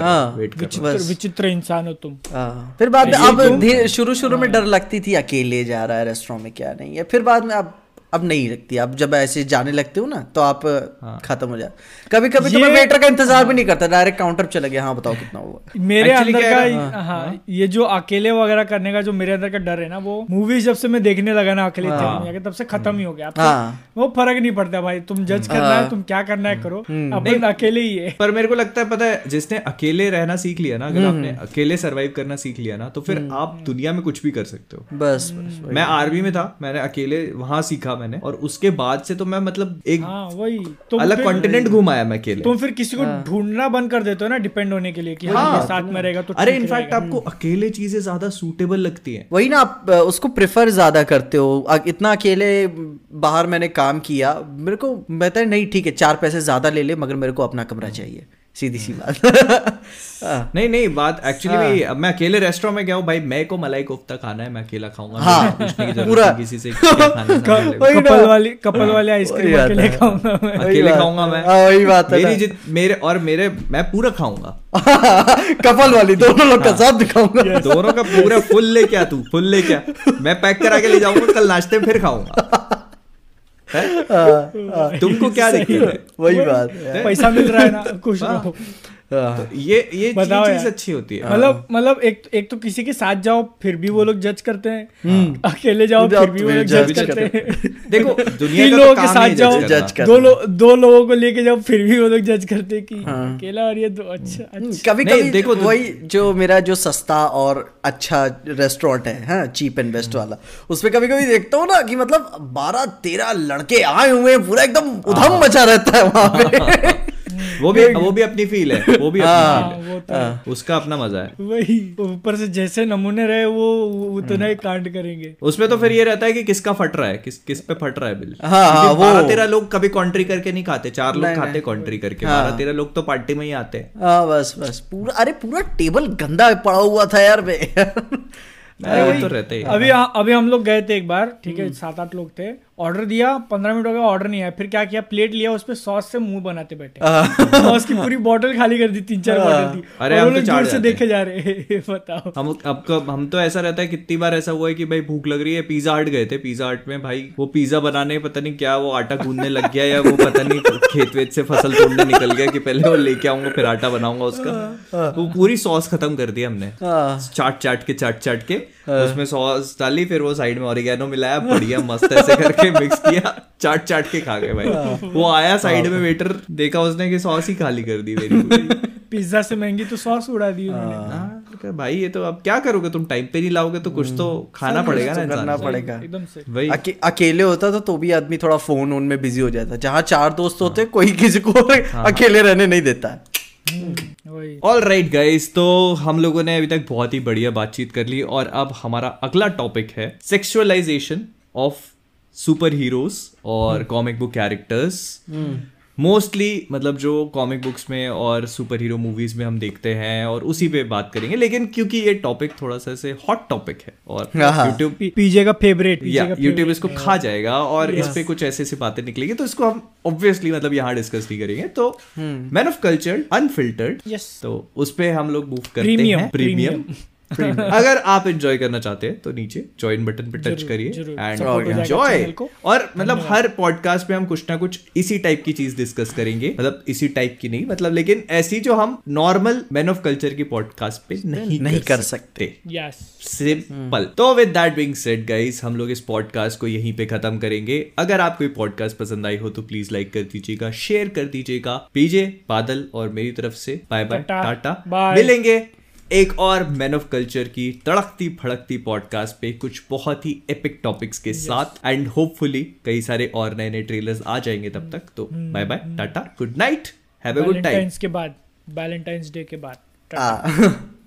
हाँ, कर- विचित्र विचित्र इंसान हो तुम। हाँ। फिर बाद में अब शुरू शुरू में डर लगती थी अकेले जा रहा है रेस्टोरेंट में क्या नहीं है। फिर बाद में अब अब नहीं लगती अब जब ऐसे जाने लगते हो ना तो आप हाँ। खत्म हो जाए कभी कभी तो मैं वेटर का इंतज़ार हाँ। भी नहीं करता डायरेक्ट काउंटर पे चला गया हाँ बताओ कितना हुआ। मेरे Actually अंदर का है हाँ, ये जो अकेले वगैरह करने का जो मेरे अंदर का डर है ना वो मूवीज़ जब से मैं देखने लगा ना अकेले जाके तब से खत्म ही हो गया। तो हाँ। वो फ़र्क नहीं पड़ता भाई तुम जज करना है तुम क्या करना है करो। अपन अकेले ही है। पर मेरे को लगता है पता है जिसने अकेले रहना सीख लिया ना अगर आपने अकेले सरवाइव करना सीख लिया ना तो फिर आप दुनिया में कुछ भी कर सकते हो। बस बस मैं आर्मी में था मैंने अकेले वहाँ सीखा मैंने। और उसके बाद से तो मैं मतलब एक हाँ वही। अलग कॉन्टिनेंट घुमाया मैं अकेले। तुम फिर किसी को ढूंढना बंद कर देते हो ना डिपेंड होने के लिए कि हाँ साथ में रहेगा तो अरे इनफैक्ट आपको अकेले चीज़ें ज़्यादा सूटेबल लगती हैं। वही ना आप उसको प्रेफर ज़्यादा करते हो। इतना अकेले बाहर मैंने काम किया मेरे को कहता है नहीं ठीक है चार पैसे ज़्यादा ले ले मगर मेरे को अपना कमरा चाहिए। सीधी सी बात। हाँ। नहीं नहीं बात एक्चुअली भी अब मैं अकेले रेस्टोरेंट में गया हूँ भाई मैं को मलाई कोफ्ता खाना है मैं अकेला खाऊँगा हाँ, पूरा। किसी से है। कपल वाली कपल वाले आइसक्रीम अकेले खाऊँगा मैं। वही अकेले बात- खाऊँगा मैं। हाँ, वही बात है मेरी जित मेरे और मेरे मैं पूरा खाऊँगा। कपल वाली दोनों लोग का साथ दिखाऊँगा। दोनों का पूरा फुल ले क्या तू फुल ले क्या मैं पैक करा के ले जाऊँगा कल नाश्ते में फिर खाऊँगा। हैं? तुमको क्या दिक्कत है। वही बात है। पैसा मिल रहा है ना खुश रहो हाँ। ये ये बताओ चीज़ अच्छी होती है। मतलब मतलब एक एक तो किसी के साथ जाओ फिर भी वो लोग जज करते हैं। अकेले जाओ फिर भी तो वो लोग जज करते हैं। देखो दुनिया तीन लोगों तो के साथ जाओ। दो लोग दो लोगों को लेके जाओ फिर भी वो लोग जज करते हैं कि अकेला और ये दो अच्छा अच्छा। कभी कभी देखो तो- वही जो मेरा जो सस्ता और अच्छा रेस्टोरेंट है हाँ चीप एंड बेस्ट वाला उसमें कभी कभी देखता हूँ ना कि मतलब बारह तेरह लड़के आए हुए हैं पूरा एकदम उधम मचा रहता है वहाँ पे। वो भी वो भी अपनी फील है वो भी अपनी हाँ, फील वो तो है। उसका अपना मज़ा है। वही ऊपर से जैसे नमूने रहे वो उतना ही कांड करेंगे। उसमें तो फिर ये रहता है कि किसका फट रहा है किस किस पे फट रहा है बिल। हाँ, हाँ, वो- तेरह लोग कभी कॉन्ट्री करके नहीं खाते चार लोग खाते। कॉन्ट्री करके हाँ। बारह तेरह लोग तो पार्टी में ही आते। हैं हाँ बस बस पूरा अरे पूरा टेबल गंदा पड़ा हुआ था यार तो रहते ही अभी अभी हम लोग गए थे एक बार ठीक है सात आठ लोग थे। ऑर्डर दिया पंद्रह मिनट हो गया ऑर्डर नहीं आया। फिर क्या किया? प्लेट लिया उस पर सॉस से मुँह बनाते बैठे। सॉस की पूरी बोतल खाली कर दी तीन चार बोतल थी अरे हम तो दूर से देखे जा रहे हैं। बताओ। हम अब कब हम तो ऐसा रहता है कितनी बार ऐसा हुआ है कि भाई भूख लग रही है पिज्जा हट गए थे पिज्जा हट में भाई वो पिज्जा बनाने पता नहीं क्या वो आटा गूंदने लग गया या वो पता नहीं खेत वेत से फ़सल तोड़ने निकल गया कि पहले वो लेके आऊँगा फिर आटा बनाऊँगा उसका। वो पूरी सॉस खत्म कर दी हमने। हाँ। चाट चाट के चाट चाट के। उसमें सॉस डाली फिर वो साइड में ऑरिगेनो मिलाया बढ़िया मस्त ऐसे करके। मिक्स किया चाट चाट के खा गए भाई। वो आया साइड में वेटर देखा उसने कि सॉस ही खाली कर दी मेरी पिज्जा से महँगी तो सॉस उड़ा दी उन्होंने। हाँ, तो भाई ये तो अब क्या करोगे? तुम टाइम पे नहीं लाओगे तो कुछ तो खाना पड़ेगा ना करना इंसान पड़ेगा। एकदम से। वही। अके, अकेले होता था तो भी आदमी थोड़ा फ़ोन उन में बिज़ी हो जाता। जहाँ चार दोस्त होते कोई किसी को अकेले रहने नहीं देता। है ऑल राइट गाइस तो हम लोगों ने अभी तक बहुत ही बढ़िया बातचीत कर ली और अब हमारा अगला टॉपिक है सेक्सुअलाइजेशन ऑफ़ सुपर हीरोज और कॉमिक बुक कैरेक्टर्स मोस्टली मतलब जो कॉमिक बुक्स में और सुपर हीरो मूवीज़ में हम देखते हैं और उसी पे बात करेंगे लेकिन क्योंकि ये टॉपिक थोड़ा सा ऐसे हॉट टॉपिक है और हाँ। यूट्यूब पीजे का फेवरेट या यूट्यूब इसको खा जाएगा और इस पे कुछ ऐसे ऐसी बातें निकलेगी तो इसको हम ऑब्वियसली मतलब यहाँ डिस्कस नहीं करेंगे। तो मैन ऑफ़ कल्चर अनफिल्टर्ड तो उस पे हम लोग मूव करते हैं प्रीमियम अगर आप एंजॉय करना चाहते हैं तो नीचे ज्वाइन बटन पे टच करिए एंड एंजॉय और मतलब हर पॉडकास्ट पे हम कुछ ना कुछ इसी टाइप की चीज़ डिस्कस करेंगे। मतलब इसी टाइप की नहीं मतलब लेकिन ऐसी जो हम नॉर्मल मैन ऑफ़ कल्चर की पॉडकास्ट पे नहीं नहीं कर सकते। सिंपल तो with that being said guys हम लोग इस पॉडकास्ट को यहीं पे खत्म करेंगे। अगर आपको ये पॉडकास्ट पसंद आई हो तो प्लीज़ लाइक कर दीजिएगा शेयर कर दीजिएगा। पीजे बादल और मेरी तरफ़ से बाय बाय टाटा मिलेंगे। एक और मैन ऑफ़ कल्चर की तड़कती फड़कती पॉडकास्ट पे कुछ बहुत ही एपिक टॉपिक्स के yes. साथ एंड होपफुली कई सारे और नए नए ट्रेलर्स आ जाएँगे तब तक। तो bye bye tata good night have a good time के बाद वैलेंटाइंस डे के बाद हाँ।